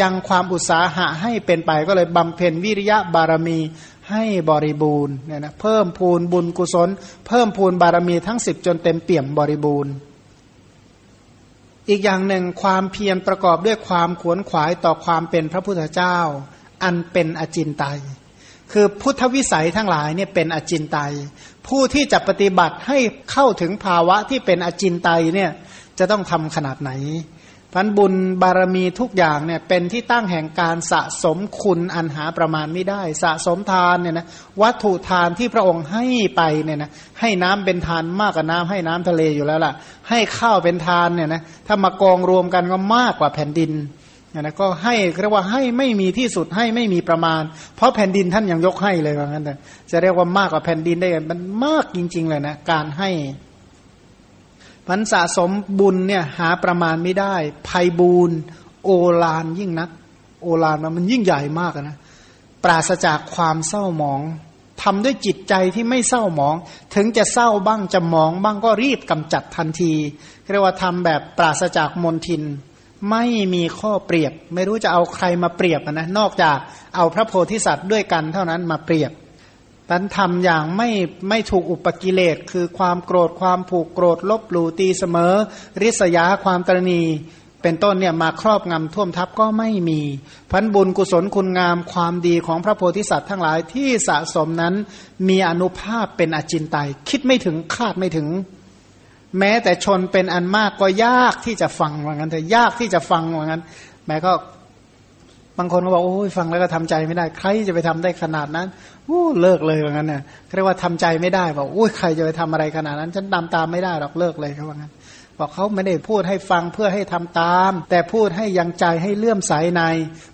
ยังความอุตสาหะให้เป็นไปก็เลยบำเพ็ญวิริยะบารมีให้บริบูรณ์เนี่ยนะเพิ่มพูนบุญกุศล เพิ่มพูนบารมีทั้งสิบจนเต็มเปี่ยมบริบูรณ์ อีกอย่างหนึ่งความเพียรประกอบด้วยความขวนขวายต่อความเป็นพระพุทธเจ้า อันเป็นอจินไตย คือพุทธวิสัยทั้งหลายเนี่ยเป็นอจินไตย ผู้ที่จะปฏิบัติให้เข้าถึงภาวะที่เป็นอจินไตยเนี่ยจะต้องทำขนาดไหนพันบุญบารมีทุกอย่างเนี่ยเป็นที่ตั้งแห่งการสะสมคุณอันหาประมาณไม่ได้ สะสมทานเนี่ยนะวัตถุทานที่พระองค์ให้ไปเนี่ยนะให้น้ำเป็นทานมากกว่าน้ำให้น้ำทะเลอยู่แล้วล่ะ ให้ข้าวเป็นทานเนี่ยนะถ้ามากองรวมกันก็มากกว่าแผ่นดิน นะก็ให้เรียกว่าให้ไม่มีที่สุดให้ไม่มีประมาณ เพราะแผ่นดินท่านยังยกให้เลยว่างั้นแต่จะเรียกว่ามากกว่าแผ่นดินได้มันมากจริง ๆ เลยนะ การให้มันสะสมบุญเนี่ยหาประมาณไม่ได้ภัยบูนโอลานยิ่งนัก โอลานมันยิ่งใหญ่มากนะปราศจากความเศร้าหมองทำด้วยจิตใจที่ไม่เศร้าหมอง ถึงจะเศร้าบ้างจะหมองบ้างก็รีบกำจัดทันทีเรียกว่าทำแบบปราศจากมนทิน ไม่มีข้อเปรียบ ไม่รู้จะเอาใครมาเปรียบนะนอกจากเอาพระโพธิสัตว์ด้วยกันเท่านั้นมาเปรียบตันทำอย่างไม่ไม่ถูกอุปกิเลสคือความโกรธความผูกโกรธ ลบหลู่ตีเสมอ ริษยาความตรณีเป็นต้นเนี่ยมาครอบงำท่วมทับก็ไม่มีพันบุญกุศลคุณงามความดีของพระโพธิสัตว์ทั้งหลายที่สะสมนั้นมีอนุภาพเป็นอจินไตยคิดไม่ถึงคาดไม่ถึง แม้แต่ชนเป็นอันมากก็ยากที่จะฟังว่างั้นแต่ยากที่จะฟังว่างั้น แม้ก็บางคนก็บอกโอ้ยฟังแล้วก็ทำใจไม่ได้ ใครจะไปทำได้ขนาดนั้นโอ้เลิกเลยว่างั้นเนี่ยเรียกว่าทำใจไม่ได้บอกโอ้ยใครจะไปทำอะไรขนาดนั้น ฉันตามตามไม่ได้หรอกเลิกเลยเขาว่างั้นบอกเขาไม่ได้พูดให้ฟังเพื่อให้ทำตาม แต่พูดให้ยังใจให้เลื่อมใสใน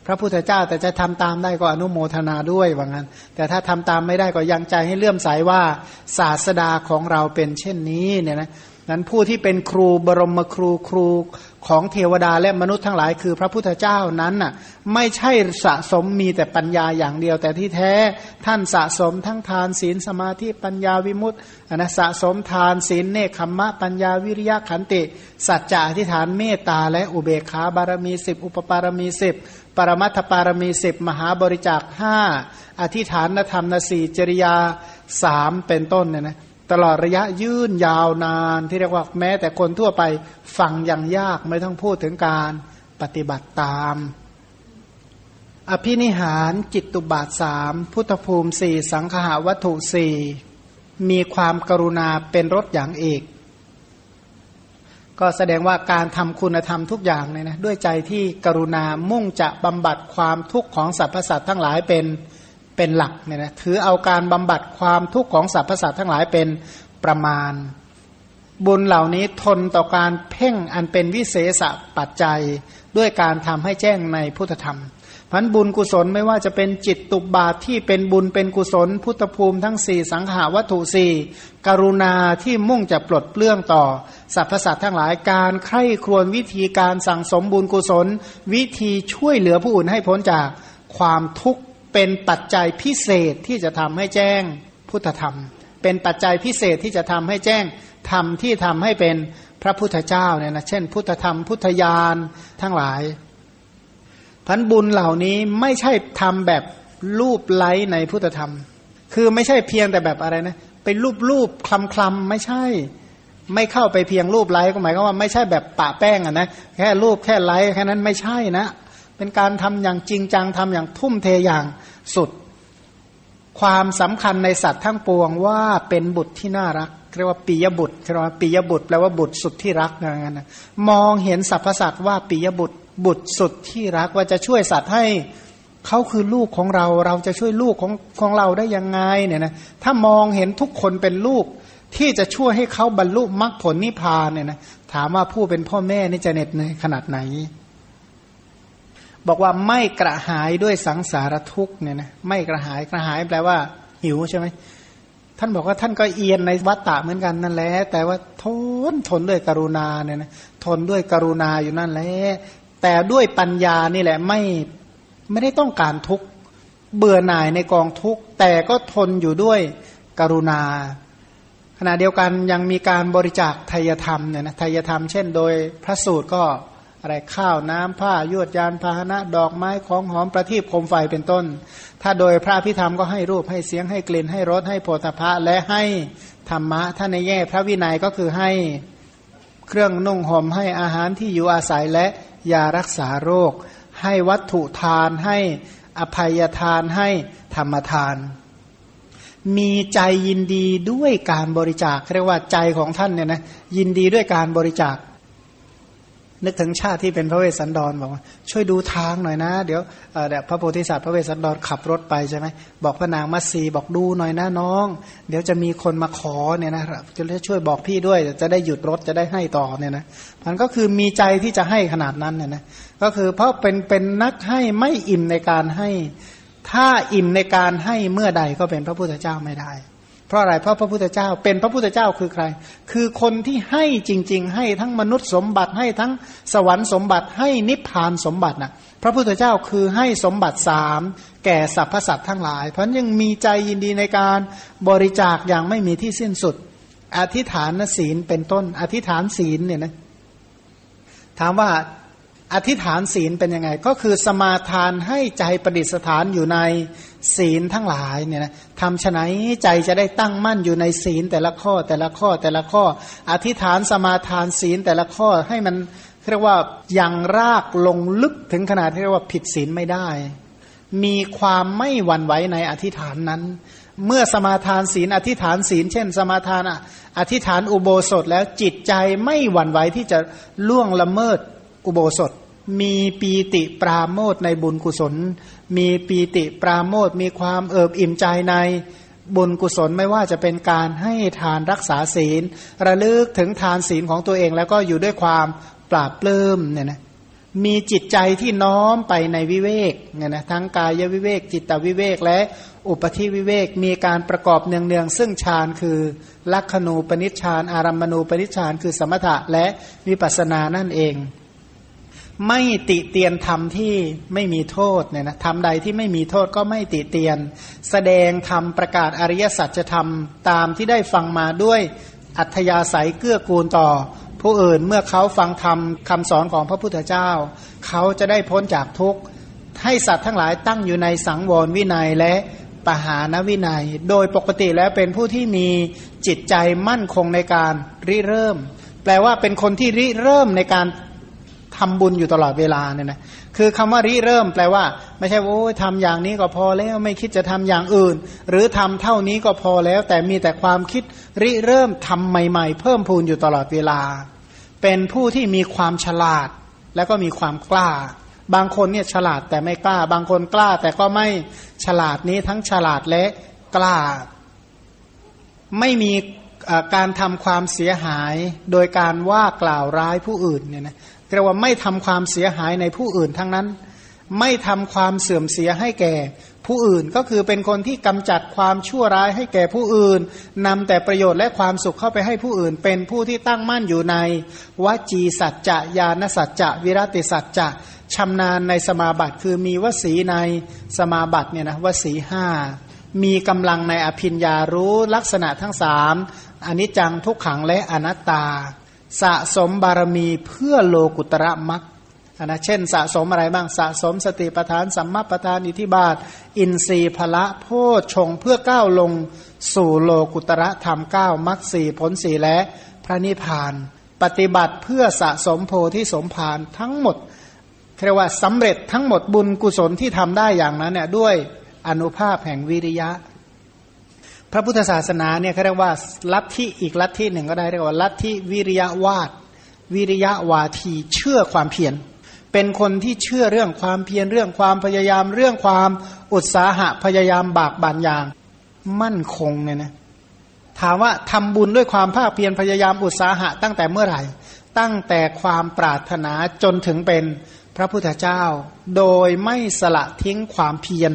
พระพุทธเจ้าแต่จะทำตามได้ก็อนุโมทนาด้วยว่างั้น แต่ถ้าทำตามไม่ได้ก็ยังใจให้เลื่อมใสว่าศาสดาของเราเป็นเช่นนี้เนี่ยนะ นั้นผู้ที่เป็นครูบรมครูครูของเทวดาและมนุษย์ทั้งหลายคือพระพุทธเจ้านั้นน่ะไม่ใช่สะสมมีแต่ปัญญาอย่างเดียว แต่ที่แท้ท่านสะสมทั้งทานศีลสมาธิปัญญาวิมุตตินะสะสมทานศีลเนคขมมะปัญญาวิริยะขันติ สัจจะอธิษฐานเมตตาและอุเบกขาบารมีสิบอุปปารมีสิบปรมัตถปารมีสิบมหาบริจาคห้าอธิฐานธรรมนสีจริยาสามเป็นต้นเนี่ยนะ ตลอดระยะยืนยาวนานที่เรียกว่าแม้แต่คนทั่วไปฟังยังยากไม่ต้องพูดถึงการปฏิบัติตาม อภินิหารจิตตุบาทสามพุทธภูมิสี่สังขาวัตถุสี่มีความกรุณาเป็นรถอย่างเอกก็แสดงว่าการทำคุณธรรมทุกอย่างเนี่ยนะด้วยใจที่กรุณามุ่งจะบำบัดความทุกข์ของสรรพสัตว์ทั้งหลายเป็น เป็นหลักเนี่ยนะถือเอาการบำบัดความทุกข์ของสรรพสัตว์ทั้งหลายเป็นประมาณ บุญเหล่านี้ทนต่อการเพ่งอันเป็นวิเศษปัจจัยด้วยการทำให้แจ้งในพุทธธรรมพันบุญกุศลไม่ว่าจะเป็นจิตตุบาทที่เป็นบุญเป็นกุศล พุทธภูมิทั้งสี่สังหาวัตถุสี่กรุณาที่มุ่งจะปลดเปลื้องต่อสรรพสัตว์ทั้งหลายการใคร่ครวญวิธีการสั่งสมบุญกุศล วิธีช่วยเหลือผู้อื่นให้พ้นจากความทุกข์ เป็นปัจจัยพิเศษที่จะทำให้แจ้งพุทธธรรม เป็นปัจจัยพิเศษที่จะทำให้แจ้งธรรมที่ทำให้เป็นพระพุทธเจ้าเนี่ยนะเช่น พุทธธรรมพุทธญาณทั้งหลายพันบุญเหล่านี้ไม่ใช่ทำแบบรูปไล้ในพุทธธรรม คือไม่ใช่เพียงแต่แบบอะไรนะเป็นรูปรูปคลำคลำไม่ใช่ ไม่เข้าไปเพียงรูปไล้ก็หมายความว่าไม่ใช่แบบปะแป้งอะนะแค่รูปแค่ไล้แค่นั้นไม่ใช่นะ เป็นการทำอย่างจริงจังทำอย่างทุ่มเทอย่างสุด ความสำคัญในสัตว์ทั้งปวงว่าเป็นบุตรที่น่ารักเรียกว่าปียบุตรเรียกว่าปียบุตรแปลว่าบุตรสุดที่รักอย่างนั้นนะมองเห็นสรรพสัตว์ว่าปียบุตรบุตรสุดที่รักว่าจะช่วยสัตว์ให้เขาคือลูกของเราเราจะช่วยลูกของของเราได้ยังไงเนี่ยนะถ้ามองเห็นทุกคนเป็นลูกที่จะช่วยให้เขาบรรลุมรรคผลนิพพานเนี่ยนะถามว่าผู้เป็นพ่อแม่นี่จะเหน็ดเหนื่อยขนาดไหน บอกว่าไม่กระหายด้วยสังสารทุกเนี่ยนะไม่กระหายกระหายแปลว่า หิวใช่ไหมท่านบอกว่าท่านก็เอียนในวัฏฏะเหมือนกันนั่นแหละแต่ว่าทนทนด้วยกรุณาเนี่ยนะทนด้วยกรุณาอยู่นั่นแหละแต่ด้วยปัญญานี่แหละไม่ไม่ได้ต้องการทุกเบื่อหน่ายในกองทุกแต่ก็ทนอยู่ด้วยกรุณา ขณะเดียวกันยังมีการบริจาคทายธรรมเนี่ยนะทายธรรมเช่น โดยพระสูตรก็ อะไรข้าวน้ำผ้ายวดยานพาหนะ ดอกไม้ของหอมประทีปโคมไฟเป็นต้น ถ้าโดยพระพิธรรมก็ให้รูปให้เสียงให้กลิ่นให้รสให้โพธพะและให้ธรรมะ ถ้าในแง่พระวินัยก็คือให้เครื่องนุ่งห่มให้อาหารที่อยู่อาศัยและยารักษาโรค ให้วัตถุทานให้อภัยทานให้ธรรมทาน มีใจยินดีด้วยการบริจาคเรียกว่าใจของท่านเนี่ยนะยินดีด้วยการบริจาค นึกถึงชาติที่เป็นพระเวสสันดรบอกว่าช่วยดูทางหน่อยนะ เดี๋ยวเดี๋ยวพระโพธิสัตว์พระเวสสันดรขับรถไปใช่ไหมบอกพระนางมัตสีบอกดูหน่อยนะน้อง เดี๋ยวจะมีคนมาขอเนี่ยนะจะช่วยบอกพี่ด้วยจะได้หยุดรถจะได้ให้ต่อเนี่ยนะมันก็คือมีใจที่จะให้ขนาดนั้นเนี่ยนะก็คือเพราะเป็นเป็นนักให้ไม่อิ่มในการให้ ถ้าอิ่มในการให้เมื่อใดก็เป็นพระพุทธเจ้าไม่ได้ เพราะอะไรเพราะพระพุทธเจ้า เป็นพระพุทธเจ้าคือใคร คือคนที่ให้จริง ๆ ให้ทั้งมนุษย์สมบัติให้ทั้งสวรรค์สมบัติให้นิพพานสมบัตินะพระพุทธเจ้าคือให้สมบัติสามแก่สรรพสัตว์ทั้งหลาย เพราะยังมีใจยินดีในการบริจาคอย่างไม่มีที่สิ้นสุด อธิษฐานศีลเป็นต้น อธิษฐานศีลเนี่ยนะถามว่า อธิษฐานศีลเป็นยังไง ก็คือสมาทานให้ใจประดิษฐานอยู่ในศีลทั้งหลายเนี่ยนะทำฉไนใจจะได้ตั้งมั่นอยู่ในศีลแต่ละข้อแต่ละข้อแต่ละข้อ อธิษฐานสมาทานศีลแต่ละข้อให้มันเรียกว่ายังรากลงลึกถึงขนาดที่เรียกว่าผิดศีลไม่ได้ มีความไม่หวั่นไหวในอธิษฐานนั้น เมื่อสมาทานศีลอธิษฐานศีล เช่น สมาทานอธิษฐานอุโบสถแล้วจิตใจไม่หวั่นไหวที่จะล่วงละเมิดอุโบสถ มีปีติปราโมทในบุญกุศล มีปีติปราโมทมีความเอิบอิ่มใจในบุญกุศลไม่ว่าจะเป็นการให้ทานรักษาศีล ระลึกถึงทานศีลของตัวเองแล้วก็อยู่ด้วยความปราบปลื้มเนี่ยนะมีจิตใจที่น้อมไปในวิเวกเนี่ยนะทั้งกายวิเวก จิตตวิเวกและอุปธิวิเวกมีการประกอบเนืองๆซึ่งฌานคือ ลักขณูปนิชฌานอารัมมณูปนิชฌานคือสมถะและวิปัสสนานั่นเอง ไม่ติเตียนธรรมที่ไม่มีโทษเนี่ยนะธรรมใดที่ไม่มีโทษก็ไม่ติเตียน แสดงธรรมประกาศอริยสัจธรรมตามที่ได้ฟังมาด้วยอัธยาศัยเกื้อกูลต่อ ผู้อื่นเมื่อเขาฟังธรรมคำสอนของพระพุทธเจ้า เขาจะได้พ้นจากทุกข์ ให้สัตว์ทั้งหลายตั้งอยู่ในสังวรวินัยและปหานวินัย โดยปกติแล้วเป็นผู้ที่มีจิตใจมั่นคงในการริเริ่ม แปลว่าเป็นคนที่ริเริ่มในการ ทำบุญอยู่ตลอดเวลาเนี่ยนะคือคำว่าริเริ่มแปลว่า ไม่ใช่โอ้ยทำอย่างนี้ก็พอแล้วไม่คิดจะทำอย่างอื่น หรือทำเท่านี้ก็พอแล้ว แต่มีแต่ความคิดริเริ่มทำใหม่ ๆ เพิ่มพูนอยู่ตลอดเวลา เป็นผู้ที่มีความฉลาด แล้วก็มีความกล้า บางคนเนี่ยฉลาดแต่ไม่กล้า บางคนกล้าแต่ก็ไม่ฉลาดนี้ทั้งฉลาดและกล้า ไม่มีการทำความเสียหายโดยการว่ากล่าวร้ายผู้อื่นเนี่ยนะ เรียกว่าไม่ทำความเสียหายในผู้อื่นทั้งนั้น ไม่ทำความเสื่อมเสียให้แก่ผู้อื่นก็คือเป็นคนที่กำจัดความชั่วร้ายให้แก่ผู้อื่นนำแต่ประโยชน์และความสุขเข้าไปให้ผู้อื่น เป็นผู้ที่ตั้งมั่นอยู่ใน วจีสัจจะญาณสัจจะวิรติสัจจะชำนาญในสมาบัติ คือมีวสีในสมาบัติเนี่ยนะวสีห้ามีกำลังในอภิญญารู้ลักษณะทั้งสามอนิจจังทุกขังและอนัตตา สะสมบารมีเพื่อโลกุตระมักนะเช่นสะสมอะไรบ้างสะสมสติปทานสัมมาปทานอิทิบาท อินทรีย์พละโพชงเพื่อก้าวลงสู่โลกุตระธรรมเก้ามักสี่ผลสี่และพระนิพพาน ปฏิบัติเพื่อสะสมโพธิสมภารทั้งหมดเรียกว่าสำเร็จทั้งหมดบุญกุศลที่ทำได้อย่างนั้นเนี่ยด้วยอนุภาพแห่งวิริยะ พระพุทธศาสนาเนี่ยเขาเรียกว่าลัทธิอีกลัทธิหนึ่งก็ได้เรียกว่าลัทธิวิริยะวาดวิริยะวาทีเชื่อความเพียรเป็นคนที่เชื่อเรื่องความเพียรเรื่องความพยายามเรื่องความอุตสาหะพยายามบากบั่นอย่าง มั่นคงเนี่ยนะถามว่าทำบุญด้วยความภาคเพียรพยายามอุตสาหะตั้งแต่เมื่อไหร่ ตั้งแต่ความปรารถนาจนถึงเป็น พระพุทธเจ้า โดยไม่สละทิ้งความเพียร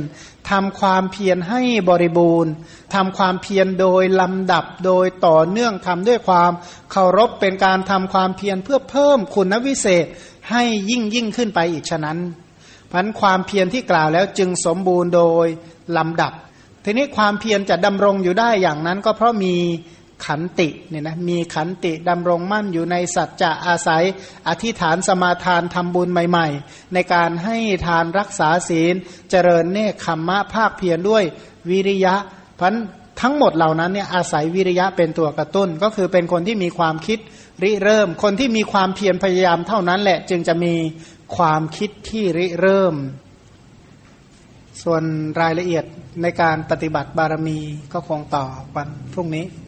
ทำความเพียรให้บริบูรณ์ทำความเพียรโดยลำดับโดยต่อเนื่องทำด้วยความเคารพเป็นการทำความเพียรเพื่อเพิ่มคุณวิเศษให้ยิ่งยิ่งขึ้นไปอีกฉะนั้นพันความเพียรที่กล่าวแล้วจึงสมบูรณ์โดยลำดับ ทีนี้ความเพียรจะดำรงอยู่ได้อย่างนั้นก็เพราะมี ขันติเนี่ยนะมีขันติดำรงมั่นอยู่ในสัจจะอาศัย อธิษฐานสมาทานทำบุญใหม่ ๆ ในการให้ทานรักษาศีล เจริญเนคขมมะภาคเพียรด้วยวิริยะพันทั้งหมดเหล่านั้นเนี่ยอาศัยวิริยะเป็นตัวกระตุ้น ก็คือเป็นคนที่มีความคิดริเริ่ม คนที่มีความเพียรพยายามเท่านั้นแหละจึงจะมีความคิดที่ริเริ่ม ส่วนรายละเอียดในการปฏิบัติบารมีก็คงต่อวันพรุ่งนี้